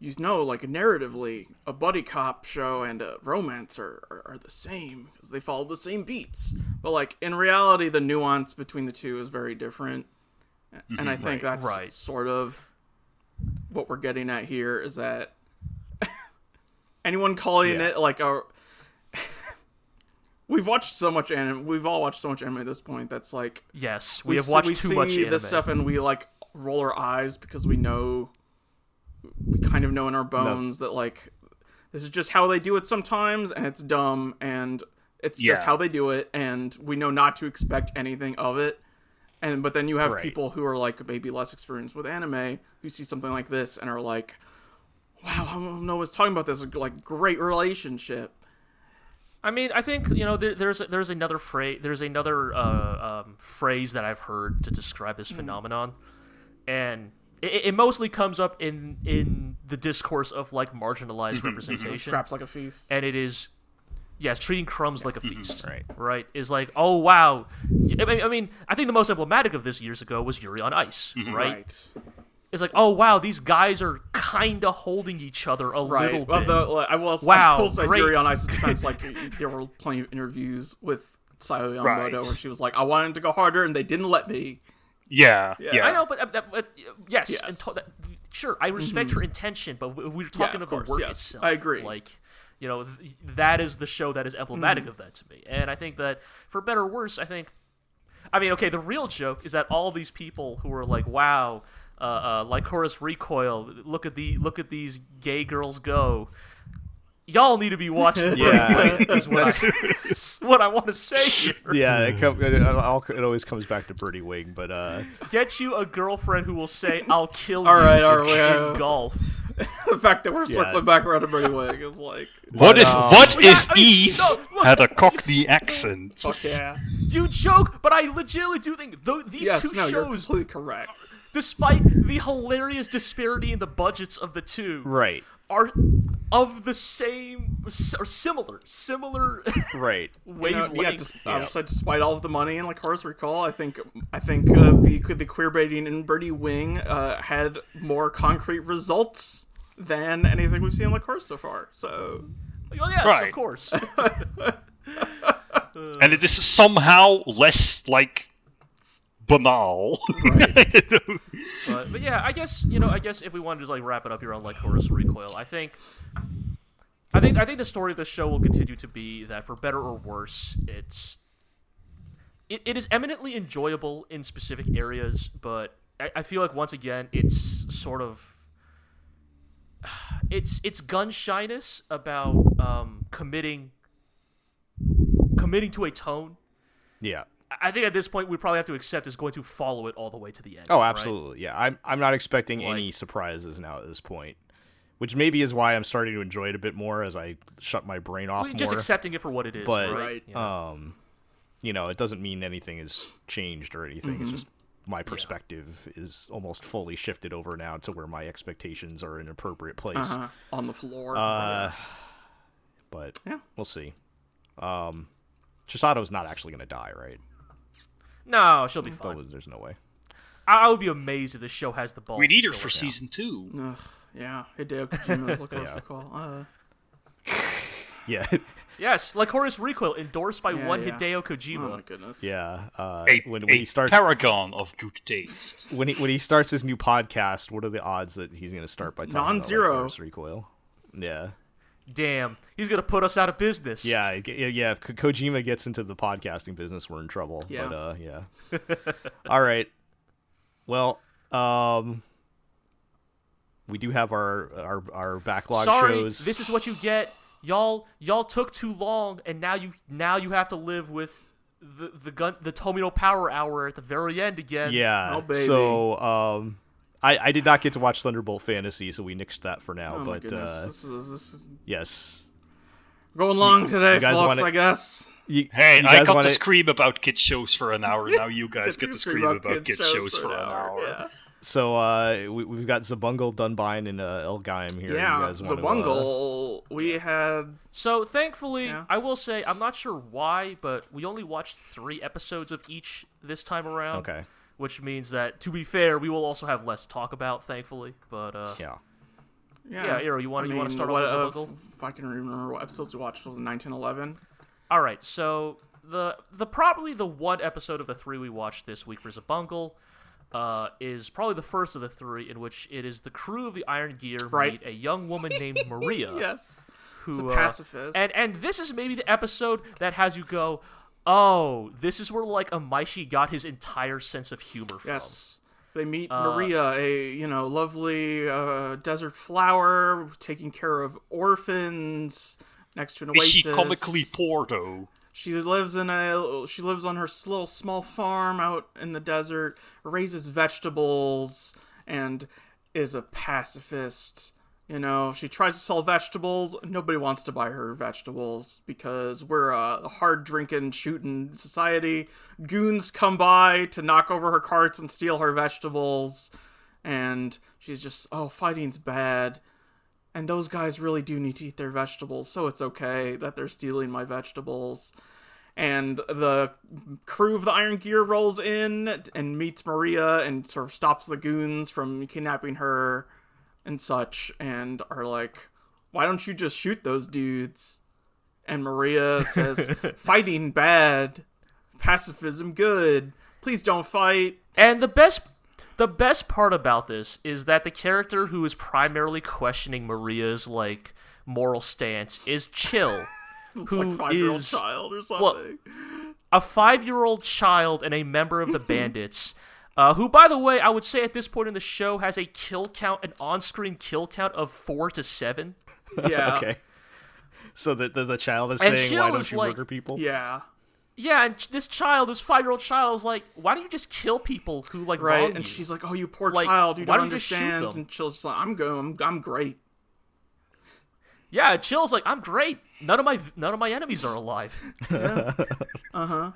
you know, like narratively, a buddy cop show and a romance are, are, are the same because they follow the same beats. But like in reality, the nuance between the two is very different, and mm-hmm. I think that's Right. sort of what we're getting at here is that anyone calling Yeah. it like a we've watched so much anime we've all watched so much anime at this point that's like yes, we we have watched we too see much anime. this stuff and we like roll our eyes because we know we kind of know in our bones that like this is just how they do it sometimes and it's dumb and it's just how they do it and we know not to expect anything of it and but then you have Right. people who are like maybe less experienced with anime who see something like this and are like wow I don't know what's talking about this like great relationship I mean, I think you know there, there's there's another phrase there's another uh, um, phrase that I've heard to describe Mm. this phenomenon, and it, it mostly comes up in in the discourse of like marginalized Mm-hmm. mm-hmm. representation, scraps like a feast and it is yes treating crumbs like a mm-hmm, feast, Right. Right is like oh wow, I mean, I mean I think the most emblematic of this years ago was Yuri on Ice, mm-hmm, right? right It's like oh wow these guys are kind of holding each other a Right. little Well, bit. the, like, I will, Wow, I will say great. Yuri on Ice's defense, like there were plenty of interviews with Sayo Yamamoto Right. where she was like, "I wanted to go harder, and they didn't let me." Yeah, yeah. I know, but, uh, but, but uh, yes, Yes. And to- that, sure, I respect her intention, but we- we're talking of of, course, the work yes. itself. I agree. Like, you know, th- that is the show that is emblematic of that to me, and I think that for better or worse, I think. I mean, okay, the real joke is that all these people who are like, "Wow, uh, uh, Lycoris Recoil, look at the look at these gay girls go." Y'all need to be watching. Yeah, Brooklyn, is what I, what I want to say here. yeah, it, com- it, it, always comes back to Birdie Wing, but uh, Get you a girlfriend who will say, "I'll kill All you right, all in, right, in golf." the fact that we're circling back around to Birdie Wing is like, What But, if um, what But yeah, if I mean, Eve no, look, had a Cockney accent? fuck yeah. You joke, but I legitimately do think though these Yes, two no, you're completely correct. despite the hilarious disparity in the budgets of the two, right, are of the same or similar, similar right. You know, wavelength. yeah, dis- Yeah. would say despite all of the money and Lycoris Recoil, I think I think uh, the the queer baiting in Birdie Wing uh, had more concrete results than anything we've seen in like Horse so far. So well, yes, Right. of course. and it is somehow less like banal. but, but yeah, I guess you know, I guess if we wanted to like wrap it up here on Lycoris Recoil, I think, I think, I think the story of the show will continue to be that for better or worse, it's, it, it is eminently enjoyable in specific areas, but I, I feel like once again it's sort of it's it's gun shyness about um, committing committing to a tone. Yeah. I- I think at this point we probably have to accept is going to follow it all the way to the end. Oh, right? absolutely. Yeah, I'm I'm not expecting any surprises now at this point, which maybe is why I'm starting to enjoy it a bit more as I shut my brain off Well, just more. accepting it for what it is. But- right? Right. You know? um, you know, it doesn't mean anything has changed or anything. Mm-hmm. It's just my perspective is almost fully shifted over now to where my expectations are in an appropriate place. Uh-huh. On the floor. Uh, but Yeah. we'll see. Um, Chisato's not actually going to die, right? No, she'll be That fine. There's no way. I, I would be amazed if the show has the balls. We need her for now. season two. Ugh, yeah, Hideo Kojima's looking Yeah. for call. Uh, Yeah, Yes, Lycoris Recoil, endorsed by Yeah, one yeah. Hideo Kojima. oh my goodness. yeah. Uh, A, when a when he starts paragon of good taste. when he when he starts his new podcast, what are the odds that he's going to start by talking Non-zero. about Lycoris Recoil? Yeah, Damn, he's gonna put us out of business. yeah, yeah. yeah. If Kojima gets into the podcasting business, we're in trouble. Yeah. But uh, yeah. All right. Well, um, we do have our our our backlog Sorry, shows. this is what you get. Y'all, y'all took too long, and now you now you have to live with the the gun the Tomino Power Hour at the very end again. yeah. Oh, baby. So um. I, I did not get to watch Thunderbolt Fantasy, so we nixed that for now. Oh my but goodness. uh, this is, this is yes, going long today, you folks. wanna- I guess. You- Hey, you I got wanna- to scream about kids shows for an hour. Now you guys get to scream about kids shows for an hour. Yeah, So uh, we, we've got Zabungle, Dunbine, and uh, L-Gaim here. yeah. you guys wanna, uh, Zabungle. we had So thankfully, Yeah. I will say I'm not sure why, but we only watched three episodes of each this time around. okay. Which means that, to be fair, we will also have less talk about, thankfully. But uh, Yeah. yeah. Yeah, Iro, you wanna- I you wanna mean, start off what, with uh, Zabungle? If I can remember what episodes we watched, it was it 1911? All right, so the the probably the one episode of the three we watched this week for Zabungle uh, is probably the first of the three in which it is the crew of the Iron Gear Right. meet a young woman named Maria. Yes. who It's a uh, pacifist. and and this is maybe the episode that has you go, oh, this is where like Imaishi got his entire sense of humor from. Yes. They meet Uh, Maria, a you know lovely uh, desert flower, taking care of orphans next to an Is oasis. she comically poor though? She lives in a she lives on her little small farm out in the desert, raises vegetables, and is a pacifist. You know, she tries to sell vegetables. Nobody wants to buy her vegetables because we're a hard drinking, shooting society. Goons come by to knock over her carts and steal her vegetables. And she's just, oh, fighting's bad. And those guys really do need to eat their vegetables, so it's okay that they're stealing my vegetables. And the crew of the Iron Gear rolls in and meets Maria and sort of stops the goons from kidnapping her and such, and are like, why don't you just shoot those dudes? And Maria says, fighting bad, pacifism good. Please don't fight. And the best the best part about this is that the character who is primarily questioning Maria's like moral stance is Chill. It's who like five year old is- child or something. well, a five year old child and a member of the bandits. Uh, who, by the way, I would say at this point in the show has a kill count, an on screen kill count of four to seven. yeah. Okay. So the, the the child is And saying, Chill "Why don't you like- murder people?" Yeah. Yeah, and this child, this five year old child, is like, why don't you just kill people who like Right. And you? she's like, oh, you poor Like, child. You why don't don't you just shoot understand. them? And Chill's like, I'm going. I'm, I'm great. yeah, Chill's like, I'm great. None of my none of my enemies are alive.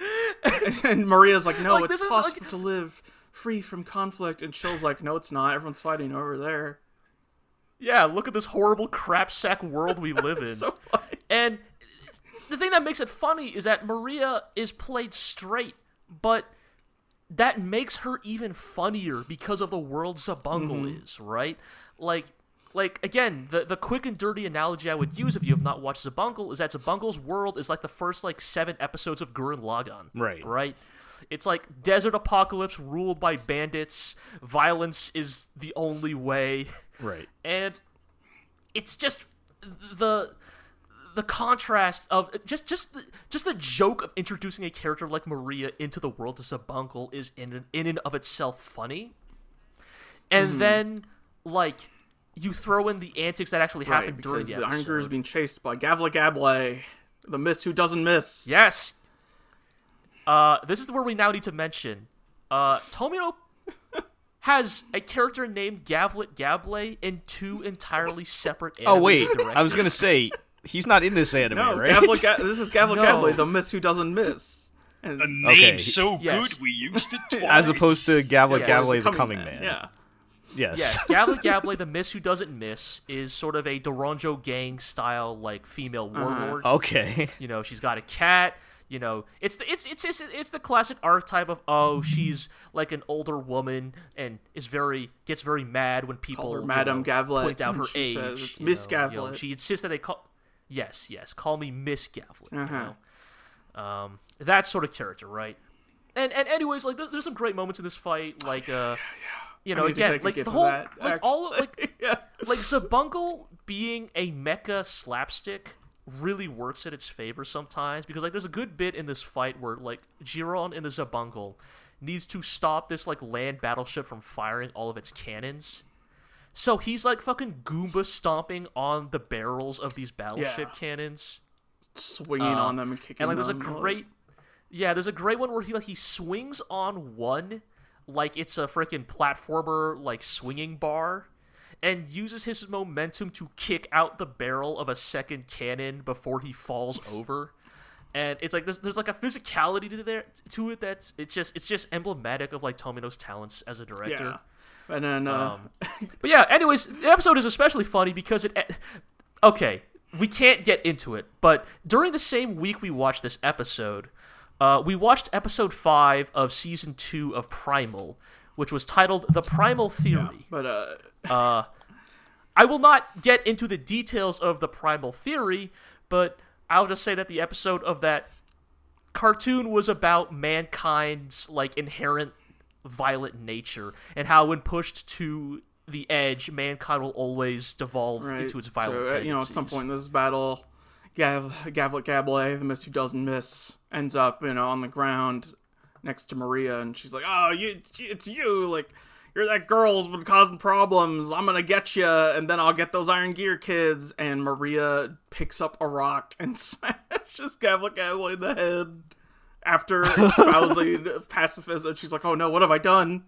and Maria's like, no, Like, it's is, like- possible to live free from conflict. And Chill's like, no, it's not. Everyone's fighting over there. yeah, look at this horrible crap sack world we live in. So funny. And the thing that makes it funny is that Maria is played straight, but that makes her even funnier because of the world Zabungle mm-hmm. is, right? Like like again, the the quick and dirty analogy I would use if you have not watched Zabungle is that Zabungle's world is like the first like seven episodes of Gurren Lagann. Right. Right? It's like desert apocalypse ruled by bandits, violence is the only way Right. and it's just the the contrast of just just the, just the joke of introducing a character like Maria into the world of Zabungle is in in and of itself funny, and Mm-hmm. then like you throw in the antics that actually Right, happened during because the the Iron Gear is being chased by Gavla Gable, the miss who doesn't miss. Yes. Uh, this is where we now need to mention. Uh, Tomino has a character named Gavlet Gable in two entirely separate. Oh wait, animated I was gonna say he's not in this anime, No, right? Gavla Ga- this is Gavlet No. Gable, the miss who doesn't miss. And A name Okay. so Yes. good we used it twice. As opposed to Gabla Yes. Gabla, the Coming Man. Yeah. Yes. Yes, Gabble Gabble, the Miss Who Doesn't Miss, is sort of a Doronjo gang style like female Uh-huh. warlord. Okay. You know, she's got a cat. You know, it's the it's it's it's, it's the classic archetype of oh she's like an older woman and is very gets very mad when people Call her you Madame know, Gavlet, point out her she age. says it's Miss know, you know, she insists that they call yes yes call me Miss Gavlet. Uh-huh. know? Um, that sort of character, right? And and anyways, like there's some great moments in this fight, like uh, you know, I need to again, like the whole, that, like all of, like yeah. like Xabungle being a mecha slapstick really works in its favor sometimes because like there's a good bit in this fight where like Giron in the Xabungle needs to stop this like land battleship from firing all of its cannons. So he's like fucking Goomba stomping on the barrels of these battleship Yeah. cannons. swinging Uh, on them and kicking And like there's a great Yeah, there's a great one where he like he swings on one like it's a freaking platformer like swinging bar and uses his momentum to kick out the barrel of a second cannon before he falls over. And it's like there's, there's like a physicality to there to it that's it's just it's just emblematic of like Tomino's talents as a director. yeah. And then uh, Um, but yeah, anyways, the episode is especially funny because it. Okay, we can't get into it, but during the same week we watched this episode, uh, we watched episode five of season two of Primal, which was titled "The Primal Theory." but uh, Uh, I will not get into the details of the primal theory, but I'll just say that the episode of that cartoon was about mankind's like inherent violent nature and how when pushed to the edge, mankind will always devolve right. into its violent so, uh, you know, at some point in this battle, Gav- Gavlet Gable, the miss who doesn't miss, ends up, you know, on the ground next to Maria, and she's like, "Oh, you, it's you! Like, you're that girl's been causing problems. I'm gonna get you, and then I'll get those Iron Gear kids." And Maria picks up a rock and smashes Gavlet Gable in the head after espousing pacifism. She's like, "Oh no, what have I done?"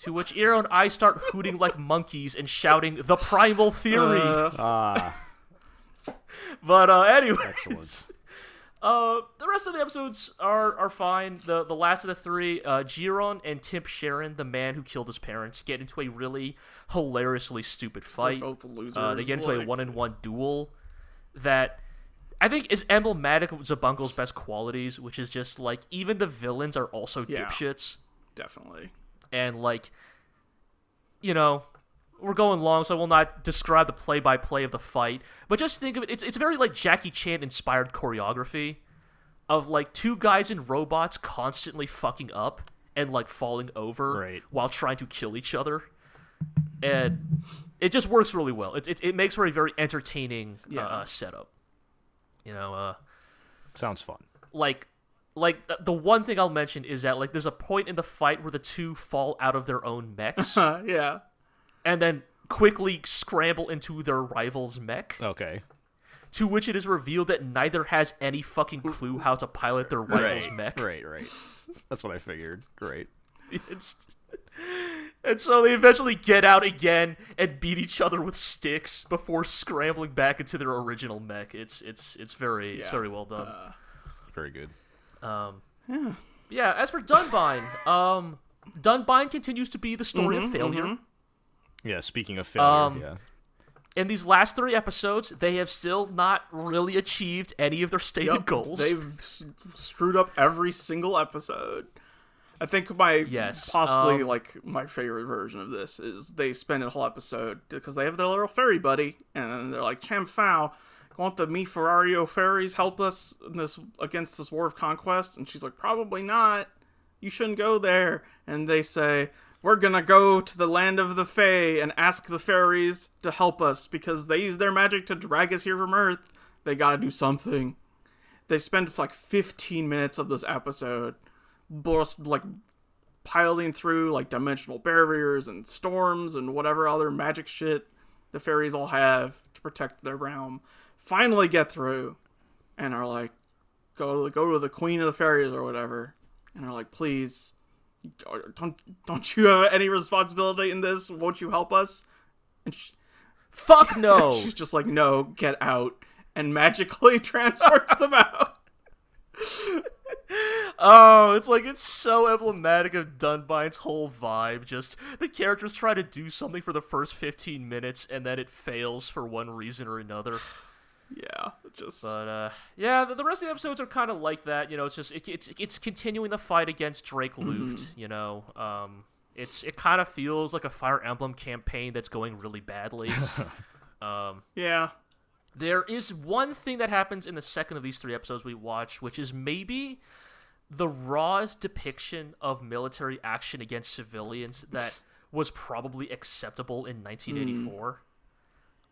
To which Iro and I start hooting like monkeys and shouting the primal theory. Uh, Ah, but uh anyway. excellent. Uh, the rest of the episodes are are fine. The the last of the three, uh, Giron and Timp Sharon, the man who killed his parents, get into a really hilariously stupid they're fight. both losers. Uh, they get into a one in one duel that I think is emblematic of Xabungle's best qualities, which is just like even the villains are also Yeah. dipshits Definitely. and like you know we're going long so i will not describe the play-by-play of the fight but just think of it it's, it's very like jackie chan inspired choreography of like two guys in robots constantly fucking up and like falling over Right. while trying to kill each other and it just works really well it, it, it makes for a very entertaining uh, Yeah. uh, setup you know uh Sounds fun. like like the one thing I'll mention is that like there's a point in the fight where the two fall out of their own mechs yeah. And then quickly scramble into their rival's mech, Okay. to which it is revealed that neither has any fucking clue how to pilot their rival's mech. Right, right. That's what I figured. Great. It's and so they eventually get out again and beat each other with sticks before scrambling back into their original mech. It's it's it's very it's very well done. Very good. Um, yeah. As for Dunbine, um, Dunbine continues to be the story Mm-hmm, of failure. Yeah, speaking of failure, Um, yeah. In these last three episodes, they have still not really achieved any of their stated Yep, goals. They've s- screwed up every single episode. I think my Yes, possibly um, like my favorite version of this is they spend a whole episode because they have their little fairy buddy, and they're like, "Cham Huau, won't the me Ferrario fairies help us in this against this war of conquest?" And she's like, "Probably not. You shouldn't go there." And they say, we're gonna go to the land of the Fae and ask the fairies to help us because they use their magic to drag us here from Earth. They gotta do something. They spend like 15 minutes of this episode just like piling through like dimensional barriers and storms and whatever other magic shit the fairies all have to protect their realm. Finally get through and are like, go go to the queen of the fairies or whatever, and are like, please, don't don't you have any responsibility in this? Won't you help us? And she, Fuck no. she's just like, no, get out, and magically transports them out. Oh, it's like it's so emblematic of Dunbine's whole vibe. Just the characters try to do something for the first 15 minutes and then it fails for one reason or another. Yeah, just But uh, yeah, the, the rest of the episodes are kind of like that. You know, it's just it, it's it's continuing the fight against Drake Luft. You know, um, it's it kind of feels like a Fire Emblem campaign that's going really badly. um, yeah. there is one thing that happens in the second of these three episodes we watch, which is maybe the rawest depiction of military action against civilians that was probably acceptable in 1984.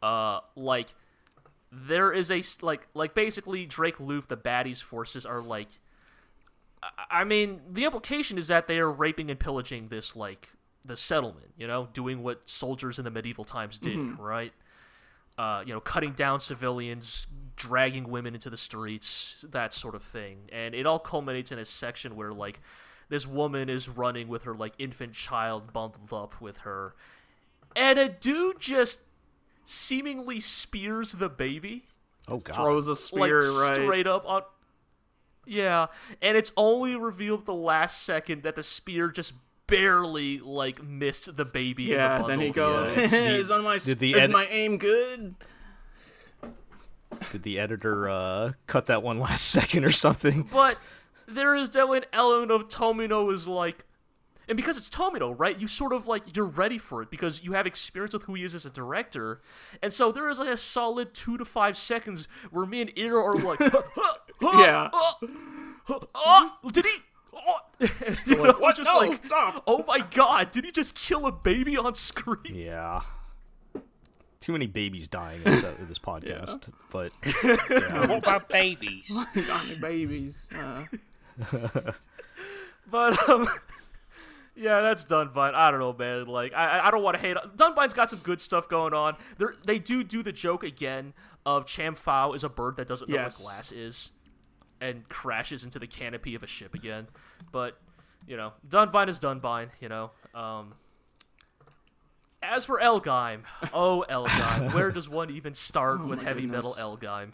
Uh, like there is a like like basically Drake Luft, the baddies forces are like. I- mean, the implication is that they are raping and pillaging this like the settlement, you know, doing what soldiers in the medieval times did, right? uh, you know, cutting down civilians, dragging women into the streets, that sort of thing. And it all culminates in a section where like this woman is running with her like infant child bundled up with her, and a dude just seemingly spears the baby Oh god. Throws a like spear right. straight up on. Yeah, and it's only revealed at the last second that the spear just barely like missed the baby. in the Yeah, then he goes, Yeah, "Is on my Did the is my aim good?" Did the editor uh, cut that one last second or something? But there is definitely an element of Tomino is like, and because it's Tomino, right? You sort of like you're ready for it because you have experience with who he is as a director, and so there is like a solid two to five seconds where me and Ira are like, Yeah. oh, did he? Oh. you know, Like, what? just No, like, stop. oh my god, did he just kill a baby on screen? Yeah. Too many babies dying in this, uh, this podcast, but yeah. What about babies? Got any babies? Uh, But um, yeah, that's Dunbine. I don't know, man. Like, I I- don't want to hate. Dunbine's got some good stuff going on. They they do do the joke again of Cham is a bird that doesn't know Yes. what glass is, and crashes into the canopy of a ship again. But you know, Dunbine is Dunbine. You know. Um, as for L-Gaim, oh L-Gaim, where does one even start Oh with heavy metal goodness. L-Gaim?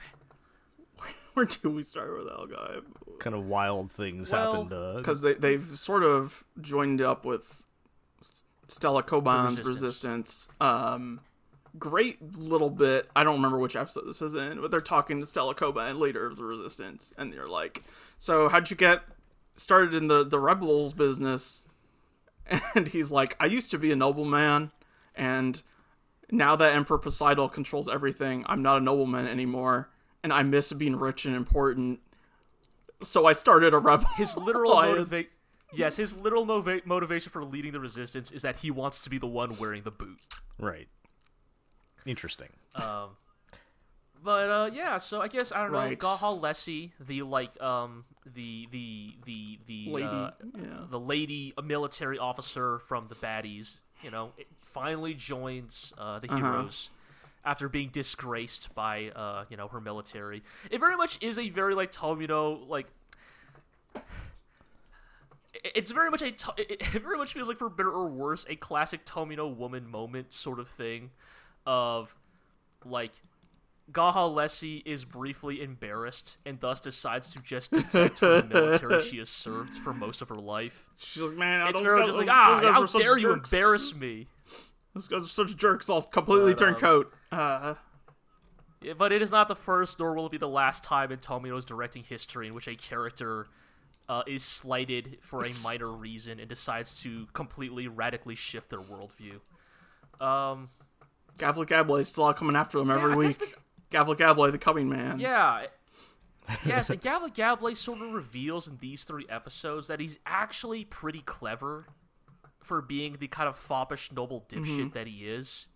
where do we start with that guy? kind of wild things Well, happened. Uh, Because they they've sort of joined up with Stella Coban's Resistance. resistance. Um, great little bit. I don't remember which episode this is in, but they're talking to Stella Coban, leader of the resistance, and they're like, "So how'd you get started in the the rebels business?" And he's like, "I used to be a nobleman, and now that Emperor Poseidal controls everything, I'm not a nobleman anymore, and I miss being rich and important." So I started a rebel. his literal alliance. yes his literal mova- motivation for leading the resistance is that he wants to be the one wearing the boot right. Interesting. um but uh yeah so i guess i don't know Right. gahal lessie the like um the the the the Lady, uh, yeah. the lady a military officer from the baddies you know it finally joins uh the Uh-huh. After being disgraced by uh you know her military it very much is a very like tomino like it's very much a it very much feels like for better or worse a classic Tomino woman moment sort of thing of like Gaw Ha Lessie is briefly embarrassed and thus decides to just defect from the military she has served for most of her life. She's like, man, It's those very guys, just like, ah, how dare you jerks. embarrass me? Those guys are such jerks. I'll completely But, turn um, coat. Uh, Yeah, but it is not the first, nor will it be the last time in Tomino's directing history in which a character uh, is slighted for a minor reason and decides to completely radically shift their worldview. Um, Gavlik Gablet still out coming after them every I week. this- Gablet, the coming man. yeah. yes, and Gavle Gable sort of reveals in these three episodes that he's actually pretty clever. for being the kind of foppish noble dipshit that he is.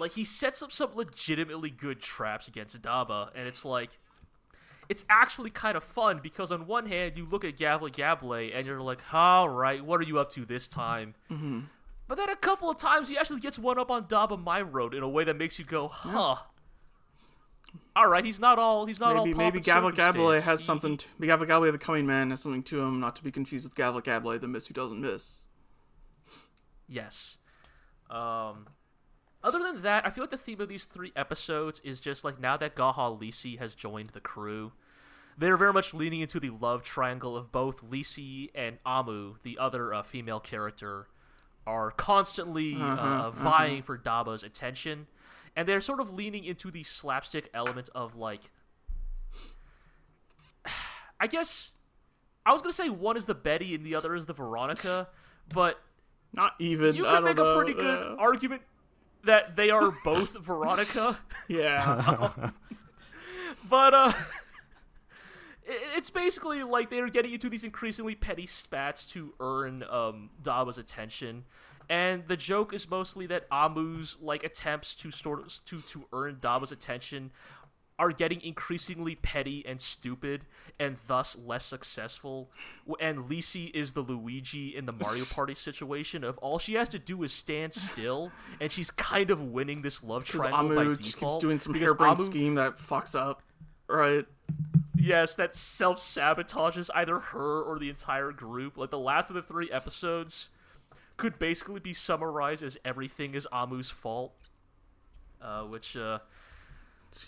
Like he sets up some legitimately good traps against Daba, and it's like it's actually kind of fun because on one hand you look at Gavle Gable and you're like, all right, what are you up to this time? Mm-hmm. But then a couple of times he actually gets one up on Daba Myroad in a way that makes you go, huh. All right, he's not all he's not Maybe all maybe Gavle Gable has He- something. To, Gavle Gable, the coming man, has something to him, not to be confused with Gavle Gable, the miss who doesn't miss. Yes. Um, other than that, I feel like the theme of these three episodes is just like now that Gaw Ha Lessie has joined the crew, they're very much leaning into the love triangle of both Lessie and Amu, the other uh, female character, are constantly uh, vying for Daba's attention, and they're sort of leaning into the slapstick element of like, I guess. I was gonna say one is the Betty and the other is the Veronica, but Not even. you don't make know, a pretty good yeah. argument that they are both Veronica, Yeah. but uh, it's basically like they're getting into these increasingly petty spats to earn um Daba's attention, and the joke is mostly that Amu's like attempts to sort of to to earn Daba's attention are getting increasingly petty and stupid and thus less successful. And Lessie is the Luigi in the Mario Party situation of all she has to do is stand still and she's kind of winning this love triangle by Amu default. just keeps doing some harebrained Amu- scheme that fucks up. Right. Yes, that self sabotages either her or the entire group. Like the last of the three episodes could basically be summarized as everything is Amu's fault. Uh, which uh,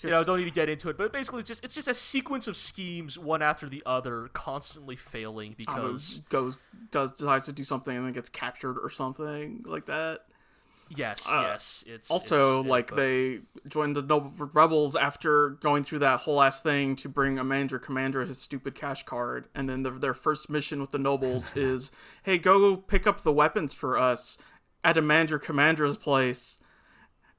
you know, don't need to get into it, but basically, it's just it's just a sequence of schemes, one after the other, constantly failing Amu because goes does decides to do something and then gets captured or something like that. yes, uh, yes, it's Also, it's- like but- they joined the Noble Rebels after going through that whole ass thing to bring Amandra Commander his stupid cash card, and then their, their first mission with the Nobles is, "Hey, go pick up the weapons for us at Amandra Commander's place."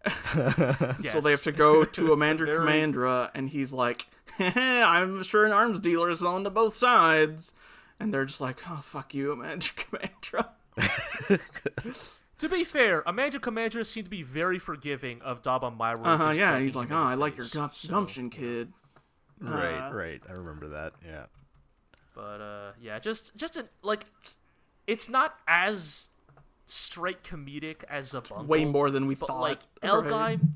So they have to go to Amandra Very- Commandra, and he's like, "I'm sure an arms dealer is on to both sides," and they're just like, "Oh fuck you, Amandra Commandra." To be fair, Amanda Commander seemed to be very forgiving of Daba Myro. Uh huh. Yeah, he's like, "Oh, in the I like your face, gum- so- gumption, kid." Right, right. I remember that. Yeah. But uh, yeah, just just a, like it's not as straight comedic as a Bumble, Way more than we but thought. like Right. L-Gaim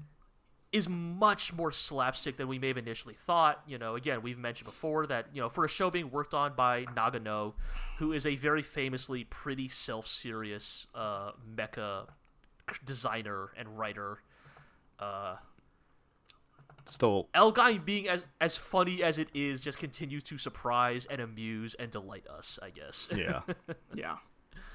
is much more slapstick than we may have initially thought. You know, again, we've mentioned before that you know for a show being worked on by Nagano, who is a very famously pretty self-serious uh, mecha designer and writer. Uh, Still, L-Gaim being as as funny as it is just continues to surprise and amuse and delight us, I guess. yeah. Yeah.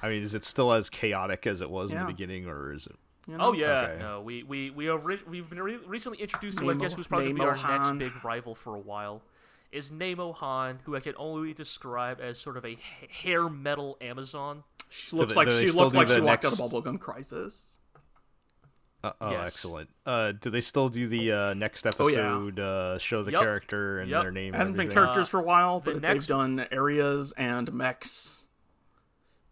I mean, is it still as chaotic as it was in the beginning, or is it? You know? Oh yeah, Okay. no, we we we are re- we've been re- recently introduced to I Nemo- guess who's probably gonna be our Han. next big rival for a while. Is Nemo Han, who I can only describe as sort of a ha- hair metal Amazon. She looks they- like they she still looked like the she walked next- out of Bubblegum Crisis. Uh, oh, Yes. excellent. Uh, do they still do the uh, next yeah. episode? Uh, show the Yep. character and Yep. their name. It hasn't been everything? characters for a while, the but next- they've done areas and mechs.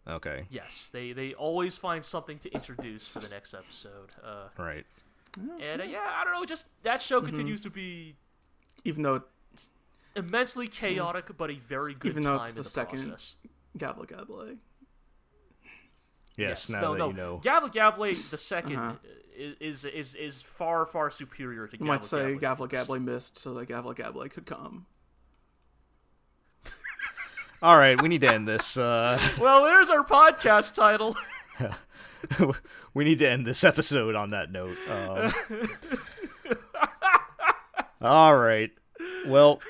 Okay. Yes, they they always find something to introduce for the next episode. Uh, Right. and uh, yeah, I don't know, just that show Mm-hmm. continues to be Even though immensely chaotic, but a very good Even though it's in the the second- process. Gabble Gabble. Yes. Now no, that no. you know. Gabble Gabble the 2nd Uh-huh. is, is is far far superior to. You might Gabble say Gabble Gabble Gabble missed so that Gabble Gabble could come. All right, we need to end this. Uh, Well, there's our podcast title. we need to end this episode on that note. Um, all right. Well,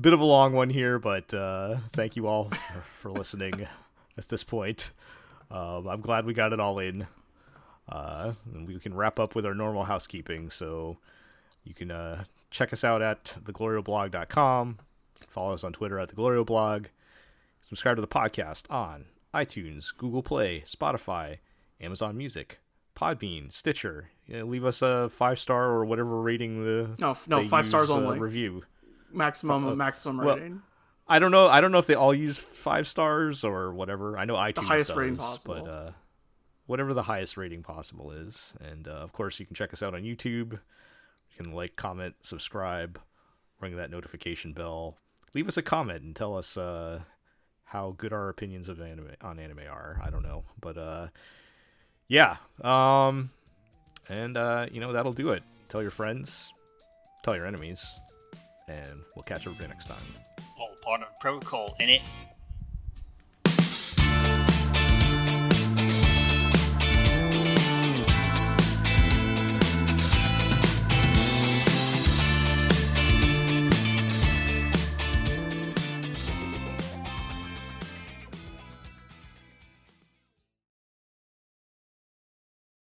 bit of a long one here, but uh, thank you all for, for listening at this point. Um, I'm glad we got it all in. Uh, and we can wrap up with our normal housekeeping. So you can uh, check us out at theglorioblog.com. Follow us on Twitter at theglorioblog. Subscribe to the podcast on iTunes, Google Play, Spotify, Amazon Music, Podbean, Stitcher. Yeah, leave us a five star or whatever rating the No, no, five stars use, uh, only. review. Maximum uh, maximum well- rating. I don't know. I don't know if they all use five stars or whatever. I know iTunes highest does, rating possible. but uh, whatever the highest rating possible is. And uh, of course, you can check us out on YouTube. You can like, comment, subscribe, ring that notification bell. Leave us a comment and tell us uh, how good our opinions of anime on anime are. I don't know, but uh, yeah. Um, and uh, you know that'll do it. Tell your friends, tell your enemies, and we'll catch everybody next time. All part of protocol, innit?